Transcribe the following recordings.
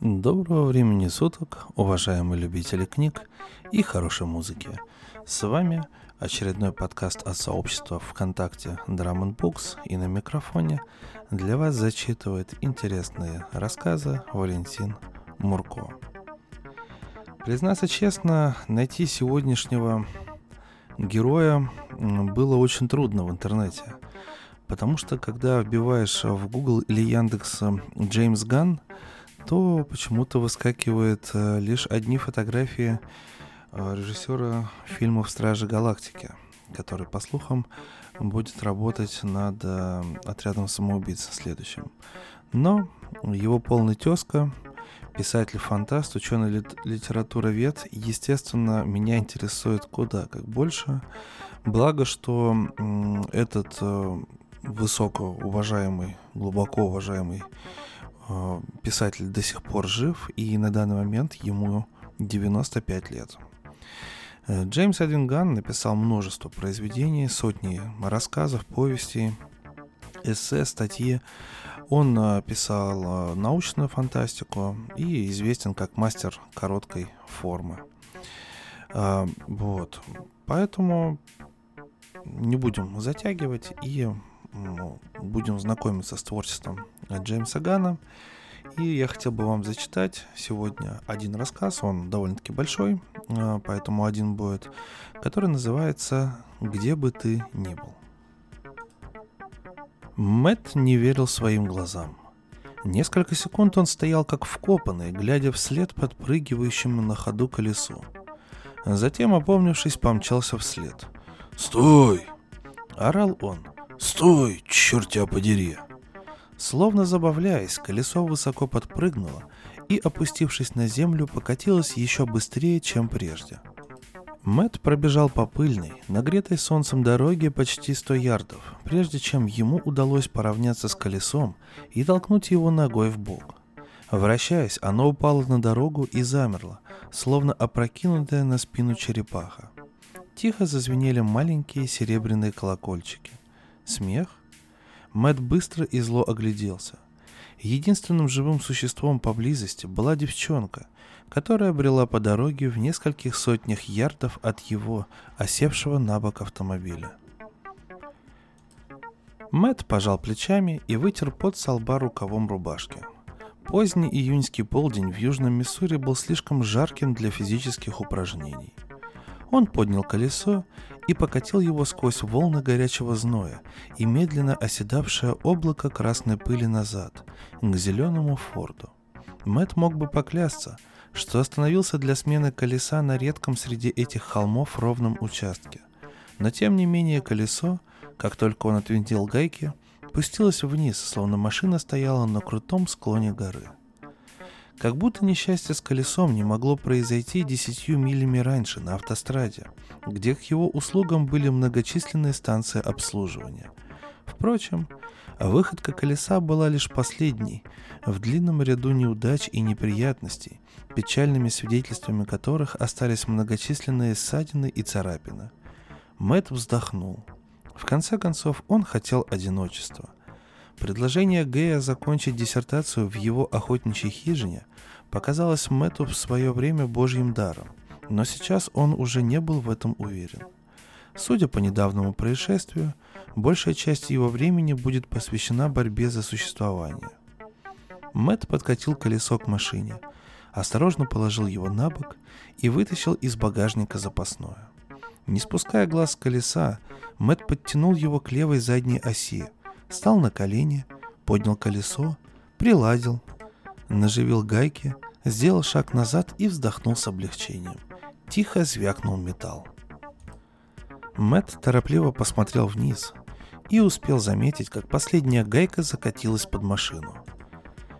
Доброго времени суток, уважаемые любители книг и хорошей музыки. С вами очередной подкаст от сообщества ВКонтакте Drum Books и на микрофоне для вас зачитывает интересные рассказы Валентин Мурко. Признаться честно, найти сегодняшнего героя было очень трудно в интернете. Потому что когда вбиваешь в Google или Яндекс Джеймс Ган, то почему-то выскакивают э, лишь одни фотографии э, режиссера фильмов «Стражи Галактики», который, по слухам, будет работать над э, отрядом самоубийц следующим. Но его полный тезка, писатель-фантаст, ученый литературовед, естественно, меня интересует куда как больше. Благо, что этот высокоуважаемый, глубоко уважаемый писатель до сих пор жив, и на данный момент ему 95 лет. Э, Джеймс Адинган написал множество произведений, сотни рассказов, повестей, эссе, статьи. Он э, писал научную фантастику и известен как мастер короткой формы. Вот. Поэтому не будем затягивать и будем знакомиться с творчеством Джеймса Гана. И я хотел бы вам зачитать сегодня один рассказ, он довольно-таки большой, а, поэтому один будет, который называется «Где бы ты ни был». Мэт не верил своим глазам. Несколько секунд он стоял как вкопанный, глядя вслед подпрыгивающему на ходу колесу. Затем, опомнившись, помчался вслед. «Стой!» – орал он – «Стой, черт тебя подери!» Словно забавляясь, колесо высоко подпрыгнуло и, опустившись на землю, покатилось еще быстрее, чем прежде. Мэт пробежал по пыльной, нагретой солнцем дороге почти 100 ярдов, прежде чем ему удалось поравняться с колесом и толкнуть его ногой в бок. Вращаясь, оно упало на дорогу и замерло, словно опрокинутая на спину черепаха. Тихо зазвенели маленькие серебряные колокольчики – Смех? Мэт быстро и зло огляделся. Единственным живым существом поблизости была девчонка, которая брела по дороге в нескольких сотнях ярдов от его, осевшего на бок автомобиля. Мэт пожал плечами и вытер пот со лба рукавом рубашки. Поздний июньский полдень в Южном Миссури был слишком жарким для физических упражнений – он поднял колесо и покатил его сквозь волны горячего зноя и медленно оседавшее облако красной пыли назад, к зеленому форду. Мэт мог бы поклясться, что остановился для смены колеса на редком среди этих холмов ровном участке. Но тем не менее колесо, как только он отвинтил гайки, пустилось вниз, словно машина стояла на крутом склоне горы. Как будто несчастье с колесом не могло произойти десятью милями раньше на автостраде, где к его услугам были многочисленные станции обслуживания. Впрочем, выходка колеса была лишь последней в длинном ряду неудач и неприятностей, печальными свидетельствами которых остались многочисленные ссадины и царапины. Мэт вздохнул. В конце концов, он хотел одиночества. Предложение Гэя закончить диссертацию в его охотничьей хижине показалось Мэтту в свое время божьим даром, но сейчас он уже не был в этом уверен. Судя по недавнему происшествию, большая часть его времени будет посвящена борьбе за существование. Мэтт подкатил колесо к машине, осторожно положил его на бок и вытащил из багажника запасное. Не спуская глаз с колеса, Мэтт подтянул его к левой задней оси, Встал на колени, поднял колесо, приладил, наживил гайки, сделал шаг назад и вздохнул с облегчением. Тихо звякнул металл. Мэт торопливо посмотрел вниз и успел заметить, как последняя гайка закатилась под машину.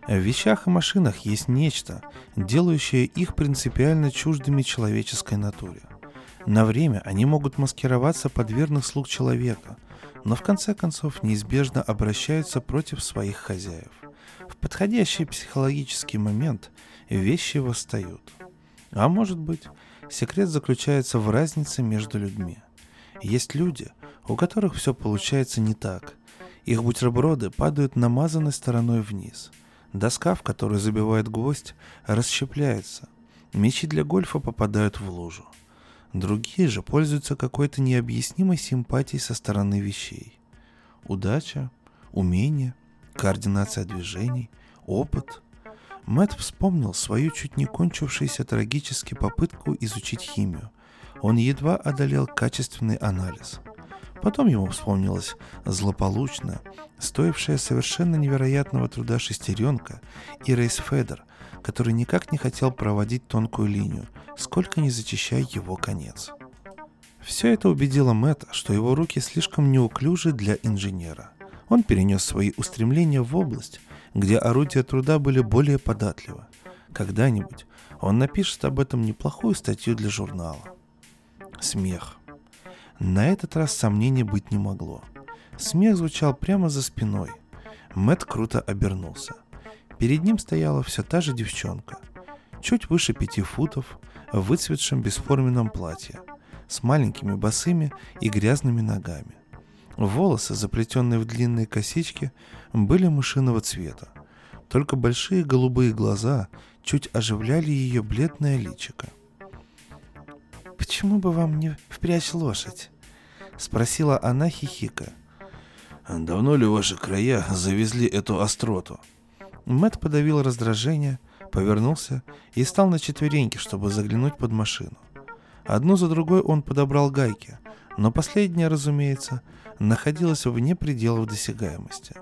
В вещах и машинах есть нечто, делающее их принципиально чуждыми человеческой натуре. На время они могут маскироваться под верных слуг человека, но в конце концов неизбежно обращаются против своих хозяев. В подходящий психологический момент вещи восстают. А может быть, секрет заключается в разнице между людьми. Есть люди, у которых все получается не так. Их бутерброды падают намазанной стороной вниз. Доска, в которую забивает гвоздь, расщепляется. Мечи для гольфа попадают в лужу. Другие же пользуются какой-то необъяснимой симпатией со стороны вещей. Удача, умение, координация движений, опыт. Мэт вспомнил свою чуть не кончившуюся трагически попытку изучить химию. Он едва одолел качественный анализ. Потом ему вспомнилась злополучная, стоившая совершенно невероятного труда шестеренка и Рейс Федер, который никак не хотел проводить тонкую линию, сколько не зачищая его конец. Все это убедило Мэтта, что его руки слишком неуклюжи для инженера. Он перенес свои устремления в область, где орудия труда были более податливы. Когда-нибудь он напишет об этом неплохую статью для журнала. Смех. На этот раз сомнений быть не могло. Смех звучал прямо за спиной. Мэт круто обернулся. Перед ним стояла все та же девчонка, чуть выше пяти футов, в выцветшем бесформенном платье, с маленькими босыми и грязными ногами. Волосы, заплетенные в длинные косички, были мышиного цвета. Только большие голубые глаза чуть оживляли ее бледное личико. «Почему бы вам не впрячь лошадь?» — спросила она хихика. «Давно ли ваши края завезли эту остроту?» Мэт подавил раздражение, повернулся и стал на четвереньки, чтобы заглянуть под машину. Одну за другой он подобрал гайки, но последняя, разумеется, находилась вне пределов досягаемости.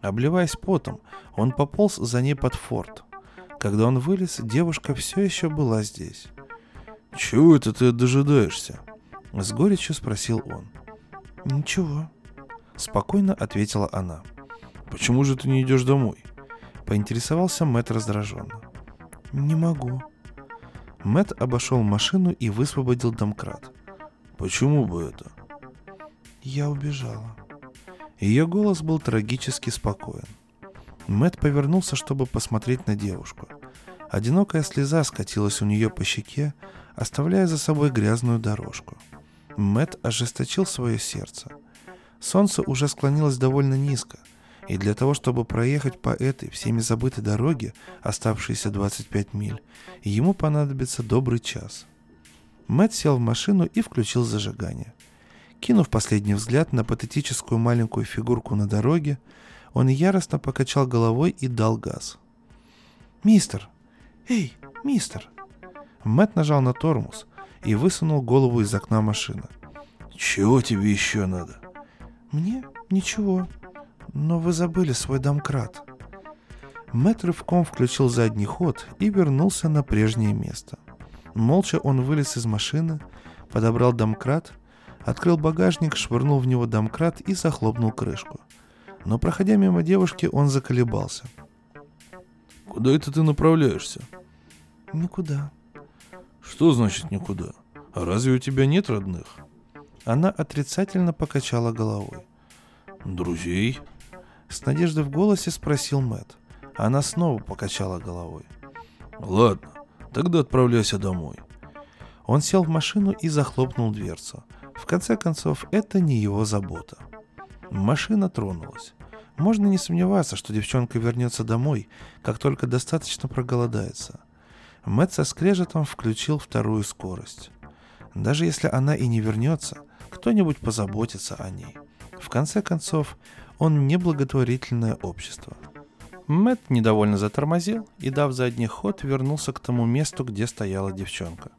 Обливаясь потом, он пополз за ней под форт. Когда он вылез, девушка все еще была здесь. «Чего это ты дожидаешься?» С горечью спросил он. «Ничего», — спокойно ответила она. «Почему же ты не идешь домой?» Поинтересовался Мэт раздраженно. «Не могу». Мэт обошел машину и высвободил домкрат. «Почему бы это?» «Я убежала». Ее голос был трагически спокоен. Мэт повернулся, чтобы посмотреть на девушку. Одинокая слеза скатилась у нее по щеке, оставляя за собой грязную дорожку. Мэт ожесточил свое сердце. Солнце уже склонилось довольно низко, и для того, чтобы проехать по этой всеми забытой дороге, оставшиеся 25 миль, ему понадобится добрый час. Мэт сел в машину и включил зажигание. Кинув последний взгляд на патетическую маленькую фигурку на дороге, он яростно покачал головой и дал газ. «Мистер! Эй, мистер!» Мэт нажал на тормоз и высунул голову из окна машины. «Чего тебе еще надо?» «Мне? Ничего. Но вы забыли свой домкрат». Мэт рывком включил задний ход и вернулся на прежнее место. Молча он вылез из машины, подобрал домкрат, открыл багажник, швырнул в него домкрат и захлопнул крышку. Но проходя мимо девушки, он заколебался. «Куда это ты направляешься?» «Никуда», что значит никуда? А разве у тебя нет родных? Она отрицательно покачала головой. Друзей? С надеждой в голосе спросил Мэт. Она снова покачала головой. Ладно, тогда отправляйся домой. Он сел в машину и захлопнул дверцу. В конце концов, это не его забота. Машина тронулась. Можно не сомневаться, что девчонка вернется домой, как только достаточно проголодается. Мэтт со скрежетом включил вторую скорость. Даже если она и не вернется, кто-нибудь позаботится о ней. В конце концов, он не благотворительное общество. Мэтт недовольно затормозил и, дав задний ход, вернулся к тому месту, где стояла девчонка.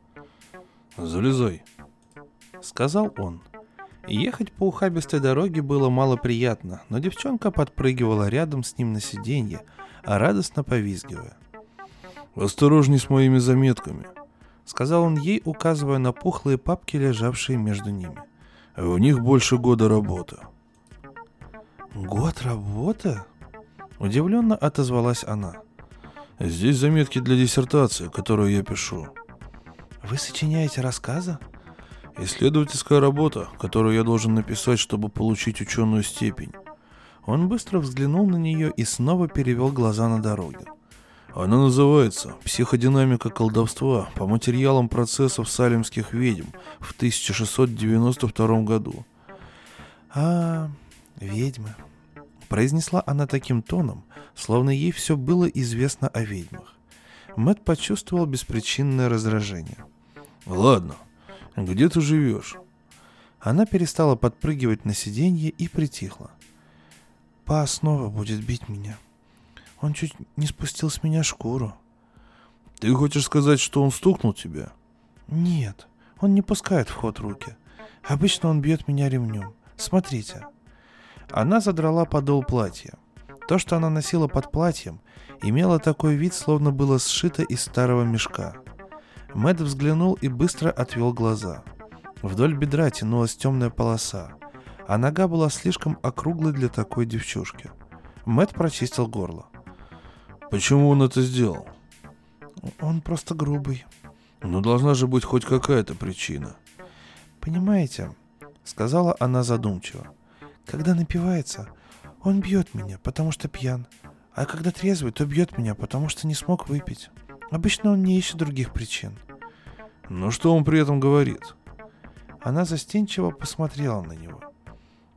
«Залезай», — сказал он. Ехать по ухабистой дороге было мало приятно, но девчонка подпрыгивала рядом с ним на сиденье, радостно повизгивая. «Осторожней с моими заметками», — сказал он ей, указывая на пухлые папки, лежавшие между ними. «В них больше года работы». «Год работы?» — удивленно отозвалась она. «Здесь заметки для диссертации, которую я пишу». «Вы сочиняете рассказы?» «Исследовательская работа, которую я должен написать, чтобы получить ученую степень». Он быстро взглянул на нее и снова перевел глаза на дороге. Она называется «Психодинамика колдовства по материалам процессов салемских ведьм» в 1692 году. А, ведьмы. Произнесла она таким тоном, словно ей все было известно о ведьмах. Мэт почувствовал беспричинное раздражение. «Ладно, где ты живешь?» Она перестала подпрыгивать на сиденье и притихла. «Па снова будет бить меня. Он чуть не спустил с меня шкуру». «Ты хочешь сказать, что он стукнул тебя?» «Нет, он не пускает в ход руки. Обычно он бьет меня ремнем. Смотрите». Она задрала подол платья. То, что она носила под платьем, имело такой вид, словно было сшито из старого мешка. Мэт взглянул и быстро отвел глаза. Вдоль бедра тянулась темная полоса, а нога была слишком округлой для такой девчушки. Мэт прочистил горло. «Почему он это сделал?» «Он просто грубый». «Но должна же быть хоть какая-то причина». «Понимаете», — сказала она задумчиво, — «когда напивается, он бьет меня, потому что пьян, а когда трезвый, то бьет меня, потому что не смог выпить. Обычно он не ищет других причин. Но что он при этом говорит? Она застенчиво посмотрела на него.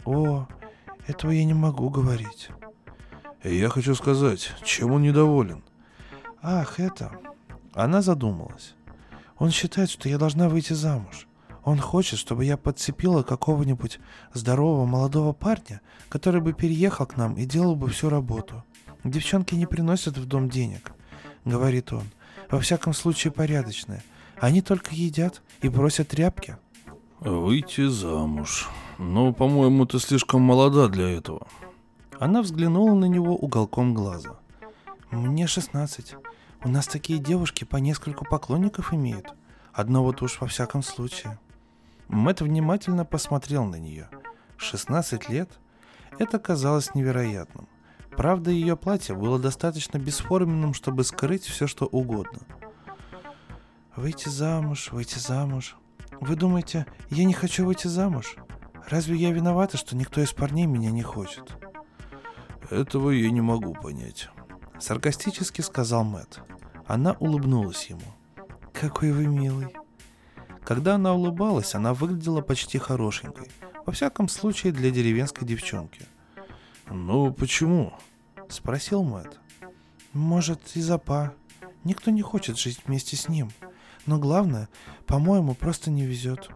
О, этого я не могу говорить. Я хочу сказать, чем он недоволен? Ах, это... Она задумалась. Он считает, что я должна выйти замуж. Он хочет, чтобы я подцепила какого-нибудь здорового молодого парня, который бы переехал к нам и делал бы всю работу. Девчонки не приносят в дом денег, говорит он. Во всяком случае порядочные. Они только едят и бросят тряпки. Выйти замуж. Но, по-моему, ты слишком молода для этого. Она взглянула на него уголком глаза. Мне 16. У нас такие девушки по нескольку поклонников имеют. Одно вот уж во всяком случае. Мэт внимательно посмотрел на нее. 16 лет? Это казалось невероятным. Правда, ее платье было достаточно бесформенным, чтобы скрыть все, что угодно. «Выйти замуж, выйти замуж. Вы думаете, я не хочу выйти замуж? Разве я виновата, что никто из парней меня не хочет?» «Этого я не могу понять», — саркастически сказал Мэт. Она улыбнулась ему. «Какой вы милый». Когда она улыбалась, она выглядела почти хорошенькой. Во всяком случае, для деревенской девчонки. «Ну, почему?» — спросил Мэт. «Может, из-за па. Никто не хочет жить вместе с ним. Но главное, по-моему, просто не везет.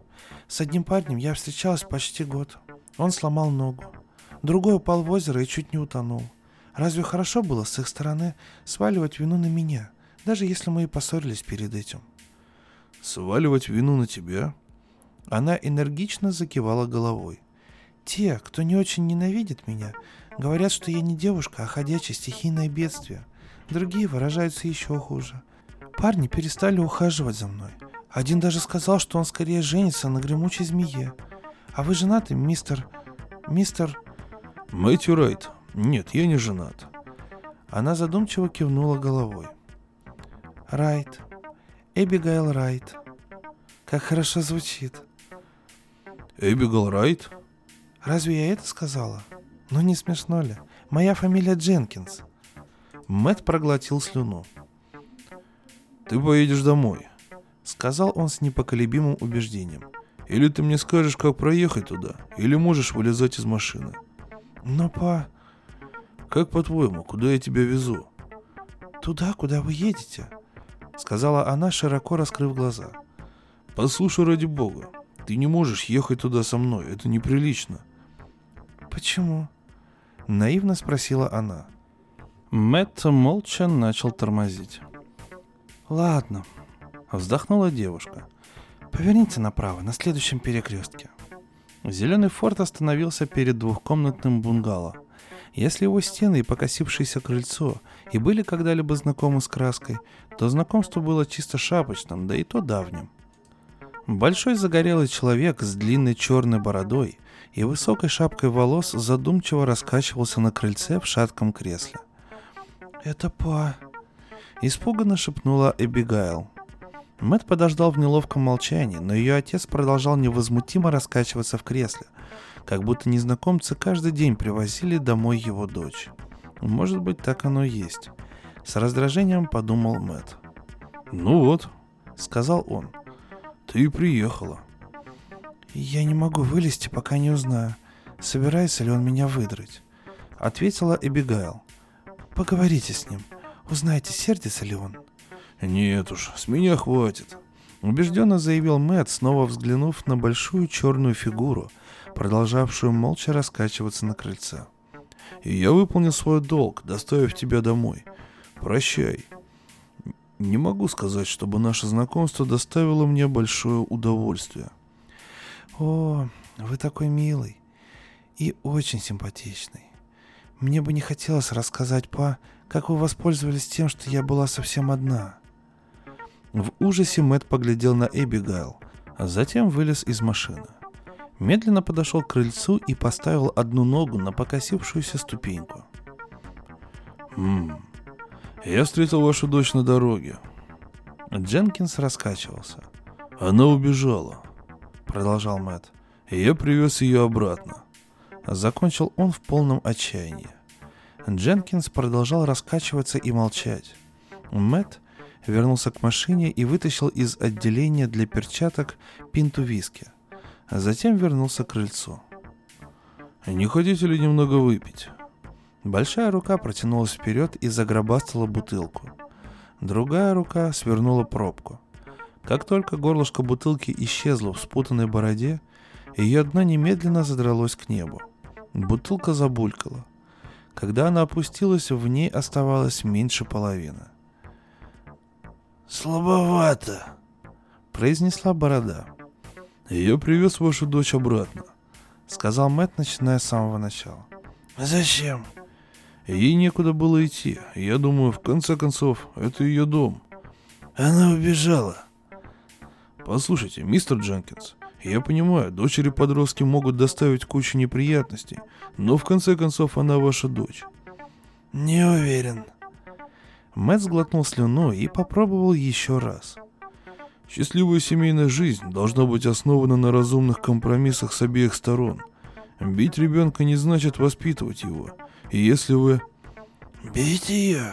С одним парнем я встречалась почти год. Он сломал ногу. Другой упал в озеро и чуть не утонул. Разве хорошо было с их стороны сваливать вину на меня, даже если мы и поссорились перед этим?» «Сваливать вину на тебя?» Она энергично закивала головой. «Те, кто не очень ненавидит меня, говорят, что я не девушка, а ходячее стихийное бедствие. Другие выражаются еще хуже. Парни перестали ухаживать за мной. Один даже сказал, что он скорее женится на гремучей змее. А вы женаты, мистер... мистер... Мэтью Райт. Нет, я не женат. Она задумчиво кивнула головой. Райт. Эбигайл Райт. Как хорошо звучит. Эбигал Райт? Разве я это сказала? Ну не смешно ли? Моя фамилия Дженкинс. Мэт проглотил слюну. Ты поедешь домой, сказал он с непоколебимым убеждением. Или ты мне скажешь, как проехать туда, или можешь вылезать из машины. Но по... Как по-твоему, куда я тебя везу? Туда, куда вы едете, сказала она, широко раскрыв глаза. Послушай, ради бога, ты не можешь ехать туда со мной, это неприлично. Почему? Наивно спросила она. Мэтт молча начал тормозить. «Ладно», — вздохнула девушка. «Поверните направо, на следующем перекрестке». Зеленый форт остановился перед двухкомнатным бунгало. Если его стены и покосившееся крыльцо и были когда-либо знакомы с краской, то знакомство было чисто шапочным, да и то давним. Большой загорелый человек с длинной черной бородой и высокой шапкой волос задумчиво раскачивался на крыльце в шатком кресле. «Это па...» Испуганно шепнула Эбигайл. Мэт подождал в неловком молчании, но ее отец продолжал невозмутимо раскачиваться в кресле, как будто незнакомцы каждый день привозили домой его дочь. Может быть, так оно и есть. С раздражением подумал Мэт. «Ну вот», — сказал он. «Ты приехала». «Я не могу вылезти, пока не узнаю, собирается ли он меня выдрать». — ответила Эбигайл. «Поговорите с ним. Узнайте, сердится ли он». «Нет уж, с меня хватит», — убежденно заявил Мэтт, снова взглянув на большую черную фигуру, продолжавшую молча раскачиваться на крыльце. «И я выполнил свой долг, доставив тебя домой. Прощай». Не могу сказать, чтобы наше знакомство доставило мне большое удовольствие. О, вы такой милый и очень симпатичный. Мне бы не хотелось рассказать, па, как вы воспользовались тем, что я была совсем одна. В ужасе Мэт поглядел на Эбигайл, а затем вылез из машины. Медленно подошел к крыльцу и поставил одну ногу на покосившуюся ступеньку. «Ммм, я встретил вашу дочь на дороге». Дженкинс раскачивался. «Она убежала», — продолжал Мэт. «Я привез ее обратно». Закончил он в полном отчаянии. Дженкинс продолжал раскачиваться и молчать. Мэт вернулся к машине и вытащил из отделения для перчаток пинту виски. А затем вернулся к крыльцу. «Не хотите ли немного выпить?» Большая рука протянулась вперед и загробастала бутылку. Другая рука свернула пробку. Как только горлышко бутылки исчезло в спутанной бороде, ее дно немедленно задралось к небу. Бутылка забулькала. Когда она опустилась, в ней оставалось меньше половины. «Слабовато», — произнесла борода. «Я привез вашу дочь обратно», — сказал Мэтт, начиная с самого начала. «Зачем?» Ей некуда было идти. Я думаю, в конце концов, это ее дом. Она убежала. Послушайте, мистер Дженкинс, я понимаю, дочери-подростки могут доставить кучу неприятностей, но в конце концов она ваша дочь. Не уверен. Мэтт сглотнул слюну и попробовал еще раз. Счастливая семейная жизнь должна быть основана на разумных компромиссах с обеих сторон. Бить ребенка не значит воспитывать его – и если вы... Бейте ее!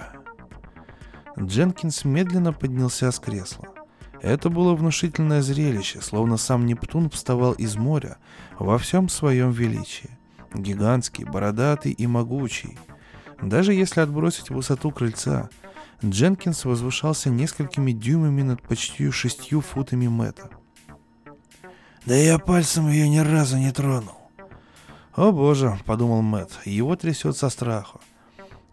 Дженкинс медленно поднялся с кресла. Это было внушительное зрелище, словно сам Нептун вставал из моря во всем своем величии. Гигантский, бородатый и могучий. Даже если отбросить высоту крыльца, Дженкинс возвышался несколькими дюймами над почти шестью футами Мэтта. Да я пальцем ее ни разу не тронул. «О боже», — подумал Мэтт, — его трясет со страху.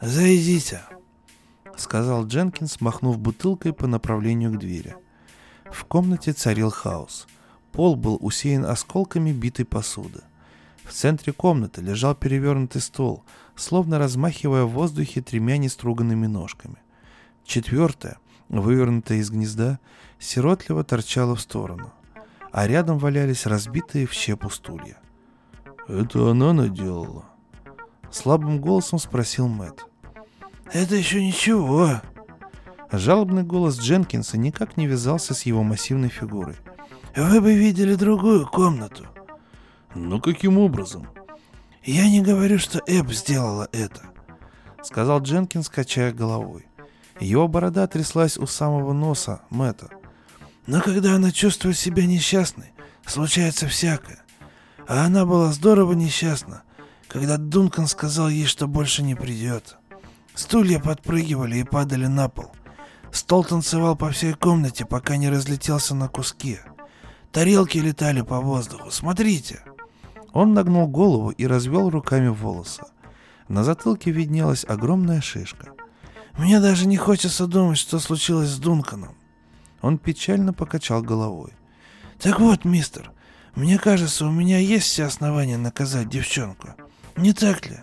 «Зайдите», — сказал Дженкинс, махнув бутылкой по направлению к двери. В комнате царил хаос. Пол был усеян осколками битой посуды. В центре комнаты лежал перевернутый стол, словно размахивая в воздухе тремя неструганными ножками. Четвертая, вывернутая из гнезда, сиротливо торчала в сторону, а рядом валялись разбитые в щепу стулья. «Это она наделала?» Слабым голосом спросил Мэт. «Это еще ничего!» Жалобный голос Дженкинса никак не вязался с его массивной фигурой. «Вы бы видели другую комнату!» «Ну каким образом?» «Я не говорю, что Эб сделала это», — сказал Дженкинс, качая головой. Его борода тряслась у самого носа Мэтта. «Но когда она чувствует себя несчастной, случается всякое. А она была здорово несчастна, когда Дункан сказал ей, что больше не придет. Стулья подпрыгивали и падали на пол. Стол танцевал по всей комнате, пока не разлетелся на куски. Тарелки летали по воздуху. Смотрите!» Он нагнул голову и развел руками волосы. На затылке виднелась огромная шишка. «Мне даже не хочется думать, что случилось с Дунканом». Он печально покачал головой. «Так вот, мистер, мне кажется, у меня есть все основания наказать девчонку. Не так ли?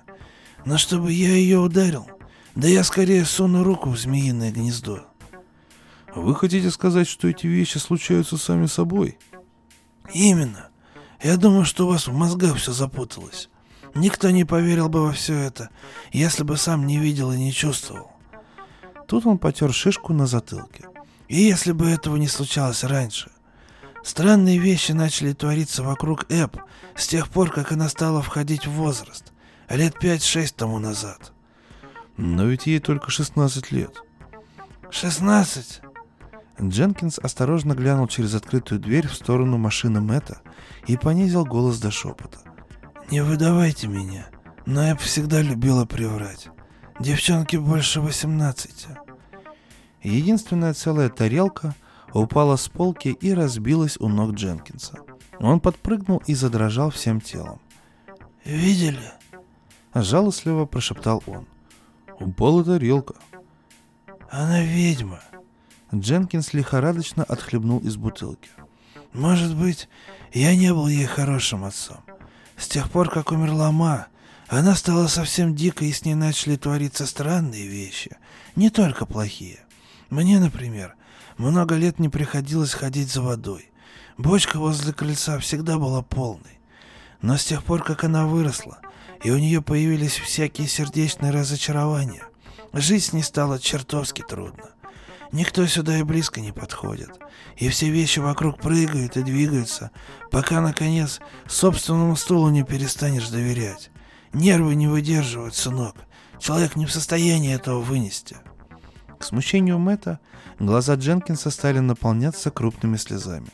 Но чтобы я ее ударил, да я скорее суну руку в змеиное гнездо. Вы хотите сказать, что эти вещи случаются сами собой? Именно. Я думаю, что у вас в мозгах все запуталось. Никто не поверил бы во все это, если бы сам не видел и не чувствовал. Тут он потер шишку на затылке. И если бы этого не случалось раньше, Странные вещи начали твориться вокруг Эб с тех пор, как она стала входить в возраст, лет 5-6 тому назад. Но ведь ей только 16 лет. 16? Дженкинс осторожно глянул через открытую дверь в сторону машины Мэтта и понизил голос до шепота. «Не выдавайте меня. но Эб всегда любила приврать. Девчонки больше 18. Единственная целая тарелка упала с полки и разбилась у ног Дженкинса. Он подпрыгнул и задрожал всем телом. «Видели?» — жалостливо прошептал он. «Упала тарелка». «Она ведьма». Дженкинс лихорадочно отхлебнул из бутылки. «Может быть, я не был ей хорошим отцом. С тех пор, как умерла Ма, она стала совсем дикой, и с ней начали твориться странные вещи, не только плохие. Мне, например, много лет не приходилось ходить за водой. Бочка возле крыльца всегда была полной. Но с тех пор, как она выросла, и у нее появились всякие сердечные разочарования, жить с ней стало чертовски трудно. Никто сюда и близко не подходит, и все вещи вокруг прыгают и двигаются, пока, наконец, собственному стулу не перестанешь доверять. Нервы не выдерживают, сынок. Человек не в состоянии этого вынести. К смущению Мэтта глаза Дженкинса стали наполняться крупными слезами.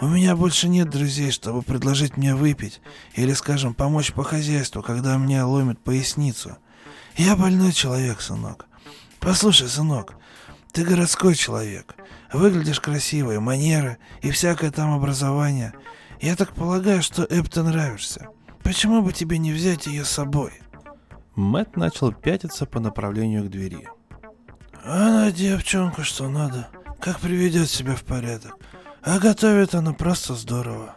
У меня больше нет друзей, чтобы предложить мне выпить или, скажем, помочь по хозяйству, когда мне ломит поясницу. Я больной человек, сынок. Послушай, сынок, ты городской человек. Выглядишь красиво, и манеры, и всякое там образование. Я так полагаю, что Эб ты нравишься. Почему бы тебе не взять ее с собой? Мэт начал пятиться по направлению к двери. Она девчонка, что надо. Как приведет себя в порядок. А готовит она просто здорово.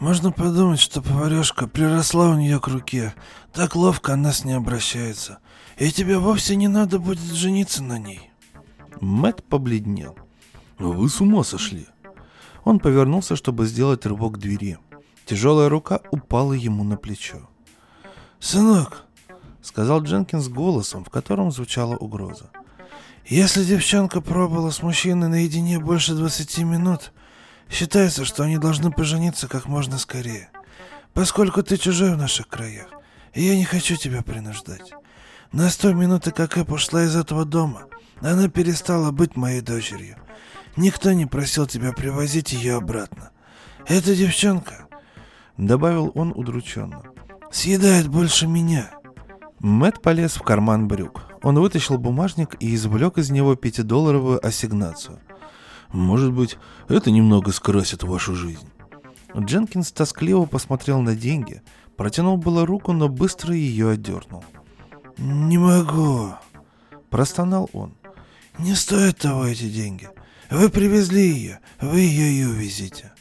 Можно подумать, что поварешка приросла у нее к руке. Так ловко она с ней обращается. И тебе вовсе не надо будет жениться на ней. Мэт побледнел. «Вы с ума сошли!» Он повернулся, чтобы сделать рывок к двери. Тяжелая рука упала ему на плечо. «Сынок», — сказал Дженкинс голосом, в котором звучала угроза. «Если девчонка пробыла с мужчиной наедине больше 20 минут, считается, что они должны пожениться как можно скорее, поскольку ты чужой в наших краях, я не хочу тебя принуждать. На сто минуты, как Эп ушла из этого дома, она перестала быть моей дочерью. Никто не просил тебя привозить ее обратно. Эта девчонка добавил он удрученно. «Съедает больше меня». Мэт полез в карман брюк. Он вытащил бумажник и извлек из него пятидолларовую ассигнацию. «Может быть, это немного скрасит вашу жизнь». Дженкинс тоскливо посмотрел на деньги, протянул было руку, но быстро ее отдернул. «Не могу», – простонал он. «Не стоят того эти деньги. Вы привезли ее, вы ее и увезите».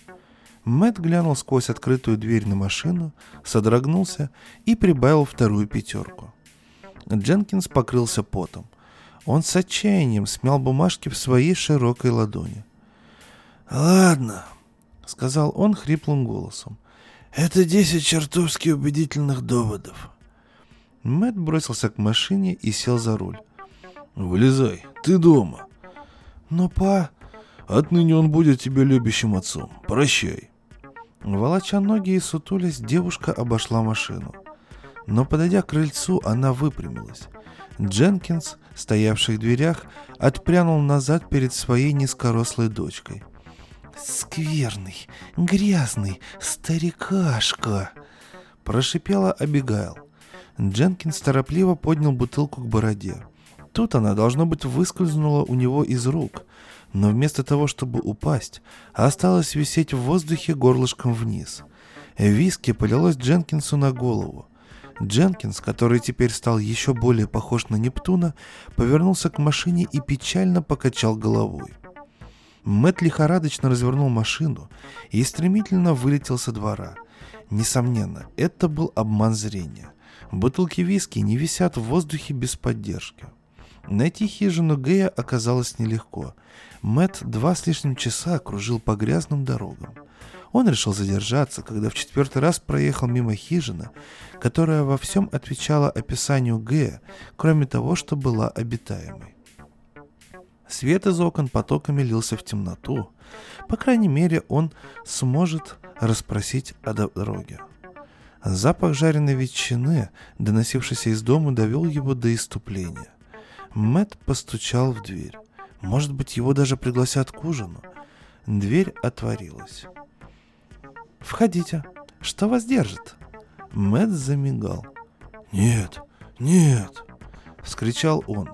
Мэт глянул сквозь открытую дверь на машину, содрогнулся и прибавил вторую пятерку. Дженкинс покрылся потом. Он с отчаянием смял бумажки в своей широкой ладони. «Ладно», — сказал он хриплым голосом. «Это десять чертовски убедительных доводов». Мэт бросился к машине и сел за руль. «Вылезай, ты дома». «Но, па...» «Отныне он будет тебе любящим отцом. Прощай». Волоча ноги и сутулясь, девушка обошла машину. Но подойдя к крыльцу, она выпрямилась. Дженкинс, стоявший в дверях, отпрянул назад перед своей низкорослой дочкой. «Скверный, грязный, старикашка!» Прошипела Абигайл. Дженкинс торопливо поднял бутылку к бороде. Тут она, должно быть, выскользнула у него из рук — но вместо того, чтобы упасть, осталось висеть в воздухе горлышком вниз. Виски полилось Дженкинсу на голову. Дженкинс, который теперь стал еще более похож на Нептуна, повернулся к машине и печально покачал головой. Мэтт лихорадочно развернул машину и стремительно вылетел со двора. Несомненно, это был обман зрения. Бутылки виски не висят в воздухе без поддержки. Найти хижину Гея оказалось нелегко. Мэт два с лишним часа кружил по грязным дорогам. Он решил задержаться, когда в четвертый раз проехал мимо хижины, которая во всем отвечала описанию Гея, кроме того, что была обитаемой. Свет из окон потоками лился в темноту. По крайней мере, он сможет расспросить о дороге. Запах жареной ветчины, доносившийся из дома, довел его до иступления. Мэт постучал в дверь. Может быть, его даже пригласят к ужину. Дверь отворилась. «Входите. Что вас держит?» Мэт замигал. «Нет, нет!» — вскричал он.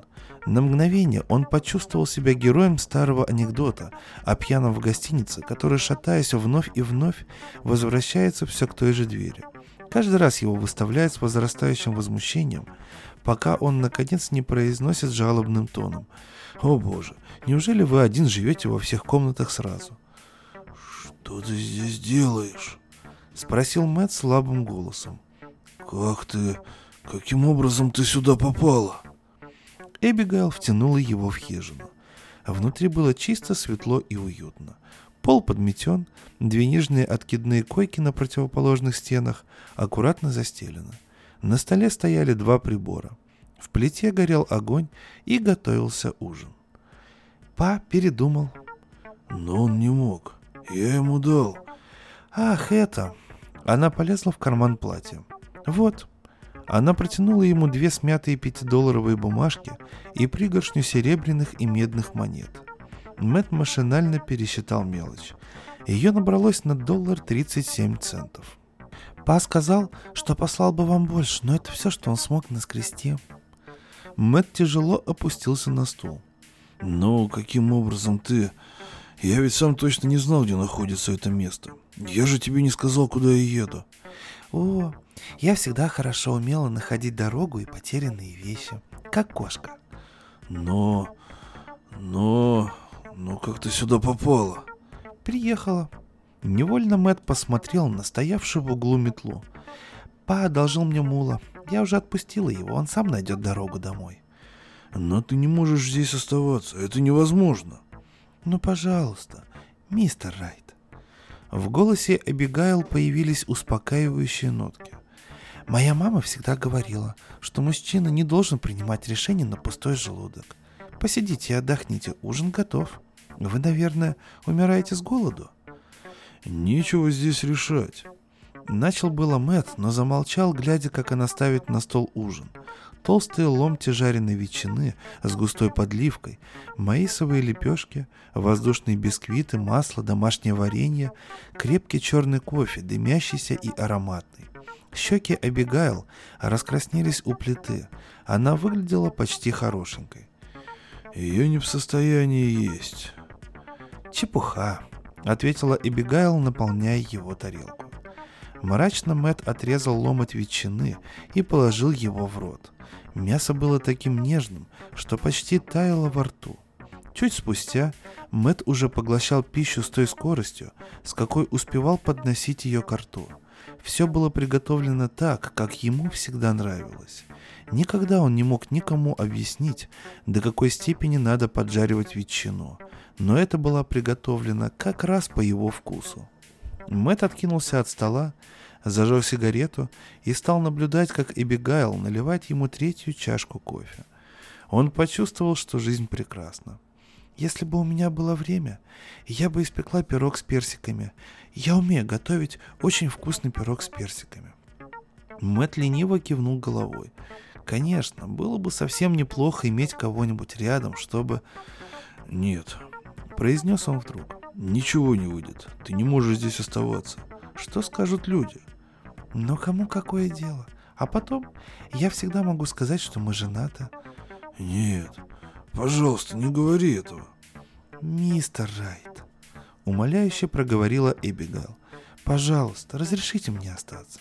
На мгновение он почувствовал себя героем старого анекдота о пьяном в гостинице, который, шатаясь вновь и вновь, возвращается все к той же двери. Каждый раз его выставляют с возрастающим возмущением, пока он, наконец, не произносит жалобным тоном. «О боже, неужели вы один живете во всех комнатах сразу?» «Что ты здесь делаешь?» — спросил Мэтт слабым голосом. «Как ты... Каким образом ты сюда попала?» Эбигейл втянула его в хижину. Внутри было чисто, светло и уютно. Пол подметен, две нижние откидные койки на противоположных стенах аккуратно застелены. На столе стояли два прибора. В плите горел огонь и готовился ужин. Па передумал. Но он не мог. Я ему дал. Ах, это... Она полезла в карман платья. Вот, она протянула ему две смятые пятидолларовые бумажки и пригоршню серебряных и медных монет. Мэт машинально пересчитал мелочь. Ее набралось на доллар 37 центов. Па сказал, что послал бы вам больше, но это все, что он смог наскрести. Мэт тяжело опустился на стул. «Ну, каким образом ты... Я ведь сам точно не знал, где находится это место. Я же тебе не сказал, куда я еду». «О, я всегда хорошо умела находить дорогу и потерянные вещи, как кошка. Но... но... но как ты сюда попала? Приехала. Невольно Мэт посмотрел на стоявшую в углу метлу. Па одолжил мне мула. Я уже отпустила его, он сам найдет дорогу домой. Но ты не можешь здесь оставаться, это невозможно. Ну, пожалуйста, мистер Райт. В голосе Эбигайл появились успокаивающие нотки. Моя мама всегда говорила, что мужчина не должен принимать решения на пустой желудок. Посидите и отдохните, ужин готов. Вы, наверное, умираете с голоду. Нечего здесь решать. Начал было Мэт, но замолчал, глядя, как она ставит на стол ужин. Толстые ломти жареной ветчины с густой подливкой, маисовые лепешки, воздушные бисквиты, масло, домашнее варенье, крепкий черный кофе, дымящийся и ароматный. Щеки Эбигайл раскраснелись у плиты. Она выглядела почти хорошенькой. «Ее не в состоянии есть». «Чепуха», — ответила Эбигайл, наполняя его тарелку. Мрачно Мэт отрезал ломоть ветчины и положил его в рот. Мясо было таким нежным, что почти таяло во рту. Чуть спустя Мэт уже поглощал пищу с той скоростью, с какой успевал подносить ее к рту — все было приготовлено так, как ему всегда нравилось. Никогда он не мог никому объяснить, до какой степени надо поджаривать ветчину, но это было приготовлено как раз по его вкусу. Мэт откинулся от стола, зажег сигарету и стал наблюдать, как Эбигайл наливает ему третью чашку кофе. Он почувствовал, что жизнь прекрасна. Если бы у меня было время, я бы испекла пирог с персиками. Я умею готовить очень вкусный пирог с персиками. Мэт лениво кивнул головой. Конечно, было бы совсем неплохо иметь кого-нибудь рядом, чтобы... Нет, произнес он вдруг. Ничего не выйдет. Ты не можешь здесь оставаться. Что скажут люди? Но кому какое дело? А потом я всегда могу сказать, что мы женаты. Нет, Пожалуйста, не говори этого. Мистер Райт, умоляюще проговорила Эбигейл. Пожалуйста, разрешите мне остаться.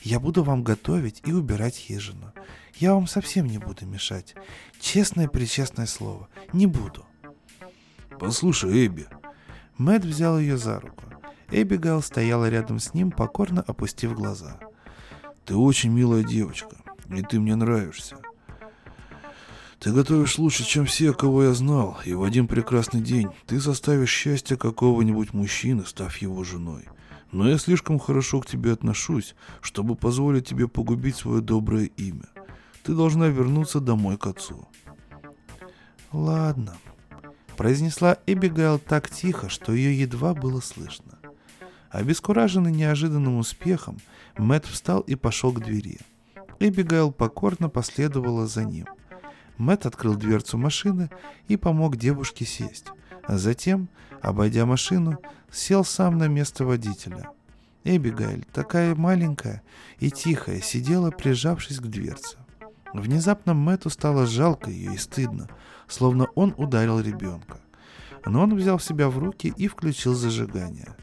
Я буду вам готовить и убирать хижину. Я вам совсем не буду мешать. Честное-пречестное слово, не буду. Послушай, Эбби. Мэт взял ее за руку. Эбигейл стояла рядом с ним, покорно опустив глаза. Ты очень милая девочка, и ты мне нравишься. Ты готовишь лучше, чем все, кого я знал, и в один прекрасный день ты заставишь счастье какого-нибудь мужчины, став его женой. Но я слишком хорошо к тебе отношусь, чтобы позволить тебе погубить свое доброе имя. Ты должна вернуться домой к отцу. Ладно, произнесла Эбигайл так тихо, что ее едва было слышно. Обескураженный неожиданным успехом, Мэт встал и пошел к двери. Эбигайл покорно последовала за ним – Мэт открыл дверцу машины и помог девушке сесть. А затем, обойдя машину, сел сам на место водителя. Эбигайль, такая маленькая и тихая, сидела, прижавшись к дверце. Внезапно Мэтту стало жалко ее и стыдно, словно он ударил ребенка. Но он взял себя в руки и включил зажигание.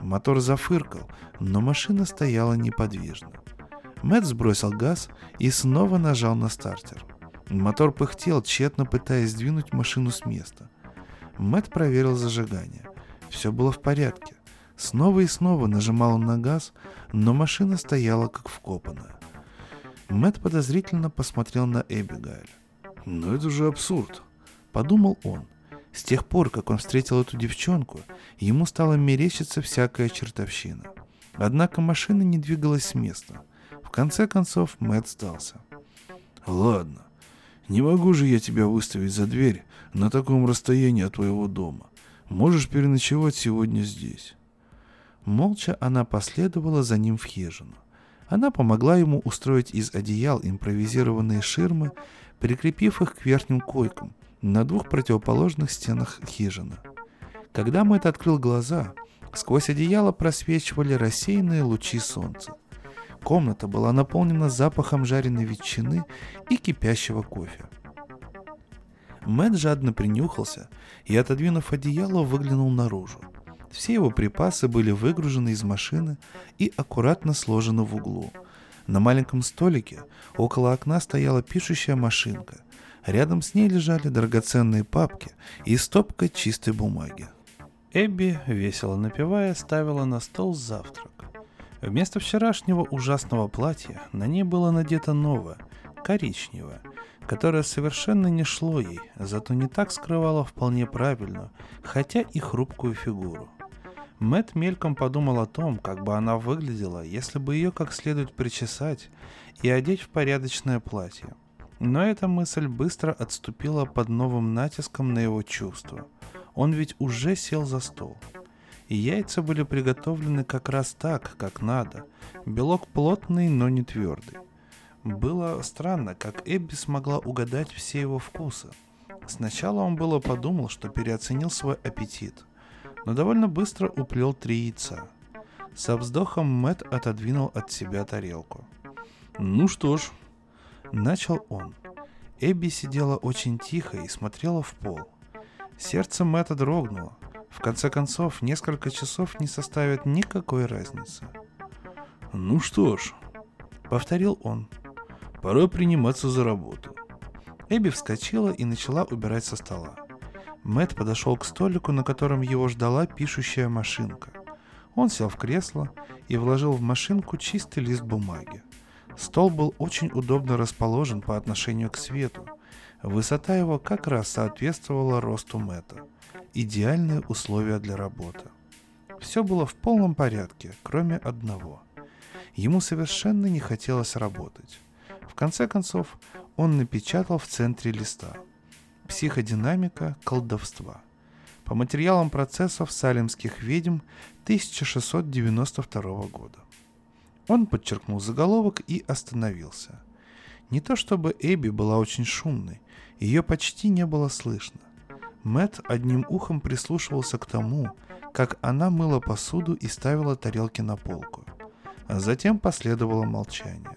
Мотор зафыркал, но машина стояла неподвижно. Мэтт сбросил газ и снова нажал на стартер. Мотор пыхтел, тщетно пытаясь сдвинуть машину с места. Мэтт проверил зажигание. Все было в порядке. Снова и снова нажимал он на газ, но машина стояла как вкопанная. Мэтт подозрительно посмотрел на Эбигайль. «Ну это же абсурд», — подумал он. С тех пор, как он встретил эту девчонку, ему стало мерещиться всякая чертовщина. Однако машина не двигалась с места. В конце концов Мэтт сдался. «Ладно, не могу же я тебя выставить за дверь на таком расстоянии от твоего дома. Можешь переночевать сегодня здесь». Молча она последовала за ним в хижину. Она помогла ему устроить из одеял импровизированные ширмы, прикрепив их к верхним койкам на двух противоположных стенах хижины. Когда Мэтт открыл глаза, сквозь одеяло просвечивали рассеянные лучи солнца. Комната была наполнена запахом жареной ветчины и кипящего кофе. Мэтт жадно принюхался и, отодвинув одеяло, выглянул наружу. Все его припасы были выгружены из машины и аккуратно сложены в углу. На маленьком столике около окна стояла пишущая машинка. Рядом с ней лежали драгоценные папки и стопка чистой бумаги. Эбби, весело напевая, ставила на стол завтрак. Вместо вчерашнего ужасного платья на ней было надето новое, коричневое, которое совершенно не шло ей, зато не так скрывало вполне правильную, хотя и хрупкую фигуру. Мэт мельком подумал о том, как бы она выглядела, если бы ее как следует причесать и одеть в порядочное платье. Но эта мысль быстро отступила под новым натиском на его чувства. Он ведь уже сел за стол. И яйца были приготовлены как раз так, как надо. Белок плотный, но не твердый. Было странно, как Эбби смогла угадать все его вкусы. Сначала он было подумал, что переоценил свой аппетит – но довольно быстро уплел три яйца. Со вздохом Мэт отодвинул от себя тарелку. «Ну что ж», — начал он. Эбби сидела очень тихо и смотрела в пол. Сердце Мэтта дрогнуло. В конце концов, несколько часов не составит никакой разницы. «Ну что ж», — повторил он, — «пора приниматься за работу». Эбби вскочила и начала убирать со стола. Мэт подошел к столику, на котором его ждала пишущая машинка. Он сел в кресло и вложил в машинку чистый лист бумаги. Стол был очень удобно расположен по отношению к свету. Высота его как раз соответствовала росту Мэта. Идеальные условия для работы. Все было в полном порядке, кроме одного. Ему совершенно не хотелось работать. В конце концов, он напечатал в центре листа – Психодинамика колдовства. По материалам процессов салемских ведьм 1692 года. Он подчеркнул заголовок и остановился. Не то чтобы Эбби была очень шумной, ее почти не было слышно. Мэт одним ухом прислушивался к тому, как она мыла посуду и ставила тарелки на полку. А затем последовало молчание.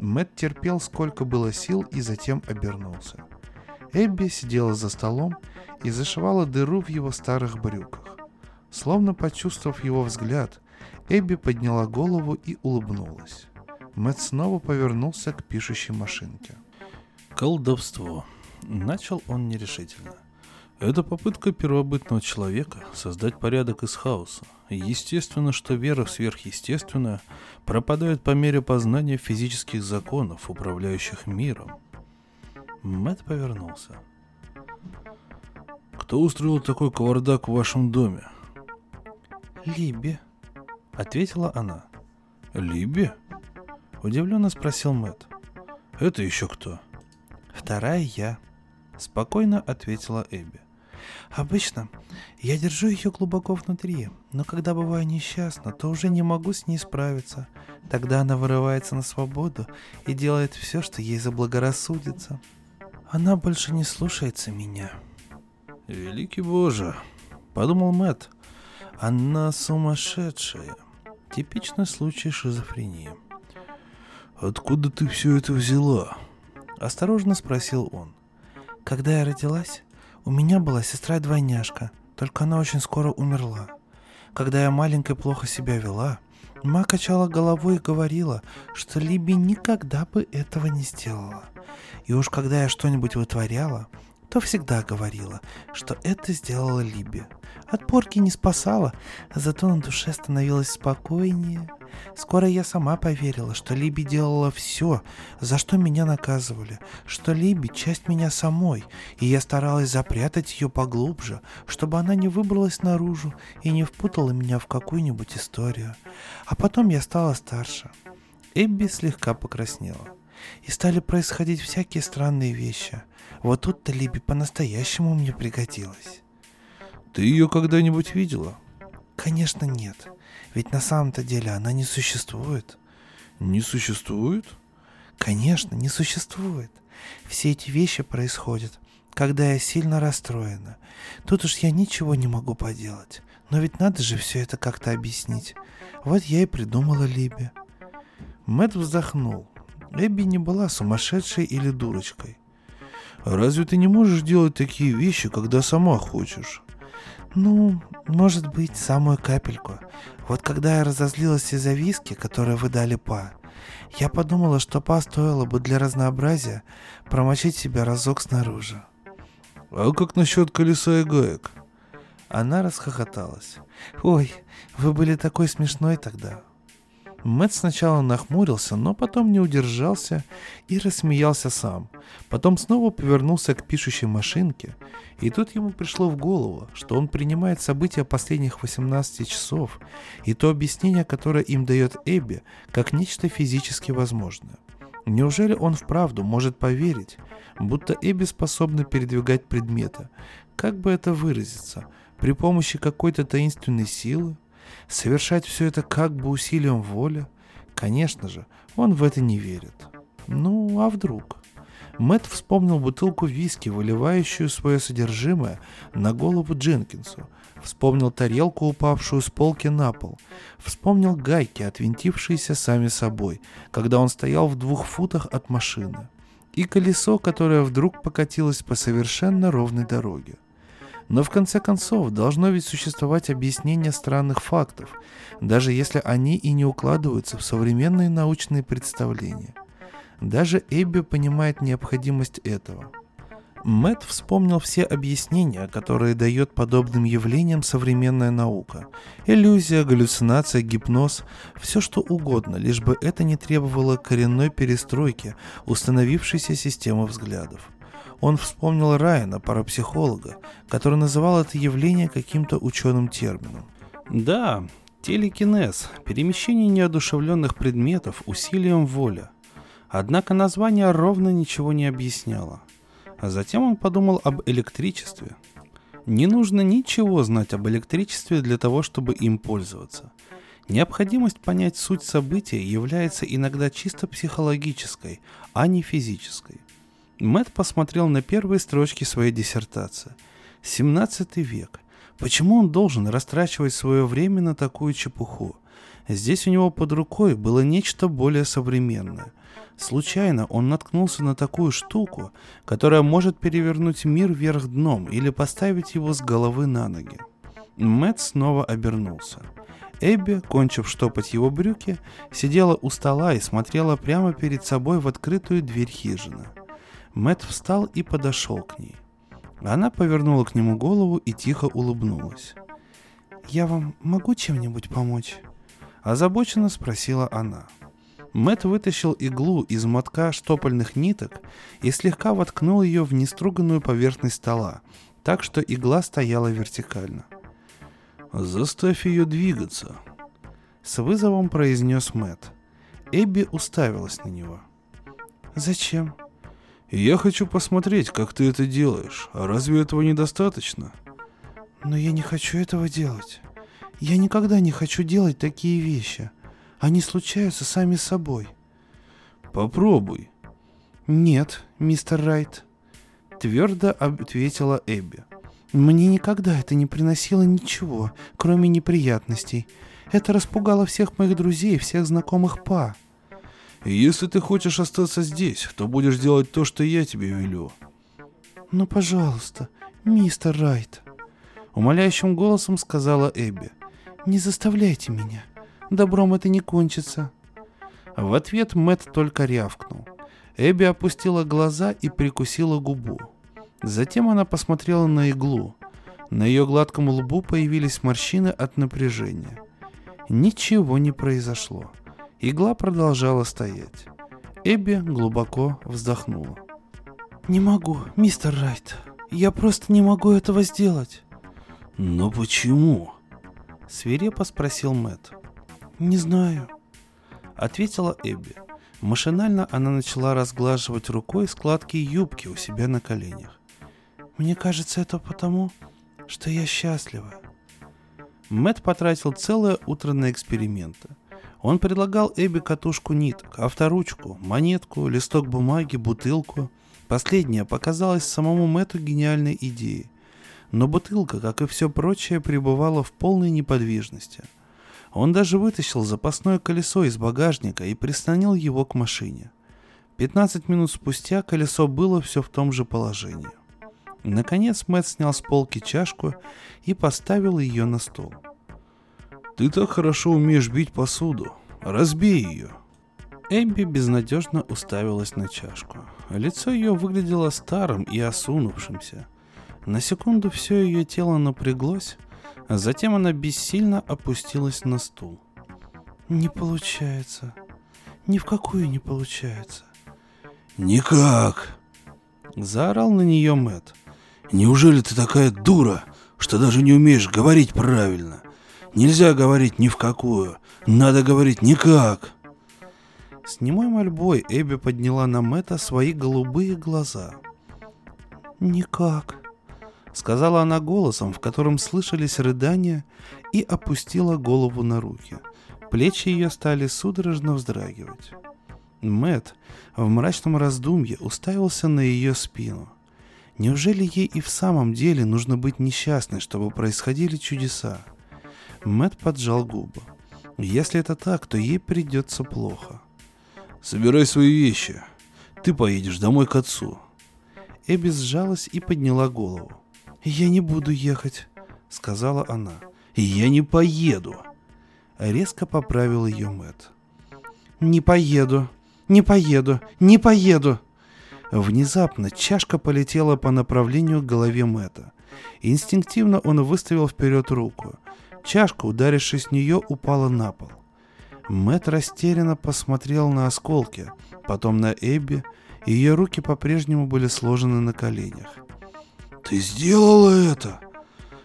Мэт терпел сколько было сил и затем обернулся. Эбби сидела за столом и зашивала дыру в его старых брюках. Словно почувствовав его взгляд, Эбби подняла голову и улыбнулась. Мэтт снова повернулся к пишущей машинке. «Колдовство», — начал он нерешительно. «Это попытка первобытного человека создать порядок из хаоса. Естественно, что вера в сверхъестественное пропадает по мере познания физических законов, управляющих миром. Мэт повернулся. «Кто устроил такой кавардак в вашем доме?» «Либби», — ответила она. «Либби?» — удивленно спросил Мэт. «Это еще кто?» «Вторая я», — спокойно ответила Эбби. Обычно я держу ее глубоко внутри, но когда бываю несчастна, то уже не могу с ней справиться. Тогда она вырывается на свободу и делает все, что ей заблагорассудится. Она больше не слушается меня. Великий Боже, подумал Мэт. Она сумасшедшая. Типичный случай шизофрении. «Откуда ты все это взяла?» Осторожно спросил он. Когда я родилась, у меня была сестра-двойняшка, только она очень скоро умерла. Когда я маленькой плохо себя вела, ма качала головой и говорила, что Либи никогда бы этого не сделала. И уж когда я что-нибудь вытворяла, то всегда говорила, что это сделала Либи. От порки не спасала, зато на душе становилось спокойнее. Скоро я сама поверила, что Либи делала все, за что меня наказывали, что Либи — часть меня самой, и я старалась запрятать ее поглубже, чтобы она не выбралась наружу и не впутала меня в какую-нибудь историю. А потом я стала старше. Эбби слегка покраснела. И стали происходить всякие странные вещи. Вот тут-то Либи по-настоящему мне пригодилась. Ты ее когда-нибудь видела? Конечно нет. Ведь на самом-то деле она не существует. Не существует? Конечно, не существует. Все эти вещи происходят, когда я сильно расстроена. Тут уж я ничего не могу поделать. Но ведь надо же все это как-то объяснить. Вот я и придумала Либи. Мэтт вздохнул. Эбби не была сумасшедшей или дурочкой. Разве ты не можешь делать такие вещи, когда сама хочешь? Ну, может быть, самую капельку. Вот когда я разозлилась из-за виски, которые вы дали Па, я подумала, что Па стоило бы для разнообразия промочить себя разок снаружи. А как насчет колеса и гаек? Она расхохоталась. Ой, вы были такой смешной тогда. Мэтт сначала нахмурился, но потом не удержался и рассмеялся сам. Потом снова повернулся к пишущей машинке, и тут ему пришло в голову, что он принимает события последних 18 часов и то объяснение, которое им дает Эбби, как нечто физически возможное. Неужели он вправду может поверить, будто Эбби способна передвигать предметы, как бы это выразиться, при помощи какой-то таинственной силы? Совершать все это как бы усилием воли? Конечно же, он в это не верит. Ну, а вдруг? Мэт вспомнил бутылку виски, выливающую свое содержимое на голову Дженкинсу. Вспомнил тарелку, упавшую с полки на пол. Вспомнил гайки, отвинтившиеся сами собой, когда он стоял в двух футах от машины. И колесо, которое вдруг покатилось по совершенно ровной дороге. Но в конце концов должно ведь существовать объяснение странных фактов, даже если они и не укладываются в современные научные представления. Даже Эбби понимает необходимость этого. Мэт вспомнил все объяснения, которые дает подобным явлениям современная наука. Иллюзия, галлюцинация, гипноз, все что угодно, лишь бы это не требовало коренной перестройки установившейся системы взглядов. Он вспомнил Райана, парапсихолога, который называл это явление каким-то ученым термином. Да, телекинез, перемещение неодушевленных предметов усилием воли. Однако название ровно ничего не объясняло. А затем он подумал об электричестве. Не нужно ничего знать об электричестве для того, чтобы им пользоваться. Необходимость понять суть события является иногда чисто психологической, а не физической. Мэт посмотрел на первые строчки своей диссертации. 17 век. Почему он должен растрачивать свое время на такую чепуху? Здесь у него под рукой было нечто более современное. Случайно он наткнулся на такую штуку, которая может перевернуть мир вверх дном или поставить его с головы на ноги. Мэт снова обернулся. Эбби, кончив штопать его брюки, сидела у стола и смотрела прямо перед собой в открытую дверь хижины. Мэт встал и подошел к ней. Она повернула к нему голову и тихо улыбнулась. «Я вам могу чем-нибудь помочь?» Озабоченно спросила она. Мэт вытащил иглу из мотка штопольных ниток и слегка воткнул ее в неструганную поверхность стола, так что игла стояла вертикально. «Заставь ее двигаться», — с вызовом произнес Мэт. Эбби уставилась на него. «Зачем?» Я хочу посмотреть, как ты это делаешь. А разве этого недостаточно? Но я не хочу этого делать. Я никогда не хочу делать такие вещи. Они случаются сами собой. Попробуй. Нет, мистер Райт. Твердо ответила Эбби. Мне никогда это не приносило ничего, кроме неприятностей. Это распугало всех моих друзей, всех знакомых Па. Если ты хочешь остаться здесь, то будешь делать то, что я тебе велю. Ну, пожалуйста, мистер Райт. Умоляющим голосом сказала Эбби. Не заставляйте меня. Добром это не кончится. В ответ Мэт только рявкнул. Эбби опустила глаза и прикусила губу. Затем она посмотрела на иглу. На ее гладком лбу появились морщины от напряжения. Ничего не произошло. Игла продолжала стоять. Эбби глубоко вздохнула. «Не могу, мистер Райт. Я просто не могу этого сделать». «Но почему?» Свирепо спросил Мэт. «Не знаю», — ответила Эбби. Машинально она начала разглаживать рукой складки юбки у себя на коленях. «Мне кажется, это потому, что я счастлива». Мэт потратил целое утро на эксперименты. Он предлагал Эбби катушку ниток, авторучку, монетку, листок бумаги, бутылку. Последняя показалась самому Мэту гениальной идеей. Но бутылка, как и все прочее, пребывала в полной неподвижности. Он даже вытащил запасное колесо из багажника и прислонил его к машине. 15 минут спустя колесо было все в том же положении. Наконец Мэтт снял с полки чашку и поставил ее на стол – ты так хорошо умеешь бить посуду. Разбей ее. Эбби безнадежно уставилась на чашку. Лицо ее выглядело старым и осунувшимся. На секунду все ее тело напряглось, а затем она бессильно опустилась на стул. «Не получается. Ни в какую не получается». «Никак!» Заорал на нее Мэт. «Неужели ты такая дура, что даже не умеешь говорить правильно? Нельзя говорить ни в какую. Надо говорить никак. С немой мольбой Эбби подняла на Мэтта свои голубые глаза. «Никак», — сказала она голосом, в котором слышались рыдания, и опустила голову на руки. Плечи ее стали судорожно вздрагивать. Мэт в мрачном раздумье уставился на ее спину. Неужели ей и в самом деле нужно быть несчастной, чтобы происходили чудеса? — Мэт поджал губы. Если это так, то ей придется плохо. Собирай свои вещи. Ты поедешь домой к отцу. Эбби сжалась и подняла голову. «Я не буду ехать», — сказала она. «Я не поеду», — резко поправил ее Мэт. «Не поеду, не поеду, не поеду!» Внезапно чашка полетела по направлению к голове Мэта. Инстинктивно он выставил вперед руку. Чашка, ударившись в нее, упала на пол. Мэт растерянно посмотрел на осколки, потом на Эбби, и ее руки по-прежнему были сложены на коленях. «Ты сделала это!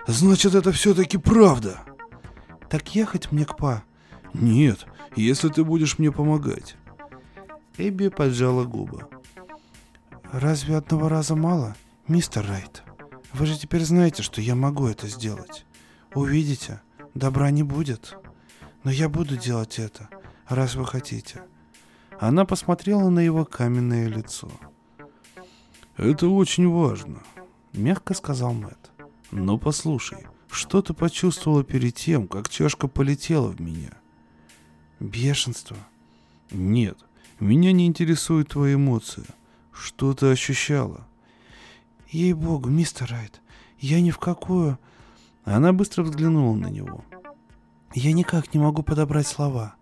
Значит, это все-таки правда!» «Так ехать мне к па?» «Нет, если ты будешь мне помогать». Эбби поджала губы. «Разве одного раза мало, мистер Райт? Вы же теперь знаете, что я могу это сделать. Увидите, добра не будет. Но я буду делать это, раз вы хотите. Она посмотрела на его каменное лицо. Это очень важно, мягко сказал Мэт. Но послушай, что ты почувствовала перед тем, как чашка полетела в меня? Бешенство. Нет, меня не интересуют твои эмоции. Что ты ощущала? Ей-богу, мистер Райт, я ни в какую... Она быстро взглянула на него. «Я никак не могу подобрать слова.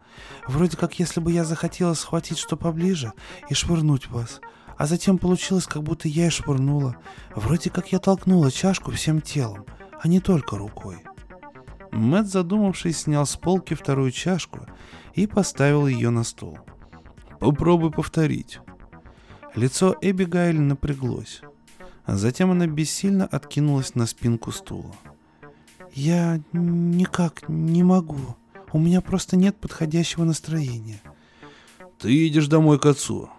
Вроде как если бы я захотела схватить что поближе и швырнуть вас, а затем получилось, как будто я и швырнула. Вроде как я толкнула чашку всем телом, а не только рукой». Мэт, задумавшись, снял с полки вторую чашку и поставил ее на стол. «Попробуй повторить». Лицо Эбигайль напряглось. а Затем она бессильно откинулась на спинку стула. Я никак не могу. У меня просто нет подходящего настроения. Ты едешь домой к отцу.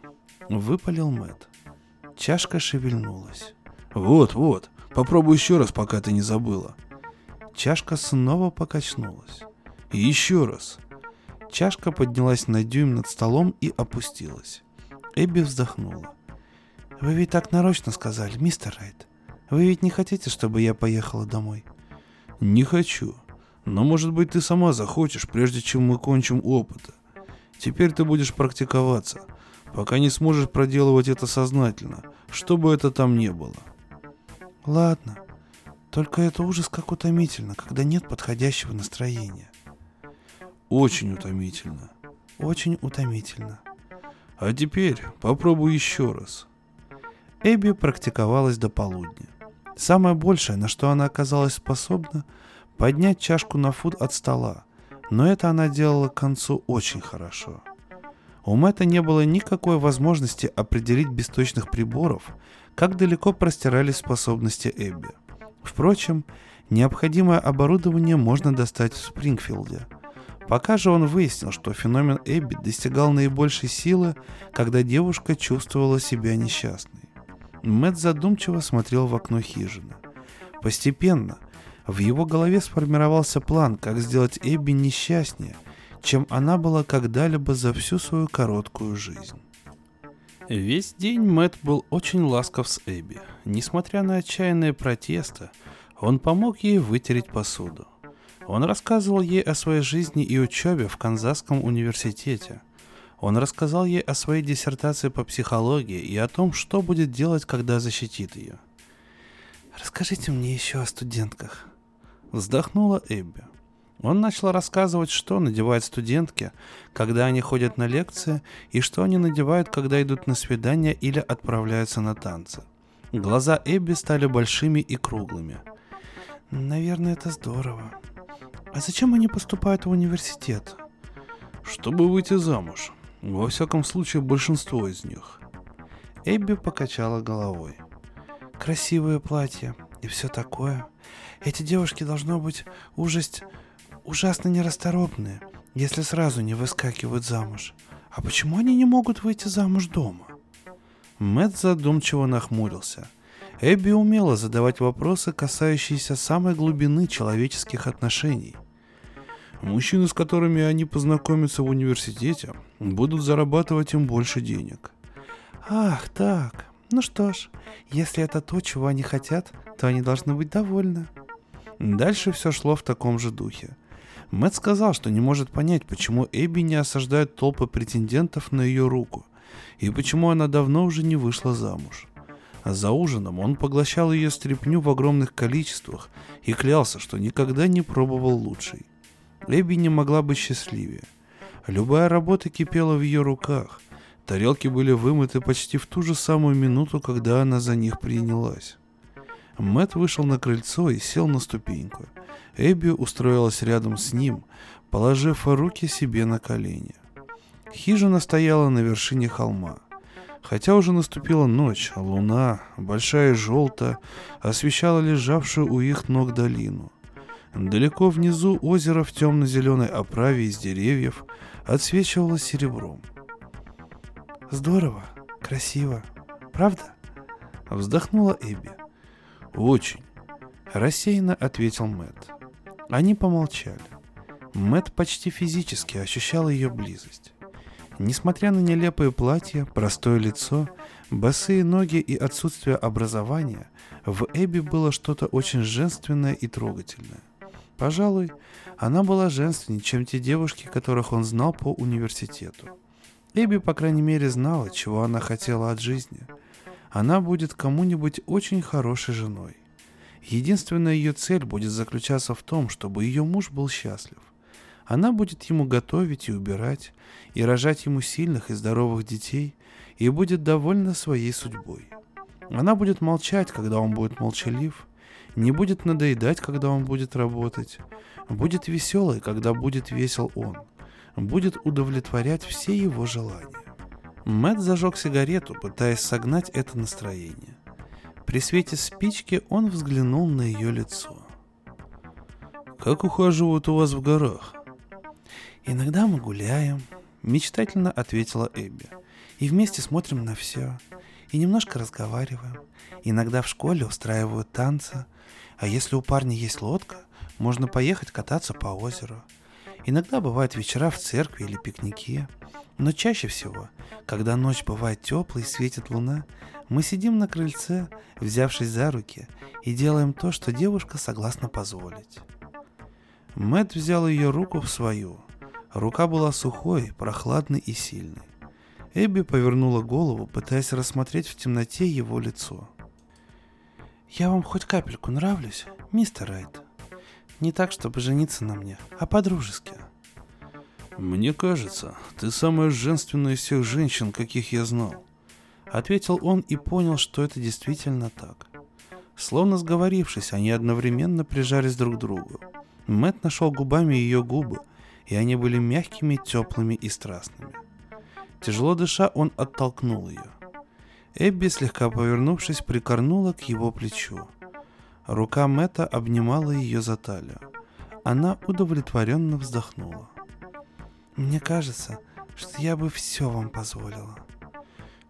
Выпалил Мэт. Чашка шевельнулась. Вот, вот. Попробуй еще раз, пока ты не забыла. Чашка снова покачнулась. И еще раз. Чашка поднялась на дюйм над столом и опустилась. Эбби вздохнула. «Вы ведь так нарочно сказали, мистер Райт. Вы ведь не хотите, чтобы я поехала домой?» Не хочу. Но, может быть, ты сама захочешь, прежде чем мы кончим опыты. Теперь ты будешь практиковаться, пока не сможешь проделывать это сознательно, что бы это там ни было. Ладно, только это ужас как утомительно, когда нет подходящего настроения. Очень утомительно. Очень утомительно. А теперь попробуй еще раз. Эбби практиковалась до полудня. Самое большее, на что она оказалась способна, поднять чашку на фут от стола, но это она делала к концу очень хорошо. У Мэтта не было никакой возможности определить без точных приборов, как далеко простирались способности Эбби. Впрочем, необходимое оборудование можно достать в Спрингфилде. Пока же он выяснил, что феномен Эбби достигал наибольшей силы, когда девушка чувствовала себя несчастной. Мэтт задумчиво смотрел в окно хижины. Постепенно в его голове сформировался план, как сделать Эбби несчастнее, чем она была когда-либо за всю свою короткую жизнь. Весь день Мэтт был очень ласков с Эбби. Несмотря на отчаянные протесты, он помог ей вытереть посуду. Он рассказывал ей о своей жизни и учебе в Канзасском университете. Он рассказал ей о своей диссертации по психологии и о том, что будет делать, когда защитит ее. «Расскажите мне еще о студентках», — вздохнула Эбби. Он начал рассказывать, что надевают студентки, когда они ходят на лекции, и что они надевают, когда идут на свидания или отправляются на танцы. Глаза Эбби стали большими и круглыми. «Наверное, это здорово. А зачем они поступают в университет?» «Чтобы выйти замуж. Во всяком случае, большинство из них». Эбби покачала головой. «Красивые платья и все такое. Эти девушки должно быть ужасть ужасно нерасторопные, если сразу не выскакивают замуж. А почему они не могут выйти замуж дома? Мэт задумчиво нахмурился. Эбби умела задавать вопросы, касающиеся самой глубины человеческих отношений. Мужчины, с которыми они познакомятся в университете, будут зарабатывать им больше денег. Ах, так. Ну что ж, если это то, чего они хотят, то они должны быть довольны. Дальше все шло в таком же духе. Мэтт сказал, что не может понять, почему Эбби не осаждает толпы претендентов на ее руку, и почему она давно уже не вышла замуж. А за ужином он поглощал ее стряпню в огромных количествах и клялся, что никогда не пробовал лучшей. Эбби не могла быть счастливее. Любая работа кипела в ее руках. Тарелки были вымыты почти в ту же самую минуту, когда она за них принялась. Мэт вышел на крыльцо и сел на ступеньку. Эбби устроилась рядом с ним, положив руки себе на колени. Хижина стояла на вершине холма. Хотя уже наступила ночь, луна, большая и желтая, освещала лежавшую у их ног долину. Далеко внизу озеро в темно-зеленой оправе из деревьев отсвечивало серебром. «Здорово, красиво, правда?» Вздохнула Эбби. «Очень», — рассеянно ответил Мэт. Они помолчали. Мэт почти физически ощущал ее близость. Несмотря на нелепое платье, простое лицо, босые ноги и отсутствие образования, в Эбби было что-то очень женственное и трогательное. Пожалуй, она была женственнее, чем те девушки, которых он знал по университету. Эбби, по крайней мере, знала, чего она хотела от жизни – она будет кому-нибудь очень хорошей женой. Единственная ее цель будет заключаться в том, чтобы ее муж был счастлив. Она будет ему готовить и убирать, и рожать ему сильных и здоровых детей, и будет довольна своей судьбой. Она будет молчать, когда он будет молчалив, не будет надоедать, когда он будет работать, будет веселой, когда будет весел он, будет удовлетворять все его желания. Мэт зажег сигарету, пытаясь согнать это настроение. При свете спички он взглянул на ее лицо. «Как ухаживают у вас в горах?» «Иногда мы гуляем», — мечтательно ответила Эбби. «И вместе смотрим на все. И немножко разговариваем. Иногда в школе устраивают танцы. А если у парня есть лодка, можно поехать кататься по озеру. Иногда бывают вечера в церкви или пикники. Но чаще всего, когда ночь бывает теплой и светит луна, мы сидим на крыльце, взявшись за руки, и делаем то, что девушка согласна позволить. Мэт взял ее руку в свою. Рука была сухой, прохладной и сильной. Эбби повернула голову, пытаясь рассмотреть в темноте его лицо. «Я вам хоть капельку нравлюсь, мистер Райт? Не так, чтобы жениться на мне, а по-дружески». «Мне кажется, ты самая женственная из всех женщин, каких я знал», — ответил он и понял, что это действительно так. Словно сговорившись, они одновременно прижались друг к другу. Мэт нашел губами ее губы, и они были мягкими, теплыми и страстными. Тяжело дыша, он оттолкнул ее. Эбби, слегка повернувшись, прикорнула к его плечу. Рука Мэта обнимала ее за талию. Она удовлетворенно вздохнула. «Мне кажется, что я бы все вам позволила».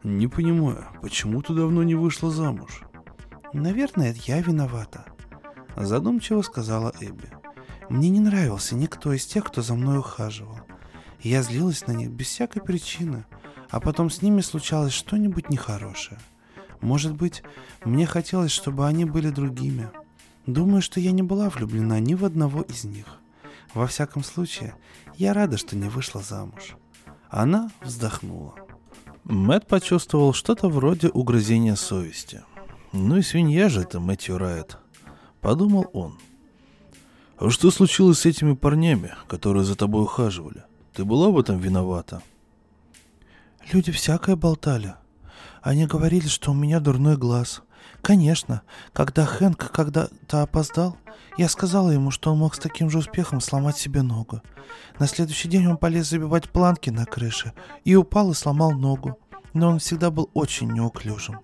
«Не понимаю, почему ты давно не вышла замуж?» «Наверное, я виновата», — задумчиво сказала Эбби. «Мне не нравился никто из тех, кто за мной ухаживал. Я злилась на них без всякой причины, а потом с ними случалось что-нибудь нехорошее. Может быть, мне хотелось, чтобы они были другими. Думаю, что я не была влюблена ни в одного из них. Во всяком случае, я рада, что не вышла замуж. Она вздохнула. Мэт почувствовал что-то вроде угрызения совести. Ну и свинья же это Мэтью Райт. Подумал он. А что случилось с этими парнями, которые за тобой ухаживали? Ты была в этом виновата? Люди всякое болтали. Они говорили, что у меня дурной глаз. Конечно, когда Хэнк когда-то опоздал, я сказала ему, что он мог с таким же успехом сломать себе ногу. На следующий день он полез забивать планки на крыше и упал и сломал ногу. Но он всегда был очень неуклюжим.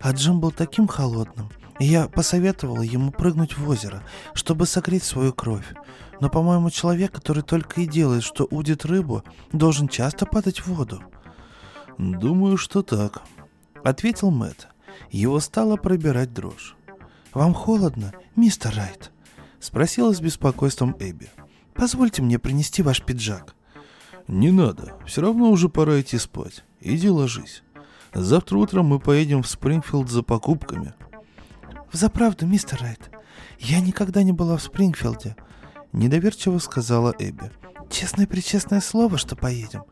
А Джим был таким холодным, и я посоветовала ему прыгнуть в озеро, чтобы согреть свою кровь. Но, по-моему, человек, который только и делает, что удит рыбу, должен часто падать в воду. Думаю, что так, ответил Мэт. Его стало пробирать дрожь. Вам холодно, мистер Райт? спросила с беспокойством Эбби. Позвольте мне принести ваш пиджак. Не надо, все равно уже пора идти спать. Иди ложись. Завтра утром мы поедем в Спрингфилд за покупками. Взаправду, мистер Райт, я никогда не была в Спрингфилде, недоверчиво сказала Эбби. Честное-пречестное слово, что поедем.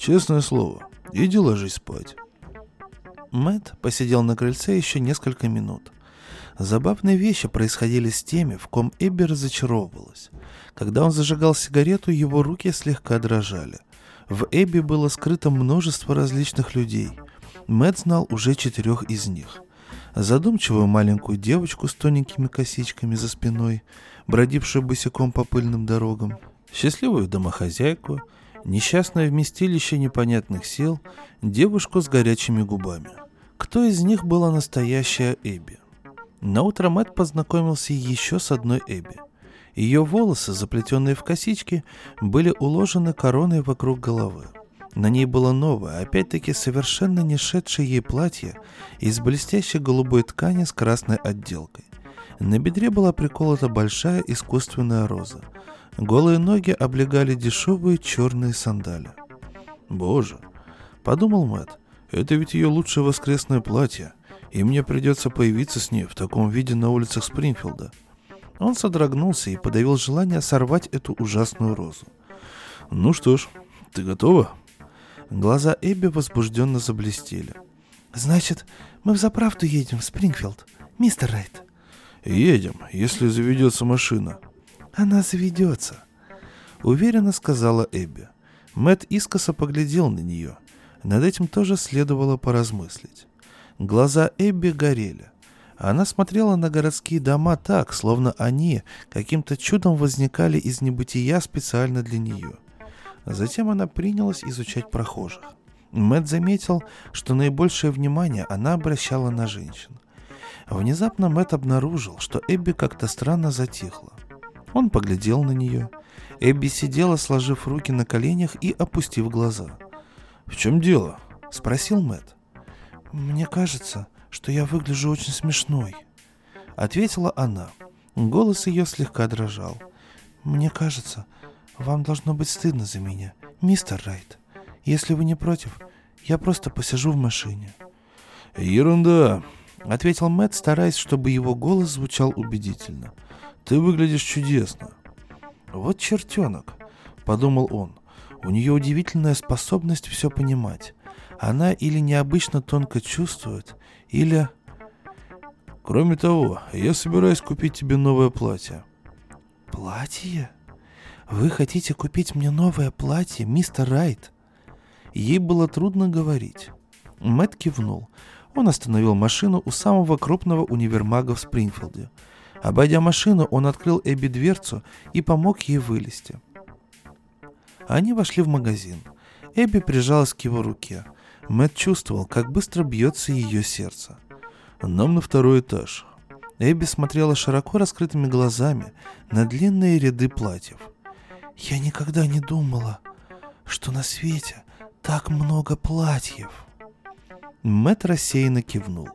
Честное слово. Иди ложись спать. Мэт посидел на крыльце еще несколько минут. Забавные вещи происходили с теми, в ком Эбби разочаровывалась. Когда он зажигал сигарету, его руки слегка дрожали. В Эбби было скрыто множество различных людей. Мэт знал уже четырех из них задумчивую маленькую девочку с тоненькими косичками за спиной, бродившую босиком по пыльным дорогам, счастливую домохозяйку, несчастное вместилище непонятных сил, девушку с горячими губами. Кто из них была настоящая Эбби? На утро Мэтт познакомился еще с одной Эбби. Ее волосы, заплетенные в косички, были уложены короной вокруг головы – на ней было новое, опять-таки совершенно не шедшее ей платье из блестящей голубой ткани с красной отделкой. На бедре была приколота большая искусственная роза. Голые ноги облегали дешевые черные сандали. «Боже!» — подумал Мэтт. «Это ведь ее лучшее воскресное платье, и мне придется появиться с ней в таком виде на улицах Спрингфилда». Он содрогнулся и подавил желание сорвать эту ужасную розу. «Ну что ж, ты готова?» Глаза Эбби возбужденно заблестели. «Значит, мы взаправду едем в Спрингфилд, мистер Райт?» «Едем, если заведется машина». «Она заведется», — уверенно сказала Эбби. Мэт искоса поглядел на нее. Над этим тоже следовало поразмыслить. Глаза Эбби горели. Она смотрела на городские дома так, словно они каким-то чудом возникали из небытия специально для нее — Затем она принялась изучать прохожих. Мэт заметил, что наибольшее внимание она обращала на женщин. Внезапно Мэт обнаружил, что Эбби как-то странно затихла. Он поглядел на нее. Эбби сидела, сложив руки на коленях и опустив глаза. «В чем дело?» — спросил Мэт. «Мне кажется, что я выгляжу очень смешной», — ответила она. Голос ее слегка дрожал. «Мне кажется, вам должно быть стыдно за меня, мистер Райт. Если вы не против, я просто посижу в машине. Ерунда, ответил Мэтт, стараясь, чтобы его голос звучал убедительно. Ты выглядишь чудесно. Вот чертенок, подумал он. У нее удивительная способность все понимать. Она или необычно тонко чувствует, или... Кроме того, я собираюсь купить тебе новое платье. Платье? Вы хотите купить мне новое платье, мистер Райт? Ей было трудно говорить. Мэтт кивнул. Он остановил машину у самого крупного универмага в Спрингфилде. Обойдя машину, он открыл Эбби дверцу и помог ей вылезти. Они вошли в магазин. Эбби прижалась к его руке. Мэтт чувствовал, как быстро бьется ее сердце. «Нам на второй этаж». Эбби смотрела широко раскрытыми глазами на длинные ряды платьев. «Я никогда не думала, что на свете так много платьев». Мэтт рассеянно кивнул.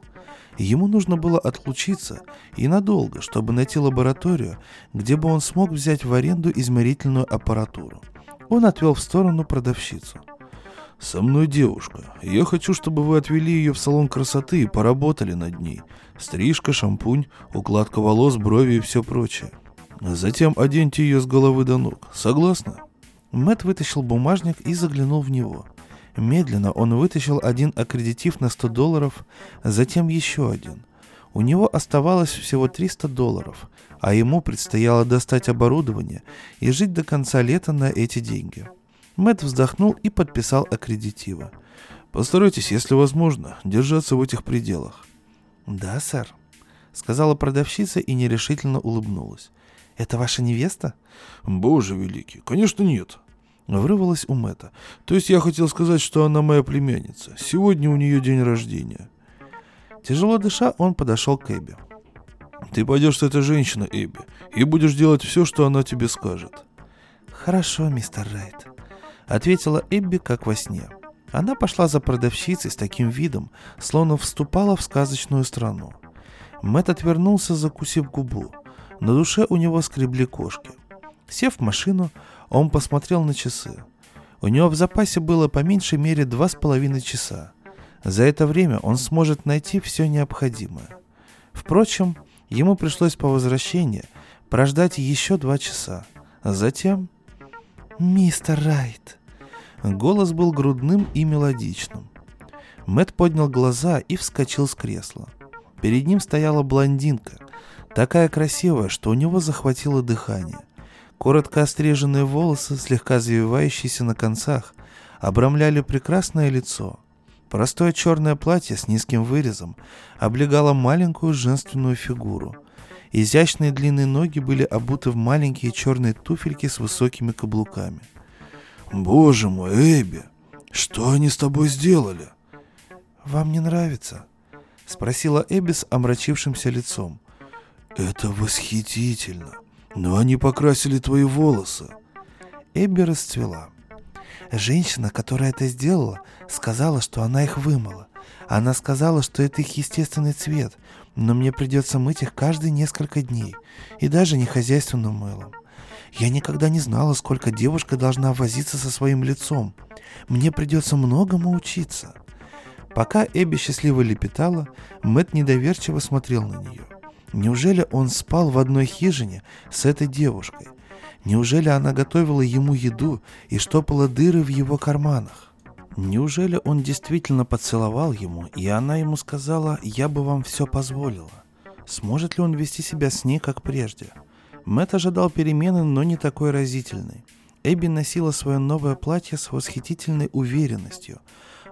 Ему нужно было отлучиться и надолго, чтобы найти лабораторию, где бы он смог взять в аренду измерительную аппаратуру. Он отвел в сторону продавщицу. «Со мной девушка. Я хочу, чтобы вы отвели ее в салон красоты и поработали над ней. Стрижка, шампунь, укладка волос, брови и все прочее. Затем оденьте ее с головы до ног. Согласны?» Мэт вытащил бумажник и заглянул в него. Медленно он вытащил один аккредитив на 100 долларов, затем еще один. У него оставалось всего 300 долларов, а ему предстояло достать оборудование и жить до конца лета на эти деньги. Мэт вздохнул и подписал аккредитивы. «Постарайтесь, если возможно, держаться в этих пределах». «Да, сэр», — сказала продавщица и нерешительно улыбнулась. «Это ваша невеста?» «Боже великий, конечно нет», Врывалась у Мэтта. То есть я хотел сказать, что она моя племянница. Сегодня у нее день рождения. Тяжело дыша, он подошел к Эбби. Ты пойдешь с этой женщиной, Эбби, и будешь делать все, что она тебе скажет. Хорошо, мистер Райт, ответила Эбби, как во сне. Она пошла за продавщицей с таким видом, словно вступала в сказочную страну. Мэтт отвернулся, закусив губу. На душе у него скребли кошки. Сев в машину, он посмотрел на часы. У него в запасе было по меньшей мере два с половиной часа. За это время он сможет найти все необходимое. Впрочем, ему пришлось по возвращении прождать еще два часа. Затем... «Мистер Райт!» Голос был грудным и мелодичным. Мэт поднял глаза и вскочил с кресла. Перед ним стояла блондинка, такая красивая, что у него захватило дыхание – Коротко остриженные волосы, слегка завивающиеся на концах, обрамляли прекрасное лицо. Простое черное платье с низким вырезом облегало маленькую женственную фигуру. Изящные длинные ноги были обуты в маленькие черные туфельки с высокими каблуками. «Боже мой, Эбби, что они с тобой сделали?» «Вам не нравится?» — спросила Эбби с омрачившимся лицом. «Это восхитительно!» Но они покрасили твои волосы. Эбби расцвела. Женщина, которая это сделала, сказала, что она их вымыла. Она сказала, что это их естественный цвет, но мне придется мыть их каждые несколько дней, и даже не хозяйственным мылом. Я никогда не знала, сколько девушка должна возиться со своим лицом. Мне придется многому учиться. Пока Эбби счастливо лепетала, Мэт недоверчиво смотрел на нее. Неужели он спал в одной хижине с этой девушкой? Неужели она готовила ему еду и штопала дыры в его карманах? Неужели он действительно поцеловал ему, и она ему сказала «я бы вам все позволила»? Сможет ли он вести себя с ней, как прежде? Мэтт ожидал перемены, но не такой разительной. Эбби носила свое новое платье с восхитительной уверенностью.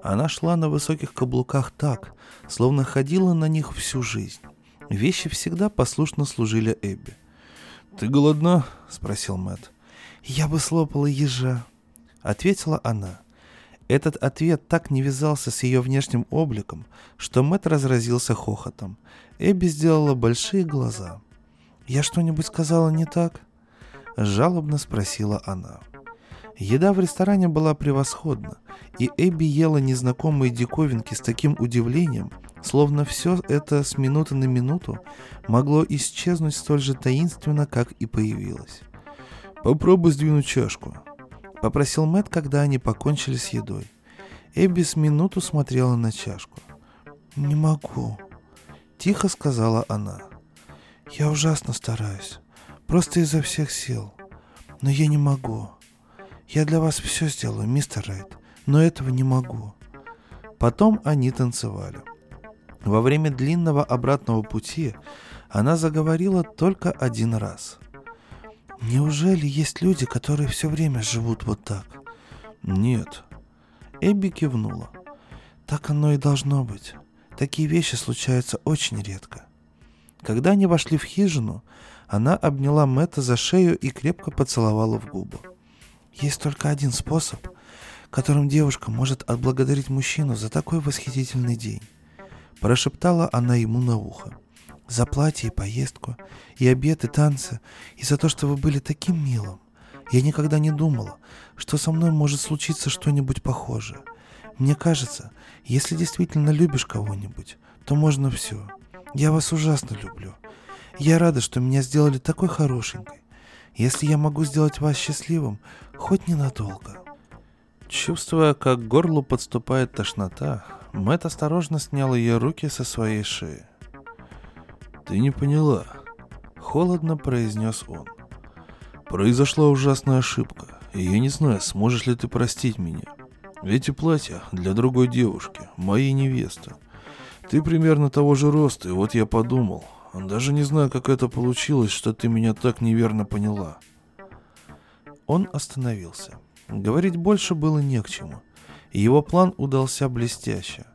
Она шла на высоких каблуках так, словно ходила на них всю жизнь. Вещи всегда послушно служили Эбби. «Ты голодна?» — спросил Мэт. «Я бы слопала ежа», — ответила она. Этот ответ так не вязался с ее внешним обликом, что Мэт разразился хохотом. Эбби сделала большие глаза. «Я что-нибудь сказала не так?» — жалобно спросила она. Еда в ресторане была превосходна, и Эбби ела незнакомые диковинки с таким удивлением, словно все это с минуты на минуту могло исчезнуть столь же таинственно, как и появилось. «Попробуй сдвинуть чашку», — попросил Мэт, когда они покончили с едой. Эбби с минуту смотрела на чашку. «Не могу», — тихо сказала она. «Я ужасно стараюсь, просто изо всех сил. Но я не могу. Я для вас все сделаю, мистер Райт, но этого не могу. Потом они танцевали. Во время длинного обратного пути она заговорила только один раз. Неужели есть люди, которые все время живут вот так? Нет. Эбби кивнула. Так оно и должно быть. Такие вещи случаются очень редко. Когда они вошли в хижину, она обняла Мэтта за шею и крепко поцеловала в губы. Есть только один способ, которым девушка может отблагодарить мужчину за такой восхитительный день. Прошептала она ему на ухо. За платье и поездку, и обед, и танцы, и за то, что вы были таким милым. Я никогда не думала, что со мной может случиться что-нибудь похожее. Мне кажется, если действительно любишь кого-нибудь, то можно все. Я вас ужасно люблю. Я рада, что меня сделали такой хорошенькой. Если я могу сделать вас счастливым, хоть ненадолго. Чувствуя, как к горлу подступает тошнота, Мэт осторожно снял ее руки со своей шеи. «Ты не поняла», — холодно произнес он. «Произошла ужасная ошибка, и я не знаю, сможешь ли ты простить меня. Эти платья для другой девушки, моей невесты. Ты примерно того же роста, и вот я подумал, даже не знаю, как это получилось, что ты меня так неверно поняла. Он остановился. Говорить больше было не к чему. Его план удался блестяще.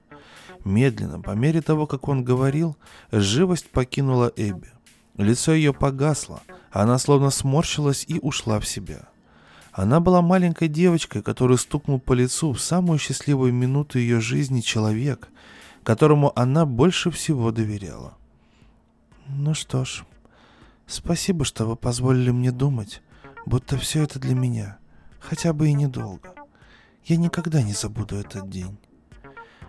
Медленно, по мере того, как он говорил, живость покинула Эбби. Лицо ее погасло, она словно сморщилась и ушла в себя. Она была маленькой девочкой, которую стукнул по лицу в самую счастливую минуту ее жизни человек, которому она больше всего доверяла. Ну что ж, спасибо, что вы позволили мне думать, будто все это для меня, хотя бы и недолго. Я никогда не забуду этот день.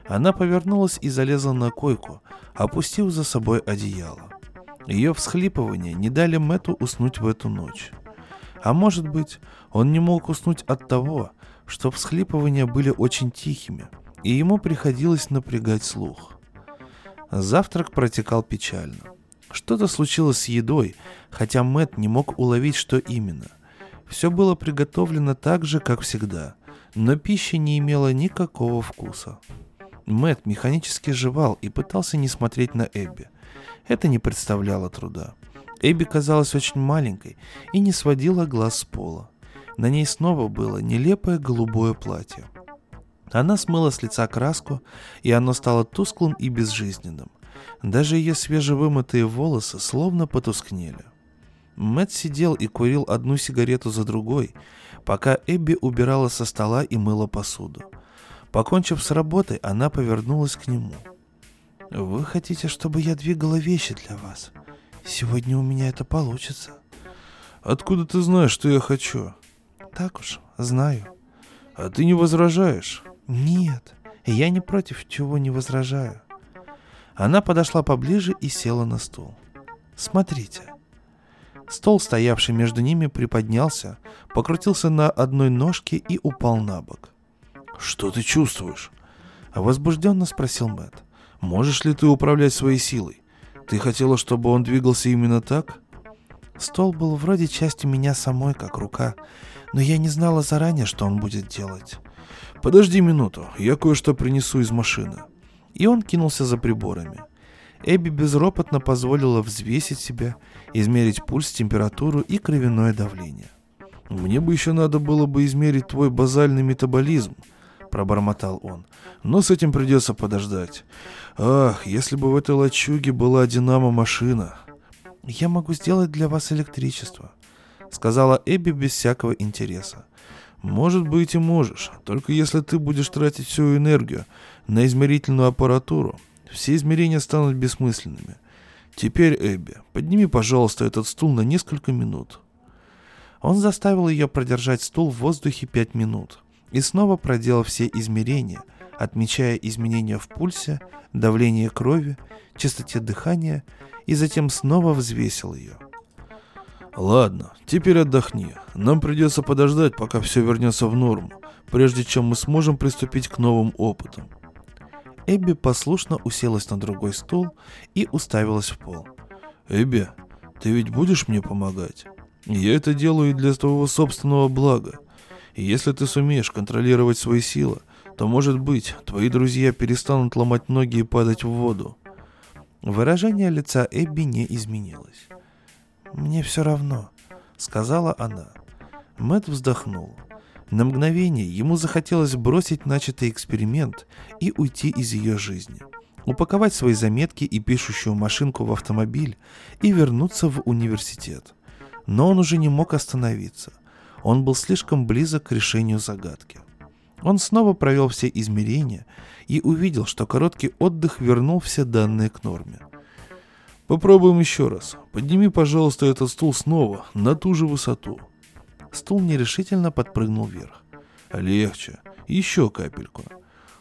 Она повернулась и залезла на койку, опустив за собой одеяло. Ее всхлипывания не дали Мэту уснуть в эту ночь. А может быть, он не мог уснуть от того, что всхлипывания были очень тихими, и ему приходилось напрягать слух. Завтрак протекал печально. Что-то случилось с едой, хотя Мэт не мог уловить, что именно. Все было приготовлено так же, как всегда, но пища не имела никакого вкуса. Мэт механически жевал и пытался не смотреть на Эбби. Это не представляло труда. Эбби казалась очень маленькой и не сводила глаз с пола. На ней снова было нелепое голубое платье. Она смыла с лица краску, и оно стало тусклым и безжизненным. Даже ее свежевымытые волосы словно потускнели. Мэт сидел и курил одну сигарету за другой, пока Эбби убирала со стола и мыла посуду. Покончив с работой, она повернулась к нему. «Вы хотите, чтобы я двигала вещи для вас? Сегодня у меня это получится». «Откуда ты знаешь, что я хочу?» «Так уж, знаю». «А ты не возражаешь?» «Нет, я не против чего не возражаю. Она подошла поближе и села на стул. «Смотрите». Стол, стоявший между ними, приподнялся, покрутился на одной ножке и упал на бок. «Что ты чувствуешь?» — возбужденно спросил Мэтт. «Можешь ли ты управлять своей силой? Ты хотела, чтобы он двигался именно так?» Стол был вроде частью меня самой, как рука, но я не знала заранее, что он будет делать. «Подожди минуту, я кое-что принесу из машины», и он кинулся за приборами. Эбби безропотно позволила взвесить себя, измерить пульс, температуру и кровяное давление. «Мне бы еще надо было бы измерить твой базальный метаболизм», — пробормотал он. «Но с этим придется подождать. Ах, если бы в этой лачуге была динамо-машина!» «Я могу сделать для вас электричество», — сказала Эбби без всякого интереса. «Может быть и можешь, только если ты будешь тратить всю энергию на измерительную аппаратуру, все измерения станут бессмысленными. Теперь, Эбби, подними, пожалуйста, этот стул на несколько минут». Он заставил ее продержать стул в воздухе пять минут и снова проделал все измерения, отмечая изменения в пульсе, давлении крови, частоте дыхания и затем снова взвесил ее. «Ладно, теперь отдохни. Нам придется подождать, пока все вернется в норму, прежде чем мы сможем приступить к новым опытам. Эбби послушно уселась на другой стул и уставилась в пол. «Эбби, ты ведь будешь мне помогать?» Я это делаю для твоего собственного блага. И если ты сумеешь контролировать свои силы, то, может быть, твои друзья перестанут ломать ноги и падать в воду. Выражение лица Эбби не изменилось. «Мне все равно», — сказала она. Мэт вздохнул. На мгновение ему захотелось бросить начатый эксперимент и уйти из ее жизни, упаковать свои заметки и пишущую машинку в автомобиль и вернуться в университет. Но он уже не мог остановиться. Он был слишком близок к решению загадки. Он снова провел все измерения и увидел, что короткий отдых вернул все данные к норме. Попробуем еще раз. Подними, пожалуйста, этот стул снова, на ту же высоту. Стул нерешительно подпрыгнул вверх. Легче. Еще капельку.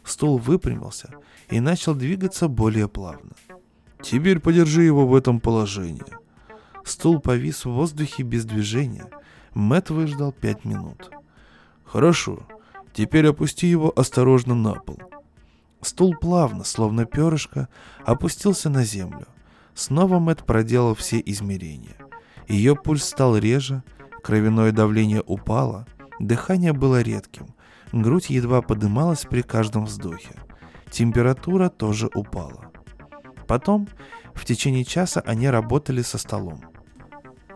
Стул выпрямился и начал двигаться более плавно. Теперь подержи его в этом положении. Стул повис в воздухе без движения. Мэт выждал пять минут. Хорошо. Теперь опусти его осторожно на пол. Стул плавно, словно перышко, опустился на землю. Снова Мэт проделал все измерения. Ее пульс стал реже, кровяное давление упало, дыхание было редким, грудь едва подымалась при каждом вздохе. Температура тоже упала. Потом, в течение часа они работали со столом.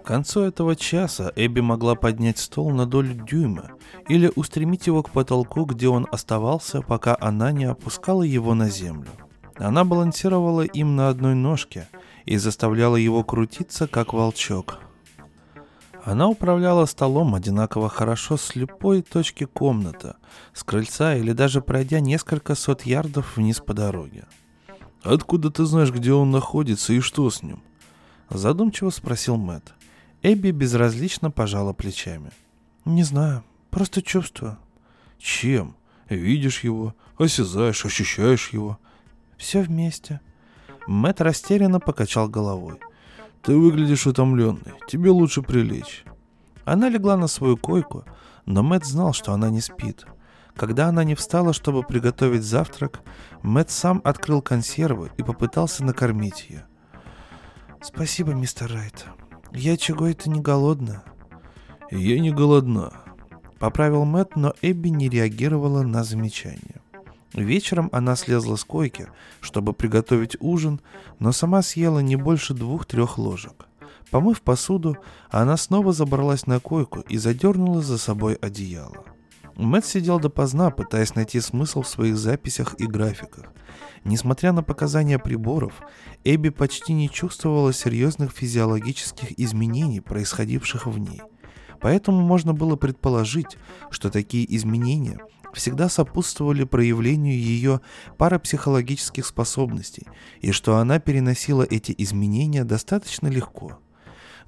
К концу этого часа Эбби могла поднять стол на долю дюйма или устремить его к потолку, где он оставался, пока она не опускала его на землю. Она балансировала им на одной ножке и заставляла его крутиться, как волчок. Она управляла столом одинаково хорошо с любой точки комнаты, с крыльца или даже пройдя несколько сот ярдов вниз по дороге. «Откуда ты знаешь, где он находится и что с ним?» Задумчиво спросил Мэтт. Эбби безразлично пожала плечами. «Не знаю, просто чувствую». «Чем? Видишь его, осязаешь, ощущаешь его?» «Все вместе». Мэт растерянно покачал головой. «Ты выглядишь утомленной, тебе лучше прилечь». Она легла на свою койку, но Мэт знал, что она не спит. Когда она не встала, чтобы приготовить завтрак, Мэт сам открыл консервы и попытался накормить ее. «Спасибо, мистер Райт», я чего-то не голодна. Я не голодна. Поправил Мэт, но Эбби не реагировала на замечание. Вечером она слезла с койки, чтобы приготовить ужин, но сама съела не больше двух-трех ложек. Помыв посуду, она снова забралась на койку и задернула за собой одеяло. Мэтт сидел допоздна, пытаясь найти смысл в своих записях и графиках. Несмотря на показания приборов, Эбби почти не чувствовала серьезных физиологических изменений, происходивших в ней. Поэтому можно было предположить, что такие изменения всегда сопутствовали проявлению ее парапсихологических способностей, и что она переносила эти изменения достаточно легко.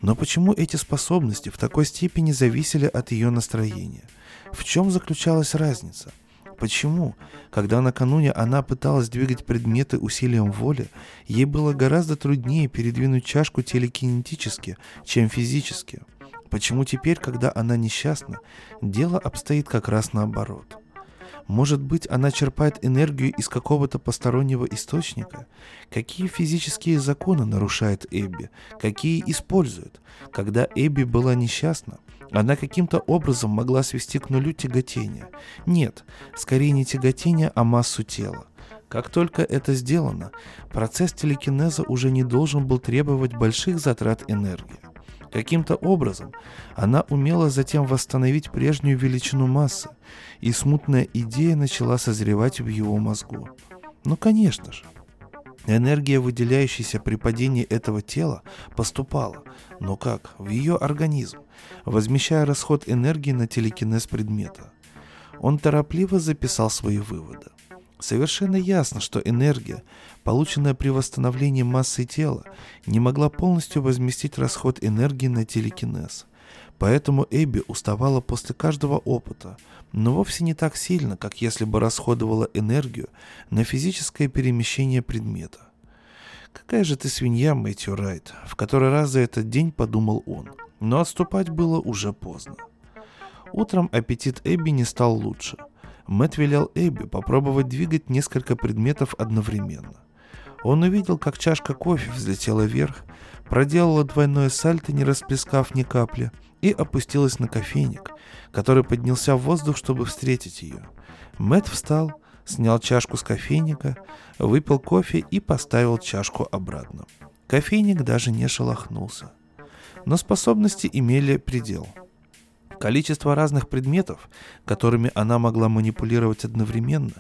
Но почему эти способности в такой степени зависели от ее настроения? В чем заключалась разница? Почему, когда накануне она пыталась двигать предметы усилием воли, ей было гораздо труднее передвинуть чашку телекинетически, чем физически? Почему теперь, когда она несчастна, дело обстоит как раз наоборот? Может быть, она черпает энергию из какого-то постороннего источника? Какие физические законы нарушает Эбби? Какие использует? Когда Эбби была несчастна, она каким-то образом могла свести к нулю тяготение. Нет, скорее не тяготение, а массу тела. Как только это сделано, процесс телекинеза уже не должен был требовать больших затрат энергии. Каким-то образом она умела затем восстановить прежнюю величину массы, и смутная идея начала созревать в его мозгу. Ну, конечно же. Энергия, выделяющаяся при падении этого тела, поступала, но как? В ее организм, возмещая расход энергии на телекинез предмета. Он торопливо записал свои выводы. Совершенно ясно, что энергия, полученная при восстановлении массы тела, не могла полностью возместить расход энергии на телекинез. Поэтому Эбби уставала после каждого опыта, но вовсе не так сильно, как если бы расходовала энергию на физическое перемещение предмета. «Какая же ты свинья, Мэтью Райт», — в который раз за этот день подумал он, но отступать было уже поздно. Утром аппетит Эбби не стал лучше — Мэт велел Эбби попробовать двигать несколько предметов одновременно. Он увидел, как чашка кофе взлетела вверх, проделала двойное сальто, не расплескав ни капли, и опустилась на кофейник, который поднялся в воздух, чтобы встретить ее. Мэт встал, снял чашку с кофейника, выпил кофе и поставил чашку обратно. Кофейник даже не шелохнулся. Но способности имели предел. Количество разных предметов, которыми она могла манипулировать одновременно,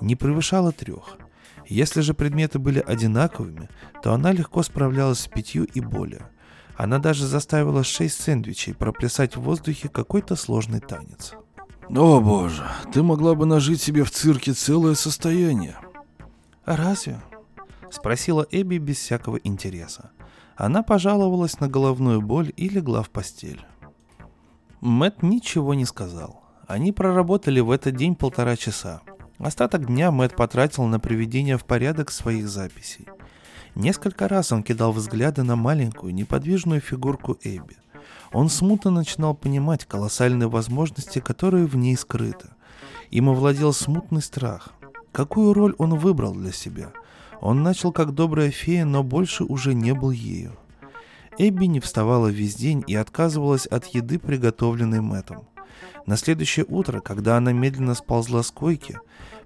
не превышало трех. Если же предметы были одинаковыми, то она легко справлялась с пятью и более. Она даже заставила шесть сэндвичей проплясать в воздухе какой-то сложный танец. «О боже, ты могла бы нажить себе в цирке целое состояние». «Разве?» — спросила Эбби без всякого интереса. Она пожаловалась на головную боль и легла в постель. Мэт ничего не сказал. Они проработали в этот день полтора часа. Остаток дня Мэт потратил на приведение в порядок своих записей. Несколько раз он кидал взгляды на маленькую, неподвижную фигурку Эбби. Он смутно начинал понимать колоссальные возможности, которые в ней скрыты. Им овладел смутный страх. Какую роль он выбрал для себя? Он начал как добрая фея, но больше уже не был ею. Эбби не вставала весь день и отказывалась от еды, приготовленной Мэттом. На следующее утро, когда она медленно сползла с койки,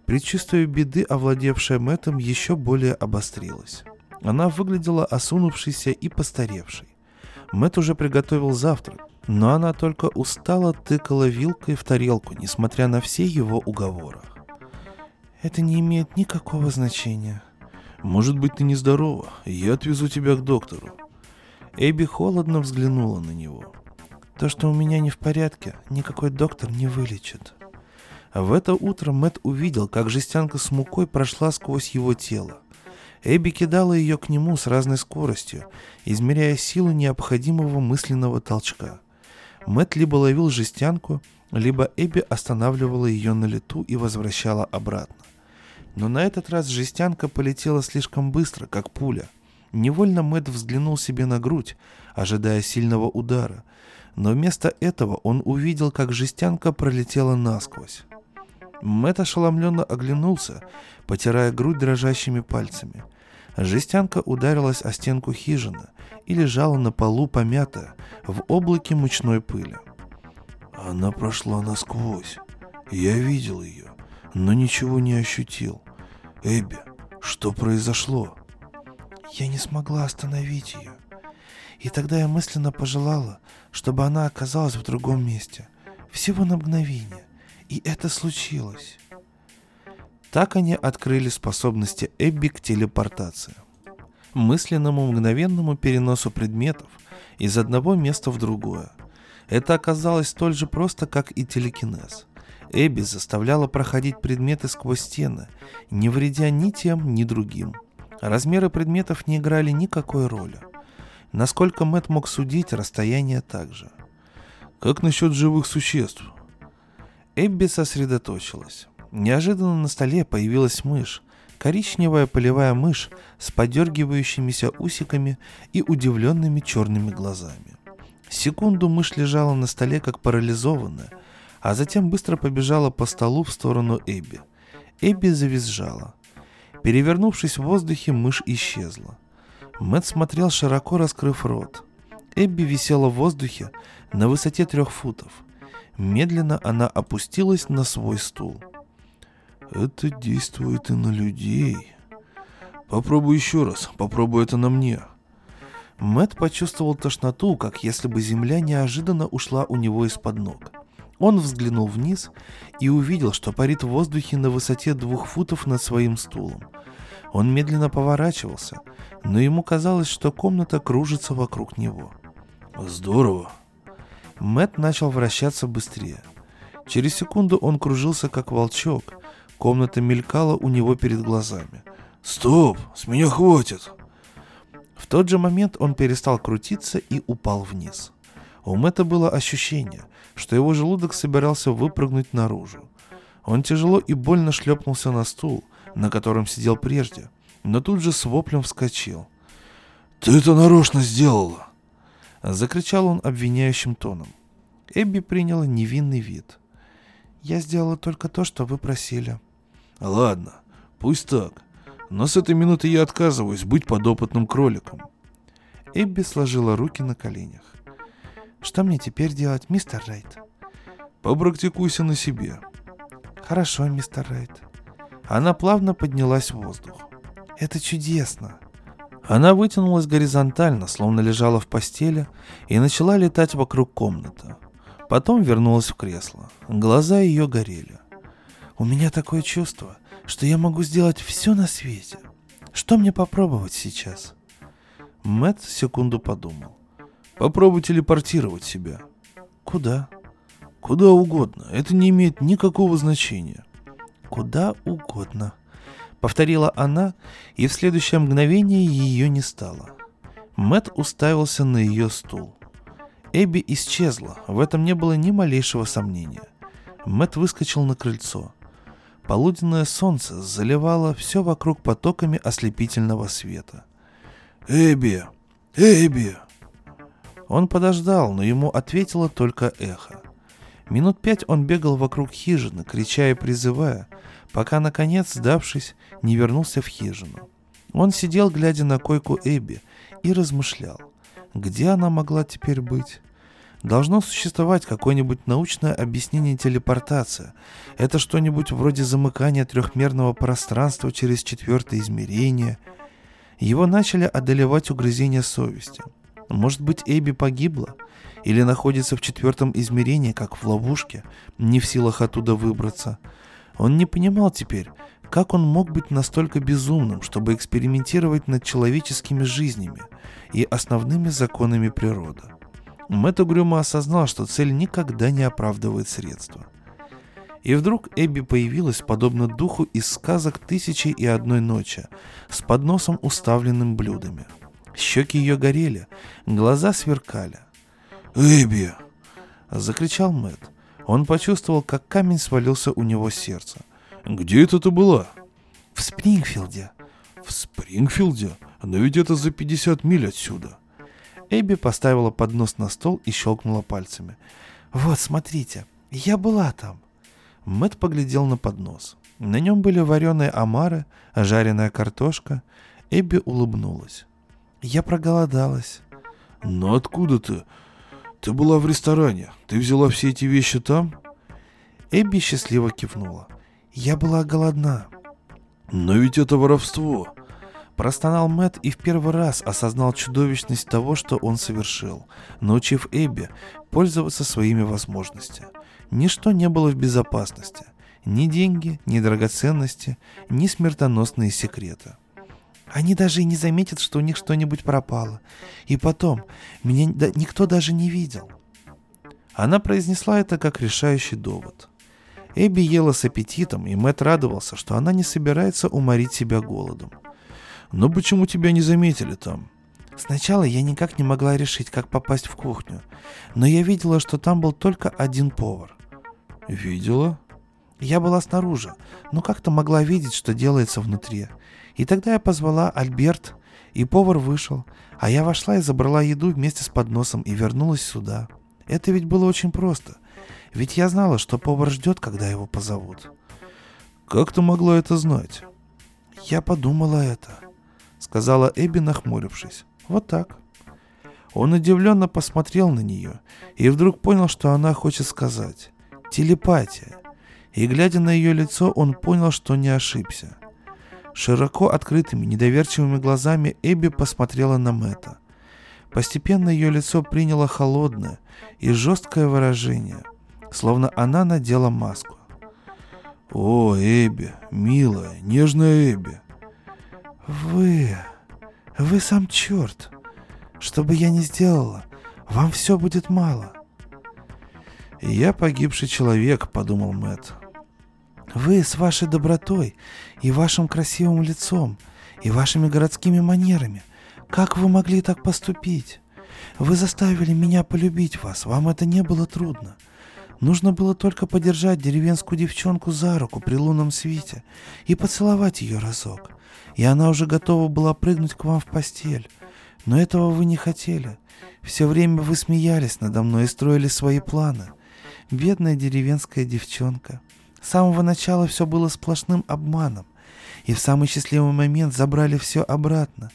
предчувствие беды, овладевшее Мэттом, еще более обострилось. Она выглядела осунувшейся и постаревшей. Мэт уже приготовил завтрак, но она только устало тыкала вилкой в тарелку, несмотря на все его уговоры. «Это не имеет никакого значения», может быть, ты нездорова. Я отвезу тебя к доктору. Эбби холодно взглянула на него. То, что у меня не в порядке, никакой доктор не вылечит. А в это утро Мэт увидел, как жестянка с мукой прошла сквозь его тело. Эбби кидала ее к нему с разной скоростью, измеряя силу необходимого мысленного толчка. Мэт либо ловил жестянку, либо Эбби останавливала ее на лету и возвращала обратно. Но на этот раз жестянка полетела слишком быстро, как пуля. Невольно Мэтт взглянул себе на грудь, ожидая сильного удара, но вместо этого он увидел, как жестянка пролетела насквозь. Мэтт ошеломленно оглянулся, потирая грудь дрожащими пальцами. Жестянка ударилась о стенку хижины и лежала на полу помятая, в облаке мучной пыли. Она прошла насквозь. Я видел ее, но ничего не ощутил. Эбби, что произошло? Я не смогла остановить ее. И тогда я мысленно пожелала, чтобы она оказалась в другом месте. Всего на мгновение. И это случилось. Так они открыли способности Эбби к телепортации. Мысленному мгновенному переносу предметов из одного места в другое. Это оказалось столь же просто, как и телекинез – Эбби заставляла проходить предметы сквозь стены, не вредя ни тем, ни другим. Размеры предметов не играли никакой роли. Насколько Мэт мог судить, расстояние также. «Как насчет живых существ?» Эбби сосредоточилась. Неожиданно на столе появилась мышь, коричневая полевая мышь с подергивающимися усиками и удивленными черными глазами. Секунду мышь лежала на столе как парализованная – а затем быстро побежала по столу в сторону Эбби. Эбби завизжала. Перевернувшись в воздухе, мышь исчезла. Мэтт смотрел, широко раскрыв рот. Эбби висела в воздухе на высоте трех футов. Медленно она опустилась на свой стул. «Это действует и на людей. Попробуй еще раз, попробуй это на мне». Мэт почувствовал тошноту, как если бы земля неожиданно ушла у него из-под ног. Он взглянул вниз и увидел, что парит в воздухе на высоте двух футов над своим стулом. Он медленно поворачивался, но ему казалось, что комната кружится вокруг него. «Здорово!» Мэт начал вращаться быстрее. Через секунду он кружился, как волчок. Комната мелькала у него перед глазами. «Стоп! С меня хватит!» В тот же момент он перестал крутиться и упал вниз. У Мэтта было ощущение, что его желудок собирался выпрыгнуть наружу. Он тяжело и больно шлепнулся на стул, на котором сидел прежде, но тут же с воплем вскочил. «Ты это нарочно сделала!» Закричал он обвиняющим тоном. Эбби приняла невинный вид. «Я сделала только то, что вы просили». «Ладно, пусть так. Но с этой минуты я отказываюсь быть подопытным кроликом». Эбби сложила руки на коленях. Что мне теперь делать, мистер Райт? Попрактикуйся на себе. Хорошо, мистер Райт. Она плавно поднялась в воздух. Это чудесно. Она вытянулась горизонтально, словно лежала в постели, и начала летать вокруг комнаты. Потом вернулась в кресло. Глаза ее горели. У меня такое чувство, что я могу сделать все на свете. Что мне попробовать сейчас? Мэт секунду подумал. Попробуй телепортировать себя. Куда? Куда угодно. Это не имеет никакого значения. Куда угодно. Повторила она, и в следующее мгновение ее не стало. Мэт уставился на ее стул. Эбби исчезла, в этом не было ни малейшего сомнения. Мэт выскочил на крыльцо. Полуденное солнце заливало все вокруг потоками ослепительного света. «Эбби! Эбби!» Он подождал, но ему ответило только эхо. Минут пять он бегал вокруг хижины, крича и призывая, пока, наконец, сдавшись, не вернулся в хижину. Он сидел, глядя на койку Эбби, и размышлял, где она могла теперь быть. Должно существовать какое-нибудь научное объяснение телепортации. Это что-нибудь вроде замыкания трехмерного пространства через четвертое измерение. Его начали одолевать угрызения совести. Может быть, Эбби погибла? Или находится в четвертом измерении, как в ловушке, не в силах оттуда выбраться? Он не понимал теперь, как он мог быть настолько безумным, чтобы экспериментировать над человеческими жизнями и основными законами природы. Мэтт угрюмо осознал, что цель никогда не оправдывает средства. И вдруг Эбби появилась, подобно духу из сказок «Тысячи и одной ночи», с подносом, уставленным блюдами. Щеки ее горели, глаза сверкали. «Эбби!» — закричал Мэтт. Он почувствовал, как камень свалился у него с сердца. «Где это ты была?» «В Спрингфилде». «В Спрингфилде? Но ведь это за 50 миль отсюда». Эбби поставила поднос на стол и щелкнула пальцами. «Вот, смотрите, я была там». Мэт поглядел на поднос. На нем были вареные омары, жареная картошка. Эбби улыбнулась. «Я проголодалась». «Но откуда ты? Ты была в ресторане. Ты взяла все эти вещи там?» Эбби счастливо кивнула. «Я была голодна». «Но ведь это воровство», Простонал Мэт и в первый раз осознал чудовищность того, что он совершил, научив Эбби пользоваться своими возможностями. Ничто не было в безопасности. Ни деньги, ни драгоценности, ни смертоносные секреты. Они даже и не заметят, что у них что-нибудь пропало. И потом, меня никто даже не видел. Она произнесла это как решающий довод. Эбби ела с аппетитом, и Мэт радовался, что она не собирается уморить себя голодом. Но почему тебя не заметили там? Сначала я никак не могла решить, как попасть в кухню. Но я видела, что там был только один повар. Видела? Я была снаружи, но как-то могла видеть, что делается внутри. И тогда я позвала Альберт, и повар вышел, а я вошла и забрала еду вместе с подносом и вернулась сюда. Это ведь было очень просто. Ведь я знала, что повар ждет, когда его позовут. Как ты могла это знать? Я подумала это сказала Эбби, нахмурившись. Вот так. Он удивленно посмотрел на нее и вдруг понял, что она хочет сказать. Телепатия. И глядя на ее лицо, он понял, что не ошибся. Широко открытыми, недоверчивыми глазами Эбби посмотрела на Мэтта. Постепенно ее лицо приняло холодное и жесткое выражение, словно она надела маску. «О, Эбби, милая, нежная Эбби, «Вы... вы сам черт. Что бы я ни сделала, вам все будет мало». «Я погибший человек», — подумал Мэт. «Вы с вашей добротой и вашим красивым лицом и вашими городскими манерами, как вы могли так поступить? Вы заставили меня полюбить вас, вам это не было трудно. Нужно было только подержать деревенскую девчонку за руку при лунном свете и поцеловать ее разок и она уже готова была прыгнуть к вам в постель. Но этого вы не хотели. Все время вы смеялись надо мной и строили свои планы. Бедная деревенская девчонка. С самого начала все было сплошным обманом. И в самый счастливый момент забрали все обратно.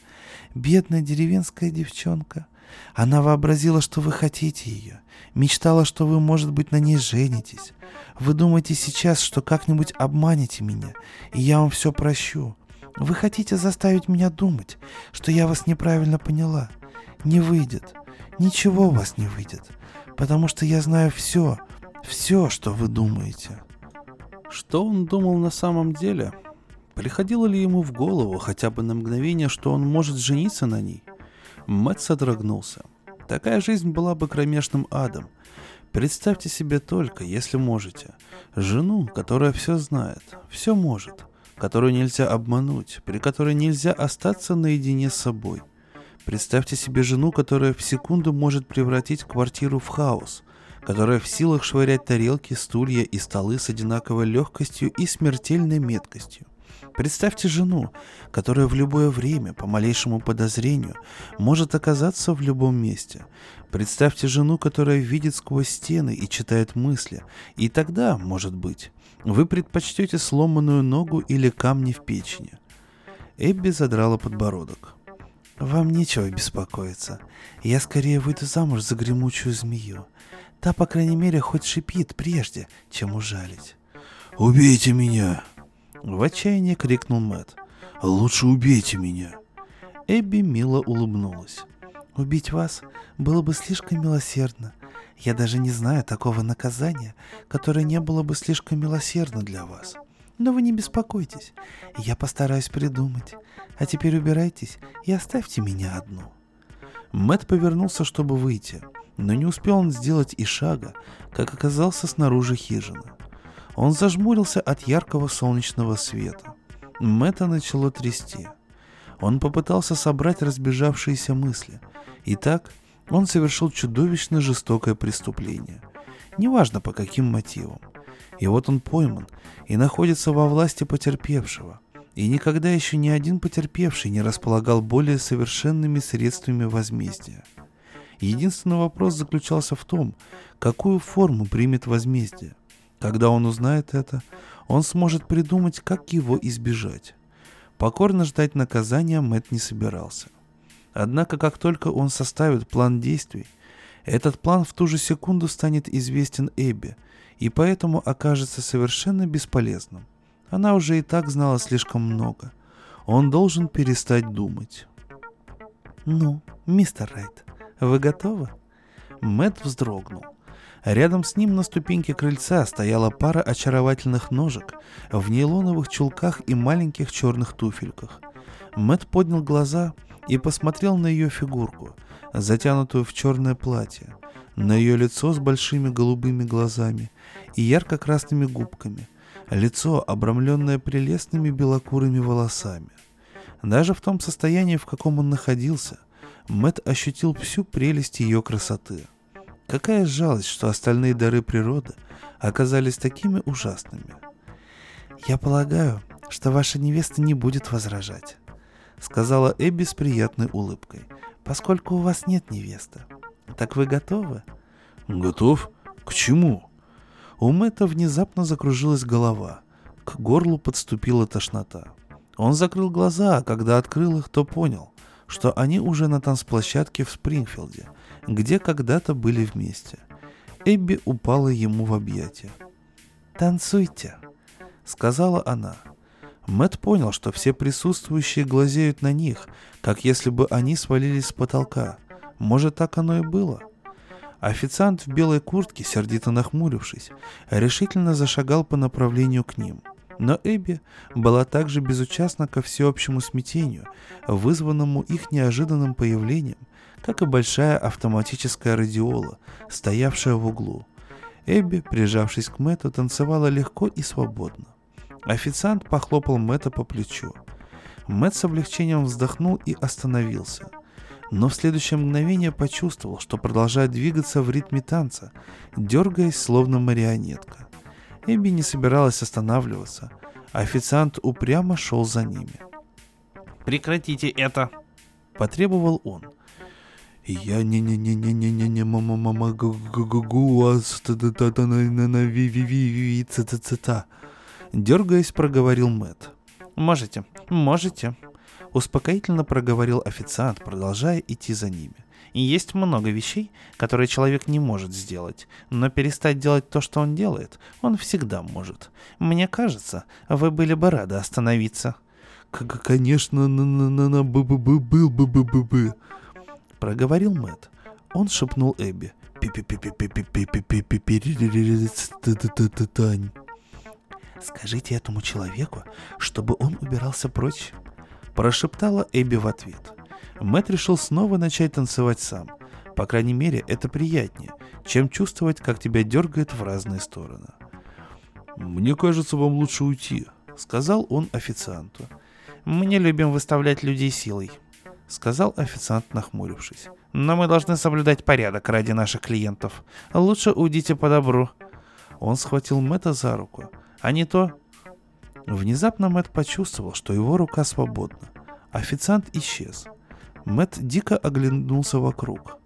Бедная деревенская девчонка. Она вообразила, что вы хотите ее. Мечтала, что вы, может быть, на ней женитесь. Вы думаете сейчас, что как-нибудь обманете меня, и я вам все прощу. Вы хотите заставить меня думать, что я вас неправильно поняла. Не выйдет. Ничего у вас не выйдет. Потому что я знаю все, все, что вы думаете. Что он думал на самом деле? Приходило ли ему в голову хотя бы на мгновение, что он может жениться на ней? Мэтт содрогнулся. Такая жизнь была бы кромешным адом. Представьте себе только, если можете, жену, которая все знает, все может, которую нельзя обмануть, при которой нельзя остаться наедине с собой. Представьте себе жену, которая в секунду может превратить квартиру в хаос, которая в силах швырять тарелки, стулья и столы с одинаковой легкостью и смертельной меткостью. Представьте жену, которая в любое время, по малейшему подозрению, может оказаться в любом месте. Представьте жену, которая видит сквозь стены и читает мысли. И тогда, может быть, вы предпочтете сломанную ногу или камни в печени. Эбби задрала подбородок. «Вам нечего беспокоиться. Я скорее выйду замуж за гремучую змею. Та, по крайней мере, хоть шипит прежде, чем ужалить». «Убейте меня!» В отчаянии крикнул Мэт. «Лучше убейте меня!» Эбби мило улыбнулась. «Убить вас было бы слишком милосердно. Я даже не знаю такого наказания, которое не было бы слишком милосердно для вас. Но вы не беспокойтесь, я постараюсь придумать. А теперь убирайтесь и оставьте меня одну». Мэт повернулся, чтобы выйти, но не успел он сделать и шага, как оказался снаружи хижины. Он зажмурился от яркого солнечного света. Мэтта начало трясти. Он попытался собрать разбежавшиеся мысли. И так он совершил чудовищно жестокое преступление. Неважно по каким мотивам. И вот он пойман и находится во власти потерпевшего. И никогда еще ни один потерпевший не располагал более совершенными средствами возмездия. Единственный вопрос заключался в том, какую форму примет возмездие. Когда он узнает это, он сможет придумать, как его избежать. Покорно ждать наказания Мэт не собирался. Однако, как только он составит план действий, этот план в ту же секунду станет известен Эбби, и поэтому окажется совершенно бесполезным. Она уже и так знала слишком много. Он должен перестать думать. «Ну, мистер Райт, вы готовы?» Мэт вздрогнул. Рядом с ним на ступеньке крыльца стояла пара очаровательных ножек в нейлоновых чулках и маленьких черных туфельках. Мэт поднял глаза и посмотрел на ее фигурку, затянутую в черное платье, на ее лицо с большими голубыми глазами и ярко-красными губками, лицо, обрамленное прелестными белокурыми волосами. Даже в том состоянии, в каком он находился, Мэт ощутил всю прелесть ее красоты – Какая жалость, что остальные дары природы оказались такими ужасными. «Я полагаю, что ваша невеста не будет возражать», — сказала Эбби с приятной улыбкой, «поскольку у вас нет невесты. Так вы готовы?» «Готов? К чему?» У Мэтта внезапно закружилась голова. К горлу подступила тошнота. Он закрыл глаза, а когда открыл их, то понял, что они уже на танцплощадке в Спрингфилде — где когда-то были вместе. Эбби упала ему в объятия. «Танцуйте», — сказала она. Мэт понял, что все присутствующие глазеют на них, как если бы они свалились с потолка. Может, так оно и было. Официант в белой куртке, сердито нахмурившись, решительно зашагал по направлению к ним. Но Эбби была также безучастна ко всеобщему смятению, вызванному их неожиданным появлением, как и большая автоматическая радиола, стоявшая в углу. Эбби, прижавшись к Мэтту, танцевала легко и свободно. Официант похлопал Мэтта по плечу. Мэтт с облегчением вздохнул и остановился. Но в следующее мгновение почувствовал, что продолжает двигаться в ритме танца, дергаясь словно марионетка. Эбби не собиралась останавливаться. А официант упрямо шел за ними. «Прекратите это!» – потребовал он. Я не не не не не не не мама мама гу вас та та та та на на на ви ви ви ви ца ца ца та дергаясь проговорил Мэт. Можете, можете. Успокоительно проговорил официант, продолжая идти за ними. И есть много вещей, которые человек не может сделать, но перестать делать то, что он делает, он всегда может. Мне кажется, вы были бы рады остановиться. Конечно, на на на на бы бы бы был бы бы бы бы. Проговорил Мэт. Он шепнул Эбби. Скажите этому человеку, чтобы он убирался прочь. Прошептала Эбби в ответ. Мэт решил снова начать танцевать сам. По крайней мере, это приятнее, чем чувствовать, как тебя дергает в разные стороны. «Мне кажется, вам лучше уйти», — сказал он официанту. «Мы не любим выставлять людей силой», — сказал официант, нахмурившись. «Но мы должны соблюдать порядок ради наших клиентов. Лучше уйдите по добру». Он схватил Мэтта за руку. «А не то...» Внезапно Мэтт почувствовал, что его рука свободна. Официант исчез. Мэт дико оглянулся вокруг.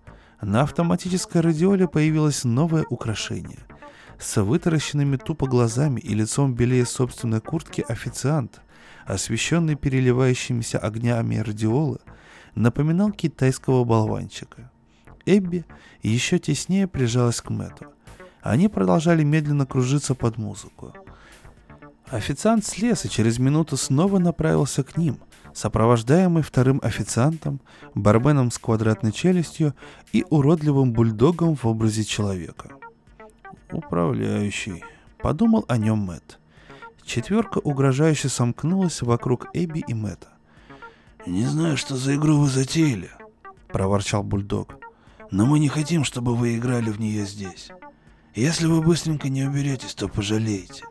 На автоматической радиоле появилось новое украшение. С вытаращенными тупо глазами и лицом белее собственной куртки официант, освещенный переливающимися огнями радиолы, напоминал китайского болванчика. Эбби еще теснее прижалась к Мэту. Они продолжали медленно кружиться под музыку. Официант слез и через минуту снова направился к ним – сопровождаемый вторым официантом, барменом с квадратной челюстью и уродливым бульдогом в образе человека. «Управляющий», — подумал о нем Мэтт. Четверка угрожающе сомкнулась вокруг Эбби и Мэтта. «Не знаю, что за игру вы затеяли», — проворчал бульдог. «Но мы не хотим, чтобы вы играли в нее здесь. Если вы быстренько не уберетесь, то пожалеете».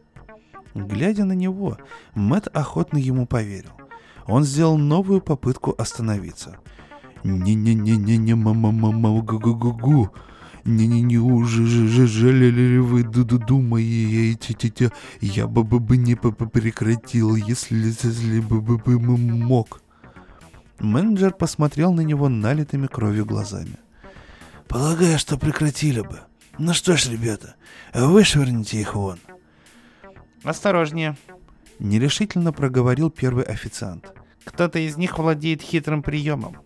Глядя на него, Мэт охотно ему поверил. Он сделал новую попытку остановиться. «Не-не-не-не-не, мама-мама, гу-гу-гу-гу!» Не-не-не, уже же жалели вы думаете, я бы бы не прекратил, если, бы мог. Менеджер посмотрел на него налитыми кровью глазами. Полагаю, что прекратили бы. Ну что ж, ребята, вышвырните их вон. Осторожнее, Нерешительно проговорил первый официант. Кто-то из них владеет хитрым приемом.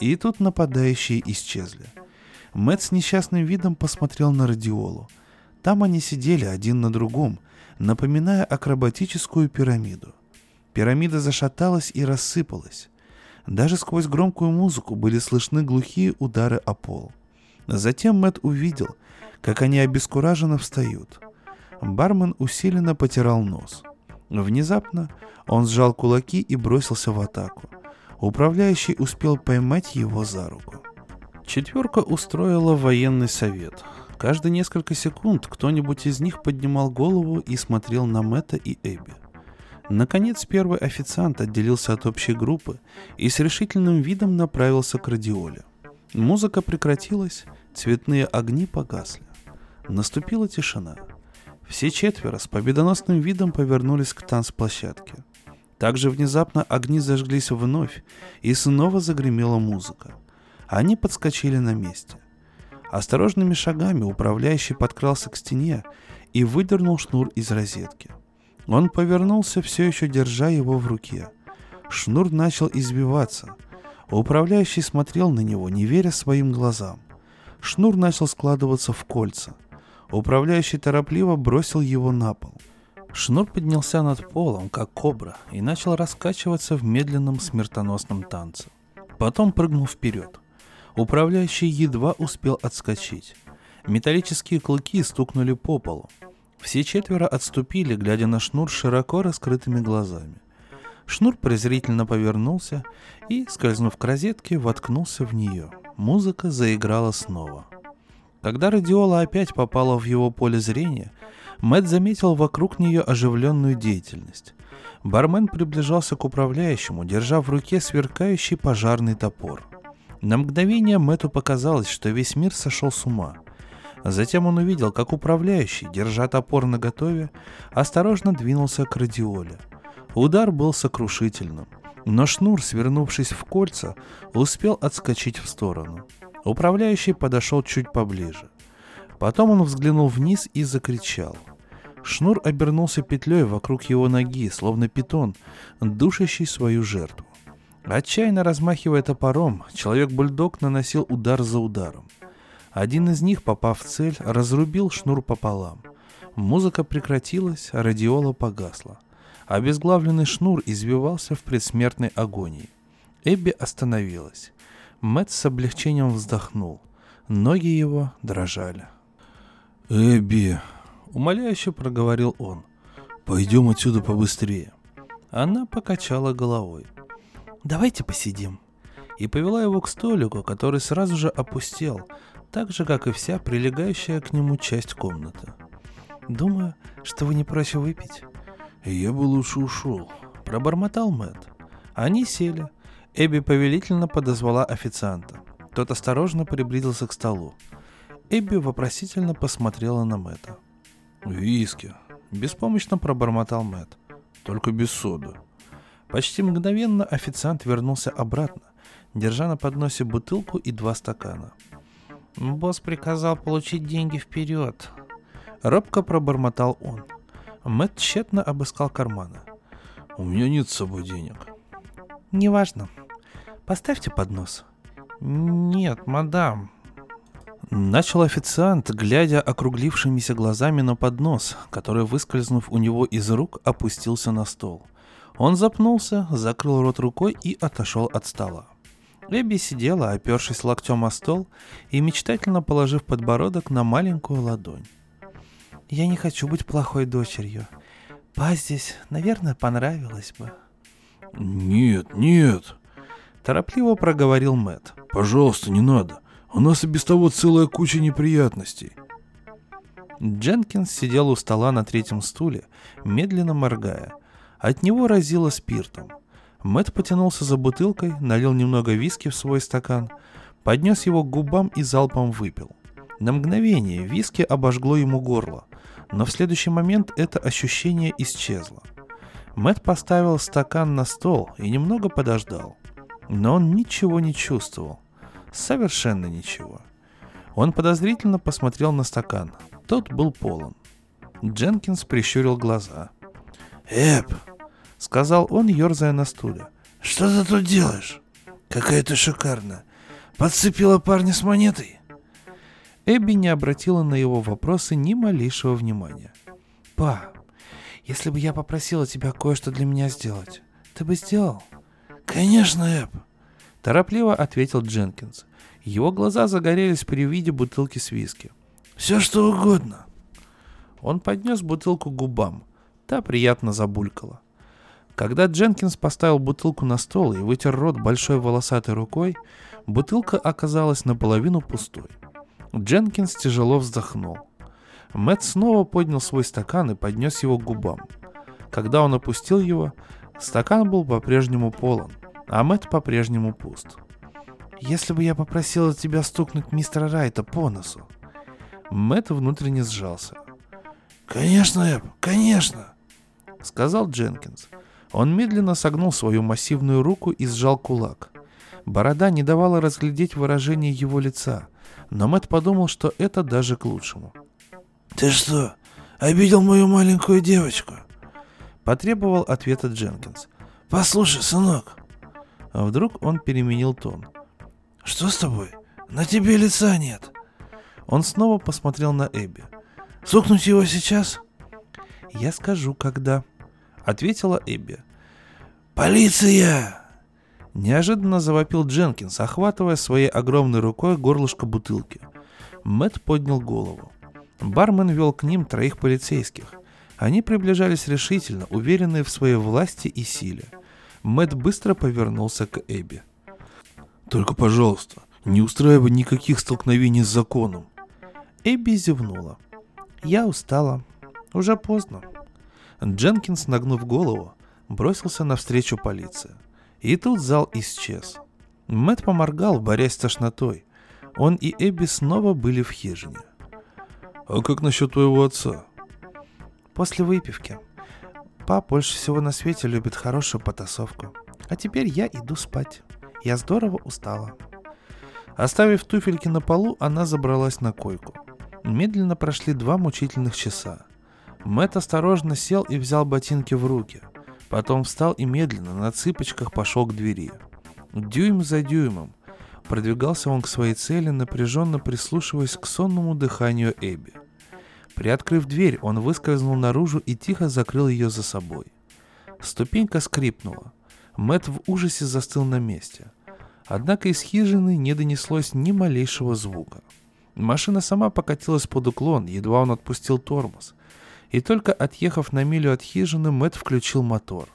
И тут нападающие исчезли. Мэтт с несчастным видом посмотрел на радиолу. Там они сидели один на другом, напоминая акробатическую пирамиду. Пирамида зашаталась и рассыпалась. Даже сквозь громкую музыку были слышны глухие удары о пол. Затем Мэтт увидел, как они обескураженно встают. Бармен усиленно потирал нос. Внезапно он сжал кулаки и бросился в атаку. Управляющий успел поймать его за руку. Четверка устроила военный совет. Каждые несколько секунд кто-нибудь из них поднимал голову и смотрел на Мэтта и Эбби. Наконец первый официант отделился от общей группы и с решительным видом направился к радиоле. Музыка прекратилась, цветные огни погасли. Наступила тишина – все четверо с победоносным видом повернулись к танцплощадке. Также внезапно огни зажглись вновь, и снова загремела музыка. Они подскочили на месте. Осторожными шагами управляющий подкрался к стене и выдернул шнур из розетки. Он повернулся, все еще держа его в руке. Шнур начал избиваться. Управляющий смотрел на него, не веря своим глазам. Шнур начал складываться в кольца – Управляющий торопливо бросил его на пол. Шнур поднялся над полом, как кобра, и начал раскачиваться в медленном смертоносном танце. Потом прыгнул вперед. Управляющий едва успел отскочить. Металлические клыки стукнули по полу. Все четверо отступили, глядя на шнур широко раскрытыми глазами. Шнур презрительно повернулся и, скользнув к розетке, воткнулся в нее. Музыка заиграла снова. Когда радиола опять попала в его поле зрения, Мэт заметил вокруг нее оживленную деятельность. Бармен приближался к управляющему, держа в руке сверкающий пожарный топор. На мгновение Мэту показалось, что весь мир сошел с ума. Затем он увидел, как управляющий, держа топор наготове, осторожно двинулся к радиоле. Удар был сокрушительным, но шнур, свернувшись в кольца, успел отскочить в сторону – Управляющий подошел чуть поближе. Потом он взглянул вниз и закричал. Шнур обернулся петлей вокруг его ноги, словно питон, душащий свою жертву. Отчаянно размахивая топором, человек-бульдог наносил удар за ударом. Один из них, попав в цель, разрубил шнур пополам. Музыка прекратилась, радиола погасла. Обезглавленный шнур извивался в предсмертной агонии. Эбби остановилась. Мэтт с облегчением вздохнул. Ноги его дрожали. «Эбби», — умоляюще проговорил он, — «пойдем отсюда побыстрее». Она покачала головой. «Давайте посидим». И повела его к столику, который сразу же опустел, так же, как и вся прилегающая к нему часть комнаты. «Думаю, что вы не прочь выпить». «Я бы лучше ушел», — пробормотал Мэтт. Они сели. Эбби повелительно подозвала официанта. Тот осторожно приблизился к столу. Эбби вопросительно посмотрела на Мэтта. «Виски», — беспомощно пробормотал Мэтт. «Только без соды». Почти мгновенно официант вернулся обратно, держа на подносе бутылку и два стакана. «Босс приказал получить деньги вперед», — робко пробормотал он. Мэтт тщетно обыскал карманы. «У меня нет с собой денег». «Неважно. Поставьте поднос». «Нет, мадам». Начал официант, глядя округлившимися глазами на поднос, который, выскользнув у него из рук, опустился на стол. Он запнулся, закрыл рот рукой и отошел от стола. Эбби сидела, опершись локтем о стол и мечтательно положив подбородок на маленькую ладонь. «Я не хочу быть плохой дочерью. Па здесь, наверное, понравилось бы». «Нет, нет», — торопливо проговорил Мэт. «Пожалуйста, не надо. У нас и без того целая куча неприятностей». Дженкинс сидел у стола на третьем стуле, медленно моргая. От него разило спиртом. Мэт потянулся за бутылкой, налил немного виски в свой стакан, поднес его к губам и залпом выпил. На мгновение виски обожгло ему горло, но в следующий момент это ощущение исчезло. Мэт поставил стакан на стол и немного подождал. Но он ничего не чувствовал. Совершенно ничего. Он подозрительно посмотрел на стакан. Тот был полон. Дженкинс прищурил глаза. «Эб, сказал он, ерзая на стуле. «Что ты тут делаешь? Какая ты шикарная. Подцепила парня с монетой?» Эбби не обратила на его вопросы ни малейшего внимания. «Па, если бы я попросила тебя кое-что для меня сделать, ты бы сделал?» «Конечно, Эб», — торопливо ответил Дженкинс. Его глаза загорелись при виде бутылки с виски. «Все что угодно». Он поднес бутылку к губам. Та приятно забулькала. Когда Дженкинс поставил бутылку на стол и вытер рот большой волосатой рукой, бутылка оказалась наполовину пустой. Дженкинс тяжело вздохнул. Мэтт снова поднял свой стакан и поднес его к губам. Когда он опустил его, стакан был по-прежнему полон, а Мэтт по-прежнему пуст. «Если бы я попросила тебя стукнуть мистера Райта по носу...» Мэтт внутренне сжался. «Конечно, Эб, конечно!» — сказал Дженкинс. Он медленно согнул свою массивную руку и сжал кулак. Борода не давала разглядеть выражение его лица, но Мэт подумал, что это даже к лучшему. «Ты что, обидел мою маленькую девочку?» Потребовал ответа Дженкинс. «Послушай, сынок». А вдруг он переменил тон. «Что с тобой? На тебе лица нет». Он снова посмотрел на Эбби. «Сукнуть его сейчас?» «Я скажу, когда», — ответила Эбби. «Полиция!» Неожиданно завопил Дженкинс, охватывая своей огромной рукой горлышко бутылки. Мэт поднял голову. Бармен вел к ним троих полицейских. Они приближались решительно, уверенные в своей власти и силе. Мэт быстро повернулся к Эбби. «Только, пожалуйста, не устраивай никаких столкновений с законом». Эбби зевнула. «Я устала. Уже поздно». Дженкинс, нагнув голову, бросился навстречу полиции. И тут зал исчез. Мэт поморгал, борясь с тошнотой. Он и Эбби снова были в хижине. «А как насчет твоего отца?» «После выпивки. Пап больше всего на свете любит хорошую потасовку. А теперь я иду спать. Я здорово устала». Оставив туфельки на полу, она забралась на койку. Медленно прошли два мучительных часа. Мэт осторожно сел и взял ботинки в руки. Потом встал и медленно на цыпочках пошел к двери. Дюйм за дюймом продвигался он к своей цели, напряженно прислушиваясь к сонному дыханию Эбби. Приоткрыв дверь, он выскользнул наружу и тихо закрыл ее за собой. Ступенька скрипнула. Мэт в ужасе застыл на месте. Однако из хижины не донеслось ни малейшего звука. Машина сама покатилась под уклон, едва он отпустил тормоз. И только отъехав на милю от хижины, Мэт включил мотор.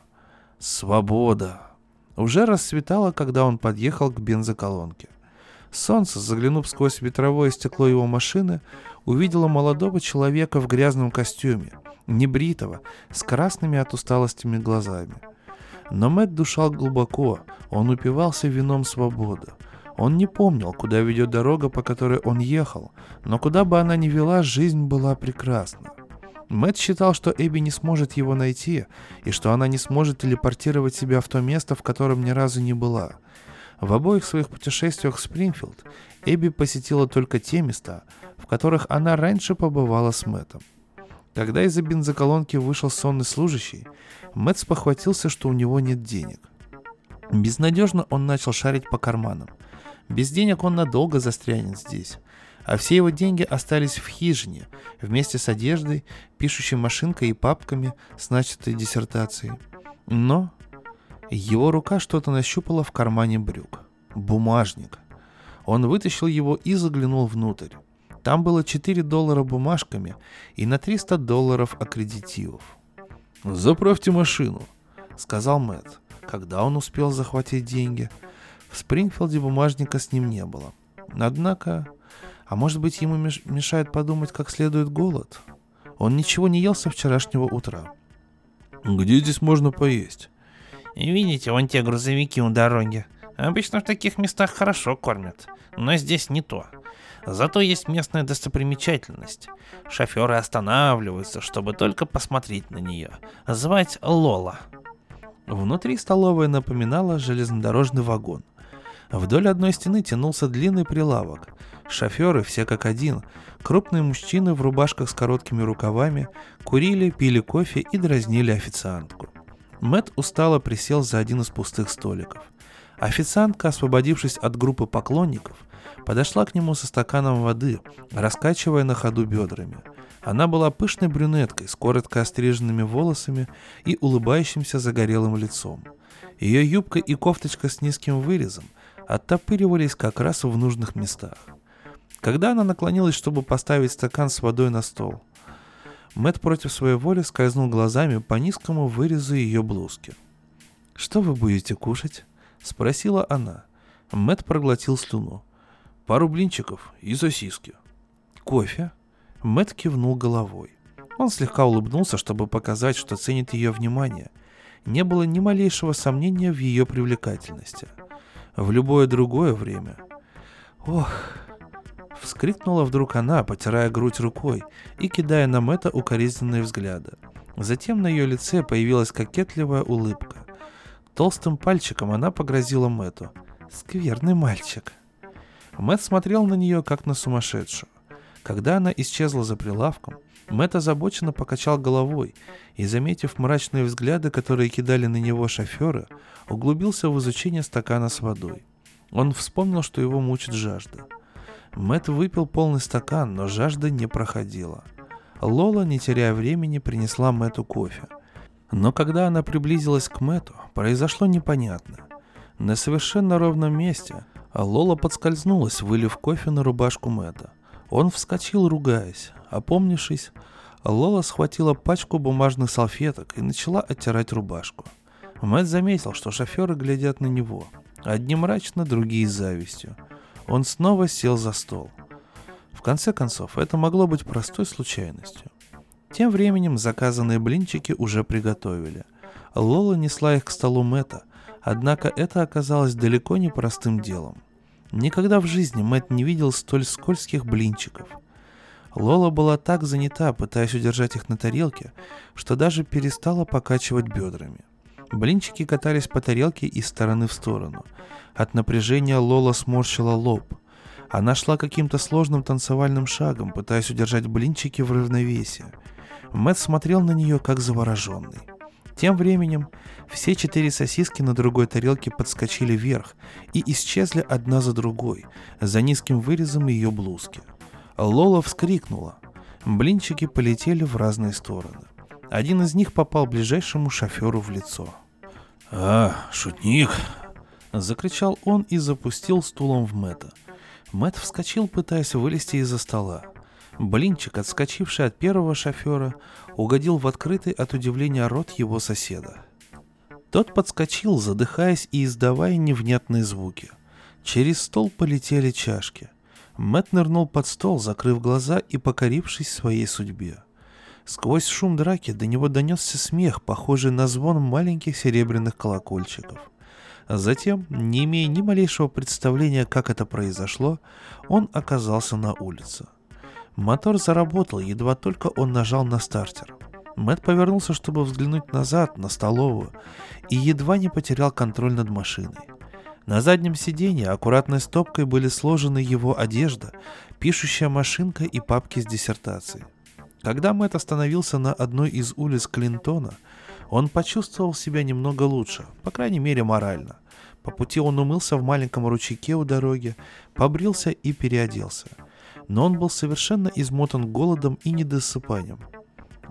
Свобода! Уже расцветало, когда он подъехал к бензоколонке. Солнце, заглянув сквозь ветровое стекло его машины, увидело молодого человека в грязном костюме, небритого, с красными от усталостями глазами. Но Мэтт душал глубоко, он упивался вином свободы. Он не помнил, куда ведет дорога, по которой он ехал, но куда бы она ни вела, жизнь была прекрасна. Мэтт считал, что Эбби не сможет его найти, и что она не сможет телепортировать себя в то место, в котором ни разу не была. В обоих своих путешествиях в Спрингфилд Эбби посетила только те места, в которых она раньше побывала с Мэттом. Когда из-за бензоколонки вышел сонный служащий, Мэтт спохватился, что у него нет денег. Безнадежно он начал шарить по карманам. Без денег он надолго застрянет здесь а все его деньги остались в хижине, вместе с одеждой, пишущей машинкой и папками с начатой диссертацией. Но его рука что-то нащупала в кармане брюк. Бумажник. Он вытащил его и заглянул внутрь. Там было 4 доллара бумажками и на 300 долларов аккредитивов. «Заправьте машину», — сказал Мэтт, когда он успел захватить деньги. В Спрингфилде бумажника с ним не было. Однако а может быть, ему мешает подумать как следует голод? Он ничего не ел со вчерашнего утра. Где здесь можно поесть? Видите, вон те грузовики у дороги. Обычно в таких местах хорошо кормят, но здесь не то. Зато есть местная достопримечательность. Шоферы останавливаются, чтобы только посмотреть на нее. Звать Лола. Внутри столовая напоминала железнодорожный вагон. Вдоль одной стены тянулся длинный прилавок, Шоферы все как один. Крупные мужчины в рубашках с короткими рукавами курили, пили кофе и дразнили официантку. Мэт устало присел за один из пустых столиков. Официантка, освободившись от группы поклонников, подошла к нему со стаканом воды, раскачивая на ходу бедрами. Она была пышной брюнеткой с коротко остриженными волосами и улыбающимся загорелым лицом. Ее юбка и кофточка с низким вырезом оттопыривались как раз в нужных местах когда она наклонилась, чтобы поставить стакан с водой на стол. Мэт против своей воли скользнул глазами по низкому вырезу ее блузки. «Что вы будете кушать?» — спросила она. Мэт проглотил слюну. «Пару блинчиков и сосиски». «Кофе?» Мэт кивнул головой. Он слегка улыбнулся, чтобы показать, что ценит ее внимание. Не было ни малейшего сомнения в ее привлекательности. В любое другое время... Ох, Вскрикнула вдруг она, потирая грудь рукой и кидая на Мэтта укоризненные взгляды. Затем на ее лице появилась кокетливая улыбка. Толстым пальчиком она погрозила Мэтту. «Скверный мальчик». Мэтт смотрел на нее, как на сумасшедшую. Когда она исчезла за прилавком, Мэтт озабоченно покачал головой и, заметив мрачные взгляды, которые кидали на него шоферы, углубился в изучение стакана с водой. Он вспомнил, что его мучит жажда. Мэт выпил полный стакан, но жажда не проходила. Лола, не теряя времени, принесла Мэту кофе. Но когда она приблизилась к Мэту, произошло непонятное. На совершенно ровном месте Лола подскользнулась, вылив кофе на рубашку Мэта. Он вскочил, ругаясь. Опомнившись, Лола схватила пачку бумажных салфеток и начала оттирать рубашку. Мэтт заметил, что шоферы глядят на него. Одни мрачно, другие с завистью. Он снова сел за стол. В конце концов, это могло быть простой случайностью. Тем временем заказанные блинчики уже приготовили. Лола несла их к столу Мэтта, однако это оказалось далеко не простым делом. Никогда в жизни Мэтт не видел столь скользких блинчиков. Лола была так занята, пытаясь удержать их на тарелке, что даже перестала покачивать бедрами. Блинчики катались по тарелке из стороны в сторону, от напряжения Лола сморщила лоб. Она шла каким-то сложным танцевальным шагом, пытаясь удержать блинчики в равновесии. Мэт смотрел на нее как завороженный. Тем временем все четыре сосиски на другой тарелке подскочили вверх и исчезли одна за другой, за низким вырезом ее блузки. Лола вскрикнула. Блинчики полетели в разные стороны. Один из них попал ближайшему шоферу в лицо. «А, шутник!» Закричал он и запустил стулом в Мэтта. Мэтт вскочил, пытаясь вылезти из-за стола. Блинчик, отскочивший от первого шофера, угодил в открытый от удивления рот его соседа. Тот подскочил, задыхаясь и издавая невнятные звуки. Через стол полетели чашки. Мэт нырнул под стол, закрыв глаза и покорившись своей судьбе. Сквозь шум драки до него донесся смех, похожий на звон маленьких серебряных колокольчиков. Затем, не имея ни малейшего представления, как это произошло, он оказался на улице. Мотор заработал, едва только он нажал на стартер. Мэт повернулся, чтобы взглянуть назад, на столовую, и едва не потерял контроль над машиной. На заднем сиденье аккуратной стопкой были сложены его одежда, пишущая машинка и папки с диссертацией. Когда Мэт остановился на одной из улиц Клинтона, он почувствовал себя немного лучше, по крайней мере морально. По пути он умылся в маленьком ручейке у дороги, побрился и переоделся – но он был совершенно измотан голодом и недосыпанием.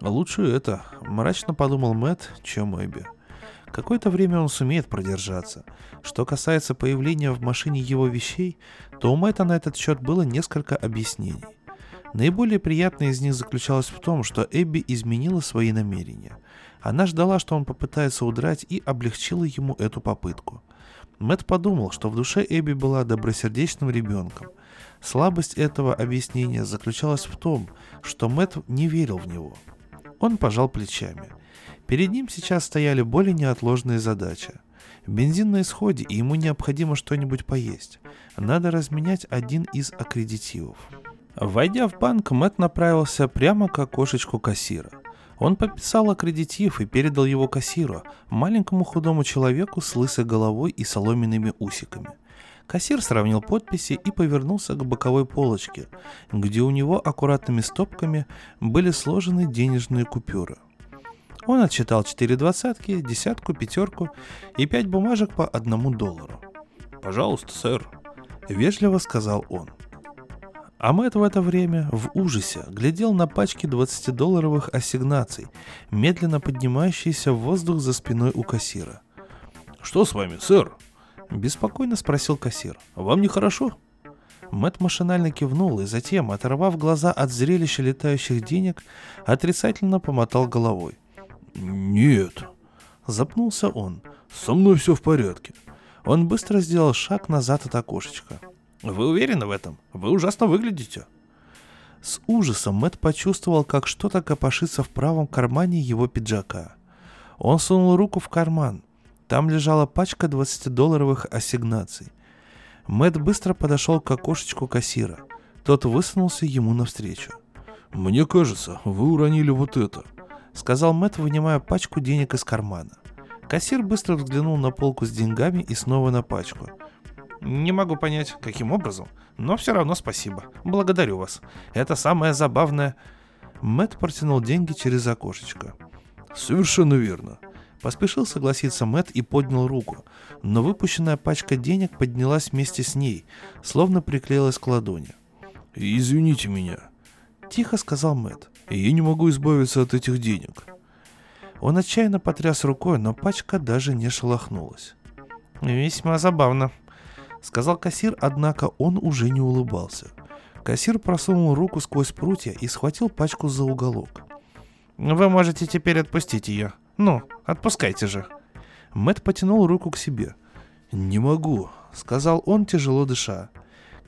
Лучше это, мрачно подумал Мэт, чем Эбби. Какое-то время он сумеет продержаться. Что касается появления в машине его вещей, то у Мэтта на этот счет было несколько объяснений. Наиболее приятное из них заключалось в том, что Эбби изменила свои намерения. Она ждала, что он попытается удрать и облегчила ему эту попытку. Мэт подумал, что в душе Эбби была добросердечным ребенком – Слабость этого объяснения заключалась в том, что Мэт не верил в него. Он пожал плечами. Перед ним сейчас стояли более неотложные задачи. Бензин на исходе, и ему необходимо что-нибудь поесть. Надо разменять один из аккредитивов. Войдя в банк, Мэт направился прямо к окошечку кассира. Он подписал аккредитив и передал его кассиру, маленькому худому человеку с лысой головой и соломенными усиками. Кассир сравнил подписи и повернулся к боковой полочке, где у него аккуратными стопками были сложены денежные купюры. Он отсчитал четыре двадцатки, десятку, пятерку и пять бумажек по одному доллару. «Пожалуйста, сэр», — вежливо сказал он. А Мэтт в это время в ужасе глядел на пачки 20-долларовых ассигнаций, медленно поднимающиеся в воздух за спиной у кассира. «Что с вами, сэр?» Беспокойно спросил кассир. «Вам нехорошо?» Мэт машинально кивнул и затем, оторвав глаза от зрелища летающих денег, отрицательно помотал головой. «Нет», — запнулся он. «Со мной все в порядке». Он быстро сделал шаг назад от окошечка. «Вы уверены в этом? Вы ужасно выглядите». С ужасом Мэт почувствовал, как что-то копошится в правом кармане его пиджака. Он сунул руку в карман, там лежала пачка 20-долларовых ассигнаций. Мэт быстро подошел к окошечку кассира. Тот высунулся ему навстречу. «Мне кажется, вы уронили вот это», — сказал Мэт, вынимая пачку денег из кармана. Кассир быстро взглянул на полку с деньгами и снова на пачку. «Не могу понять, каким образом, но все равно спасибо. Благодарю вас. Это самое забавное...» Мэт протянул деньги через окошечко. «Совершенно верно», Поспешил согласиться Мэт и поднял руку, но выпущенная пачка денег поднялась вместе с ней, словно приклеилась к ладони. «Извините меня», — тихо сказал Мэт. «Я не могу избавиться от этих денег». Он отчаянно потряс рукой, но пачка даже не шелохнулась. «Весьма забавно», — сказал кассир, однако он уже не улыбался. Кассир просунул руку сквозь прутья и схватил пачку за уголок. «Вы можете теперь отпустить ее», ну, отпускайте же. Мэт потянул руку к себе. Не могу, сказал он, тяжело дыша.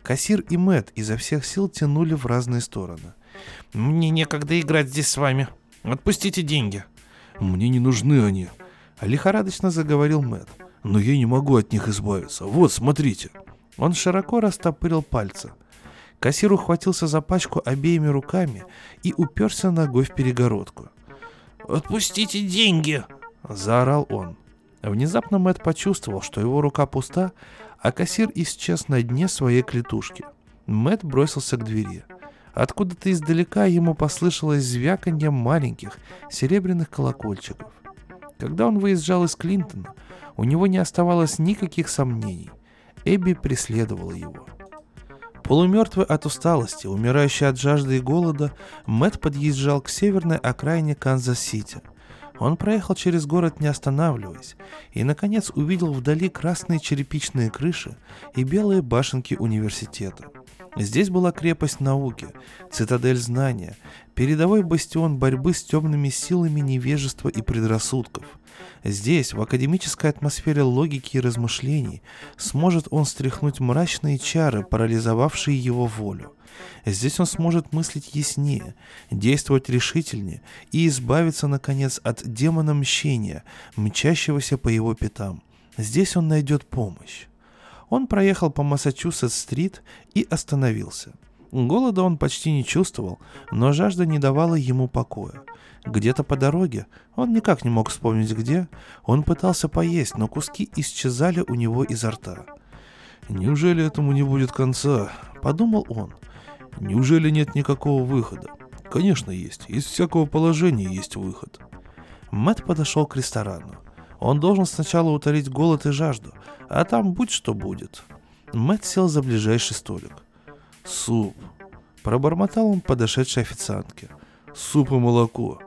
Кассир и Мэт изо всех сил тянули в разные стороны. Мне некогда играть здесь с вами. Отпустите деньги. Мне не нужны они. Лихорадочно заговорил Мэт. Но я не могу от них избавиться. Вот, смотрите. Он широко растопырил пальцы. Кассир ухватился за пачку обеими руками и уперся ногой в перегородку. «Отпустите деньги!» — заорал он. Внезапно Мэт почувствовал, что его рука пуста, а кассир исчез на дне своей клетушки. Мэт бросился к двери. Откуда-то издалека ему послышалось звяканье маленьких серебряных колокольчиков. Когда он выезжал из Клинтона, у него не оставалось никаких сомнений. Эбби преследовала его. Полумертвый от усталости, умирающий от жажды и голода, Мэт подъезжал к северной окраине Канзас-Сити. Он проехал через город не останавливаясь и, наконец, увидел вдали красные черепичные крыши и белые башенки университета. Здесь была крепость науки, цитадель знания, передовой бастион борьбы с темными силами невежества и предрассудков. Здесь, в академической атмосфере логики и размышлений, сможет он стряхнуть мрачные чары, парализовавшие его волю. Здесь он сможет мыслить яснее, действовать решительнее и избавиться, наконец, от демона мщения, мчащегося по его пятам. Здесь он найдет помощь. Он проехал по Массачусетс-стрит и остановился. Голода он почти не чувствовал, но жажда не давала ему покоя. Где-то по дороге, он никак не мог вспомнить где, он пытался поесть, но куски исчезали у него изо рта. «Неужели этому не будет конца?» – подумал он. «Неужели нет никакого выхода?» «Конечно есть. Из всякого положения есть выход». Мэт подошел к ресторану. Он должен сначала утолить голод и жажду, а там будь что будет. Мэт сел за ближайший столик. «Суп!» Пробормотал он подошедшей официантке. «Суп и молоко!»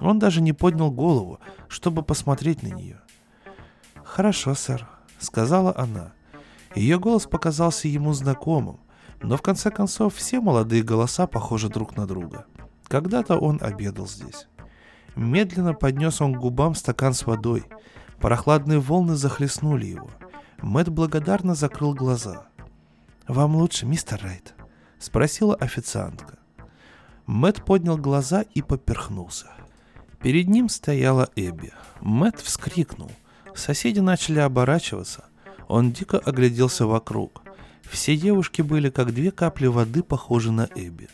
Он даже не поднял голову, чтобы посмотреть на нее. «Хорошо, сэр», — сказала она. Ее голос показался ему знакомым, но в конце концов все молодые голоса похожи друг на друга. Когда-то он обедал здесь. Медленно поднес он к губам стакан с водой. Прохладные волны захлестнули его. Мэт благодарно закрыл глаза. «Вам лучше, мистер Райт?» — спросила официантка. Мэт поднял глаза и поперхнулся. Перед ним стояла Эбби. Мэт вскрикнул. Соседи начали оборачиваться. Он дико огляделся вокруг. Все девушки были как две капли воды, похожи на Эбби.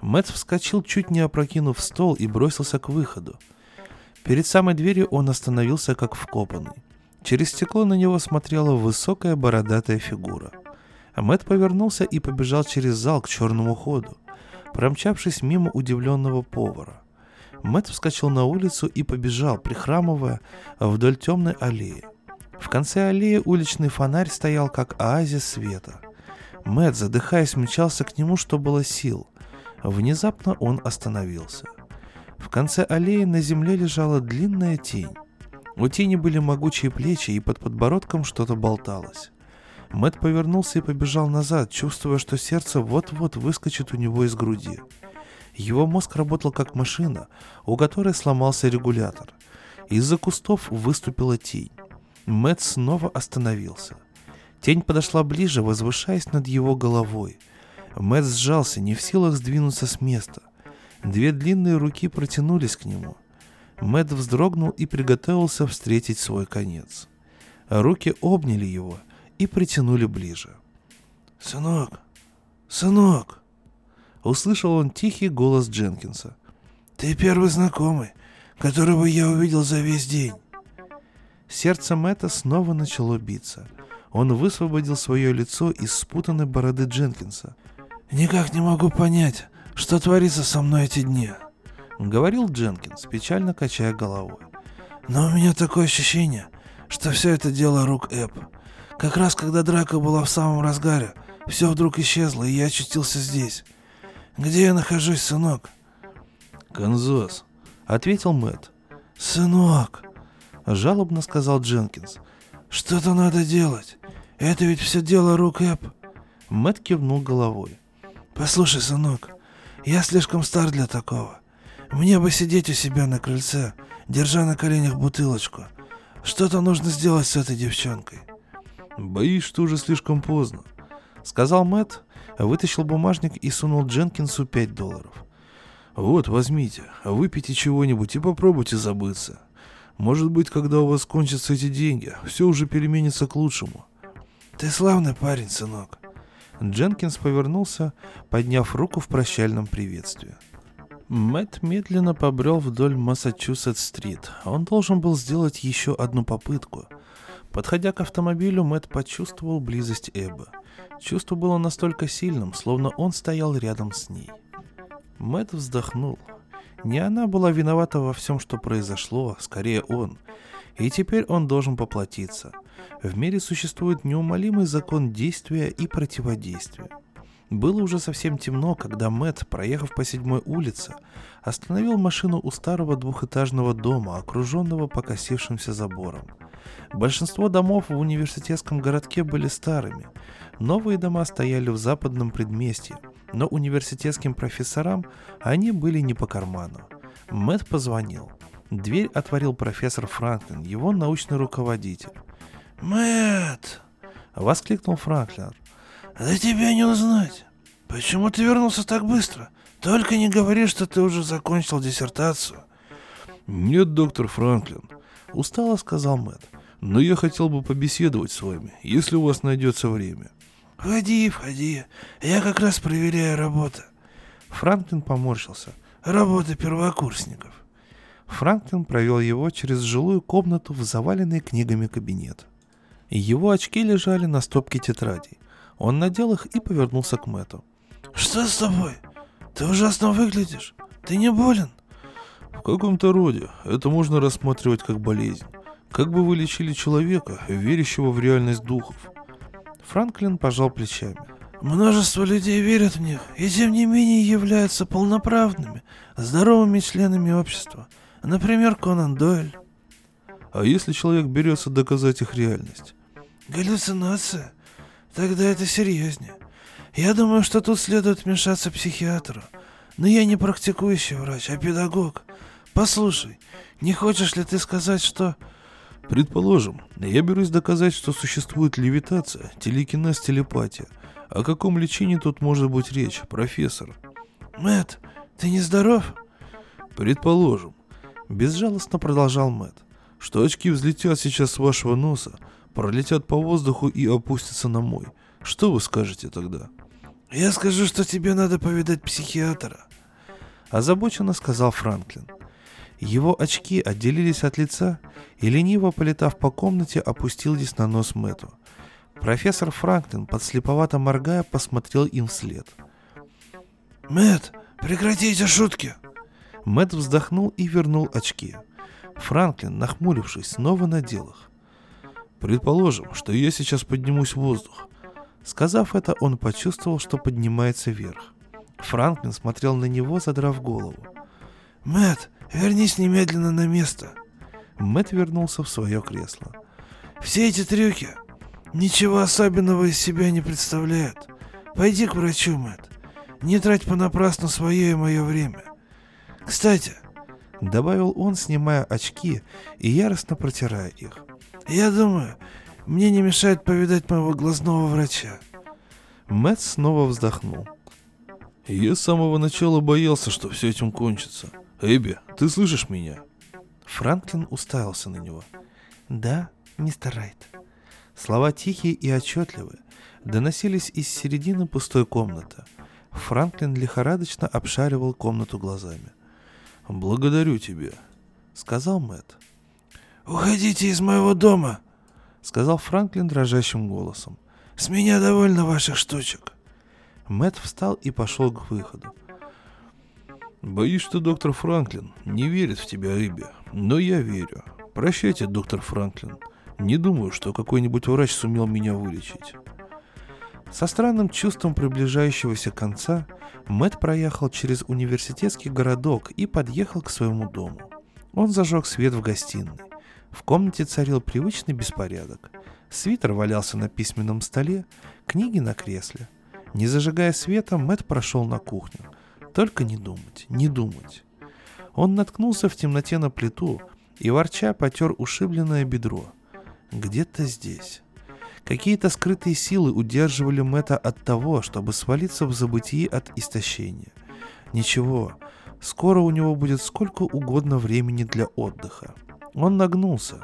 Мэт вскочил, чуть не опрокинув стол, и бросился к выходу. Перед самой дверью он остановился как вкопанный. Через стекло на него смотрела высокая бородатая фигура. Мэт повернулся и побежал через зал к черному ходу, промчавшись мимо удивленного повара. Мэтт вскочил на улицу и побежал, прихрамывая, вдоль темной аллеи. В конце аллеи уличный фонарь стоял, как оазис света. Мэтт, задыхаясь, мчался к нему, что было сил. Внезапно он остановился. В конце аллеи на земле лежала длинная тень. У тени были могучие плечи, и под подбородком что-то болталось. Мэт повернулся и побежал назад, чувствуя, что сердце вот-вот выскочит у него из груди. Его мозг работал как машина, у которой сломался регулятор. Из-за кустов выступила тень. Мэт снова остановился. Тень подошла ближе, возвышаясь над его головой. Мэт сжался, не в силах сдвинуться с места. Две длинные руки протянулись к нему. Мэт вздрогнул и приготовился встретить свой конец. Руки обняли его и притянули ближе. «Сынок! Сынок!» услышал он тихий голос Дженкинса. «Ты первый знакомый, которого я увидел за весь день». Сердце Мэтта снова начало биться. Он высвободил свое лицо из спутанной бороды Дженкинса. «Никак не могу понять, что творится со мной эти дни», — говорил Дженкинс, печально качая головой. «Но у меня такое ощущение, что все это дело рук Эп. Как раз когда драка была в самом разгаре, все вдруг исчезло, и я очутился здесь. Где я нахожусь, сынок? Канзас, ответил Мэт. Сынок, жалобно сказал Дженкинс. Что-то надо делать. Это ведь все дело рук Эп. Мэт кивнул головой. Послушай, сынок, я слишком стар для такого. Мне бы сидеть у себя на крыльце, держа на коленях бутылочку. Что-то нужно сделать с этой девчонкой. Боюсь, что уже слишком поздно, сказал Мэт вытащил бумажник и сунул Дженкинсу 5 долларов. «Вот, возьмите, выпейте чего-нибудь и попробуйте забыться. Может быть, когда у вас кончатся эти деньги, все уже переменится к лучшему». «Ты славный парень, сынок». Дженкинс повернулся, подняв руку в прощальном приветствии. Мэтт медленно побрел вдоль Массачусетс-стрит. Он должен был сделать еще одну попытку. Подходя к автомобилю, Мэтт почувствовал близость Эббы – Чувство было настолько сильным, словно он стоял рядом с ней. Мэт вздохнул. Не она была виновата во всем, что произошло, скорее он. И теперь он должен поплатиться. В мире существует неумолимый закон действия и противодействия. Было уже совсем темно, когда Мэт, проехав по седьмой улице, остановил машину у старого двухэтажного дома, окруженного покосившимся забором. Большинство домов в университетском городке были старыми. Новые дома стояли в западном предместье, но университетским профессорам они были не по карману. Мэт позвонил. Дверь отворил профессор Франклин, его научный руководитель. Мэт! воскликнул Франклин. Да тебя не узнать. Почему ты вернулся так быстро? Только не говори, что ты уже закончил диссертацию. Нет, доктор Франклин, устало сказал Мэт. Но я хотел бы побеседовать с вами, если у вас найдется время. Входи, входи. Я как раз проверяю работу. Франклин поморщился. Работа первокурсников. Франклин провел его через жилую комнату в заваленный книгами кабинет. Его очки лежали на стопке тетрадей. Он надел их и повернулся к Мэту. «Что с тобой? Ты ужасно выглядишь. Ты не болен?» «В каком-то роде. Это можно рассматривать как болезнь. Как бы вы лечили человека, верящего в реальность духов?» Франклин пожал плечами. Множество людей верят в них и тем не менее являются полноправными, здоровыми членами общества. Например, Конан Дойль. А если человек берется доказать их реальность? Галлюцинация? Тогда это серьезнее. Я думаю, что тут следует вмешаться психиатру. Но я не практикующий врач, а педагог. Послушай, не хочешь ли ты сказать, что... Предположим, я берусь доказать, что существует левитация, телекинез, телепатия. О каком лечении тут может быть речь, профессор? Мэт, ты не здоров? Предположим. Безжалостно продолжал Мэт, что очки взлетят сейчас с вашего носа, пролетят по воздуху и опустятся на мой. Что вы скажете тогда? Я скажу, что тебе надо повидать психиатра. Озабоченно сказал Франклин. Его очки отделились от лица и, лениво полетав по комнате, опустились на нос Мэту. Профессор Франклин, подслеповато моргая, посмотрел им вслед. Мэт, прекратите шутки!» Мэт вздохнул и вернул очки. Франклин, нахмурившись, снова надел их. Предположим, что я сейчас поднимусь в воздух. Сказав это, он почувствовал, что поднимается вверх. Франклин смотрел на него, задрав голову. Мэт, вернись немедленно на место. Мэт вернулся в свое кресло. Все эти трюки ничего особенного из себя не представляют. Пойди к врачу, Мэт. Не трать понапрасну свое и мое время. Кстати, добавил он, снимая очки и яростно протирая их. Я думаю, мне не мешает повидать моего глазного врача. Мэтт снова вздохнул. Я с самого начала боялся, что все этим кончится. Эбби, ты слышишь меня? Франклин уставился на него. Да, мистер Райт. Слова тихие и отчетливые доносились из середины пустой комнаты. Франклин лихорадочно обшаривал комнату глазами. «Благодарю тебя», — сказал Мэтт. «Уходите из моего дома!» — сказал Франклин дрожащим голосом. «С меня довольно ваших штучек!» Мэтт встал и пошел к выходу. «Боюсь, что доктор Франклин не верит в тебя, Эбби, но я верю. Прощайте, доктор Франклин. Не думаю, что какой-нибудь врач сумел меня вылечить». Со странным чувством приближающегося конца Мэт проехал через университетский городок и подъехал к своему дому. Он зажег свет в гостиной. В комнате царил привычный беспорядок. Свитер валялся на письменном столе, книги на кресле. Не зажигая света, Мэт прошел на кухню. Только не думать, не думать. Он наткнулся в темноте на плиту и, ворча, потер ушибленное бедро. Где-то здесь. Какие-то скрытые силы удерживали Мэта от того, чтобы свалиться в забытии от истощения. Ничего, скоро у него будет сколько угодно времени для отдыха. Он нагнулся.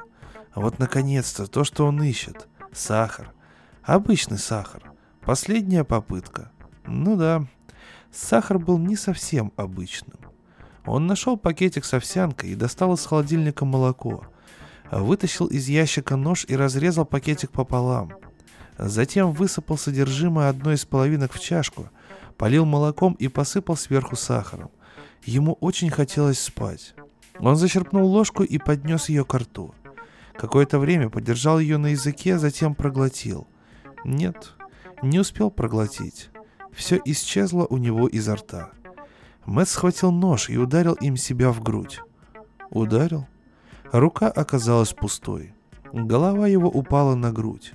Вот наконец-то то, что он ищет. Сахар. Обычный сахар. Последняя попытка. Ну да, сахар был не совсем обычным. Он нашел пакетик с овсянкой и достал из холодильника молоко. Вытащил из ящика нож и разрезал пакетик пополам. Затем высыпал содержимое одной из половинок в чашку, полил молоком и посыпал сверху сахаром. Ему очень хотелось спать. Он зачерпнул ложку и поднес ее к рту. Какое-то время подержал ее на языке, затем проглотил. Нет, не успел проглотить. Все исчезло у него изо рта. Мэтт схватил нож и ударил им себя в грудь. Ударил. Рука оказалась пустой. Голова его упала на грудь.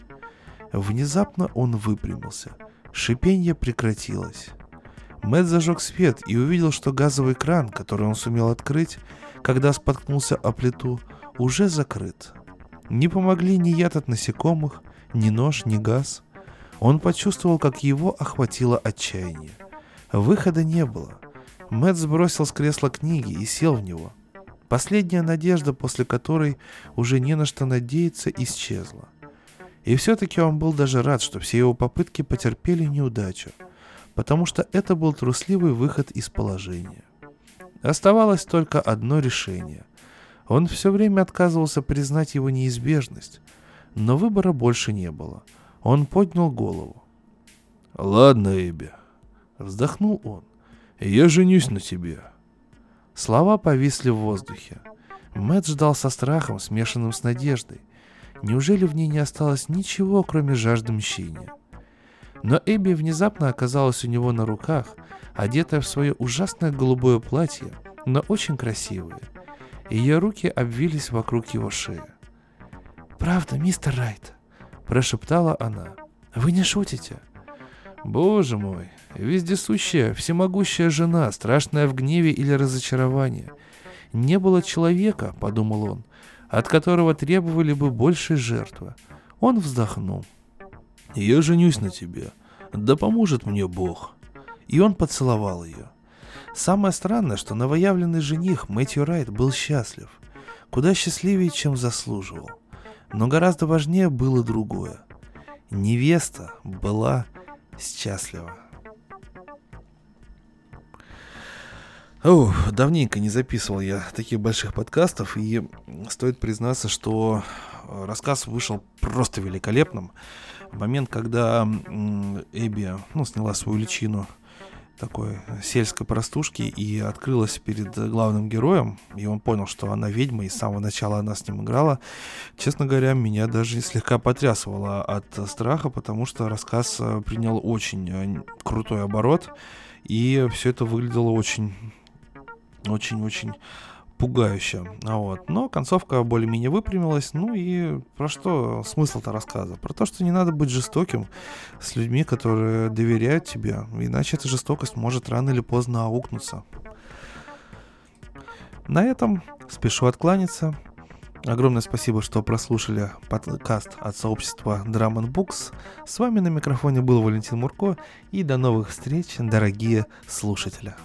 Внезапно он выпрямился. Шипенье прекратилось. Мэтт зажег свет и увидел, что газовый кран, который он сумел открыть, когда споткнулся о плиту, уже закрыт. Не помогли ни яд от насекомых, ни нож, ни газ. Он почувствовал, как его охватило отчаяние. Выхода не было. Мэтт сбросил с кресла книги и сел в него. Последняя надежда, после которой уже не на что надеяться, исчезла. И все-таки он был даже рад, что все его попытки потерпели неудачу, потому что это был трусливый выход из положения. Оставалось только одно решение. Он все время отказывался признать его неизбежность, но выбора больше не было. Он поднял голову. «Ладно, Эбби», — вздохнул он, — «я женюсь на тебе». Слова повисли в воздухе. Мэтт ждал со страхом, смешанным с надеждой. Неужели в ней не осталось ничего, кроме жажды мщения? Но Эбби внезапно оказалась у него на руках, одетая в свое ужасное голубое платье, но очень красивое. Ее руки обвились вокруг его шеи. «Правда, мистер Райт?» – прошептала она. «Вы не шутите?» «Боже мой, вездесущая, всемогущая жена, страшная в гневе или разочаровании. Не было человека, — подумал он, — от которого требовали бы большей жертвы. Он вздохнул. «Я женюсь на тебе. Да поможет мне Бог». И он поцеловал ее. Самое странное, что новоявленный жених Мэтью Райт был счастлив. Куда счастливее, чем заслуживал. Но гораздо важнее было другое. Невеста была счастлива. О, давненько не записывал я таких больших подкастов, и стоит признаться, что рассказ вышел просто великолепным. Момент, когда Эбби ну, сняла свою личину такой сельской простушки и открылась перед главным героем, и он понял, что она ведьма, и с самого начала она с ним играла, честно говоря, меня даже слегка потрясывало от страха, потому что рассказ э, принял очень э, крутой оборот, и все это выглядело очень очень-очень пугающе. Вот. Но концовка более-менее выпрямилась. Ну и про что смысл-то рассказа? Про то, что не надо быть жестоким с людьми, которые доверяют тебе. Иначе эта жестокость может рано или поздно аукнуться. На этом спешу откланяться. Огромное спасибо, что прослушали подкаст от сообщества Drum Books. С вами на микрофоне был Валентин Мурко. И до новых встреч, дорогие слушатели.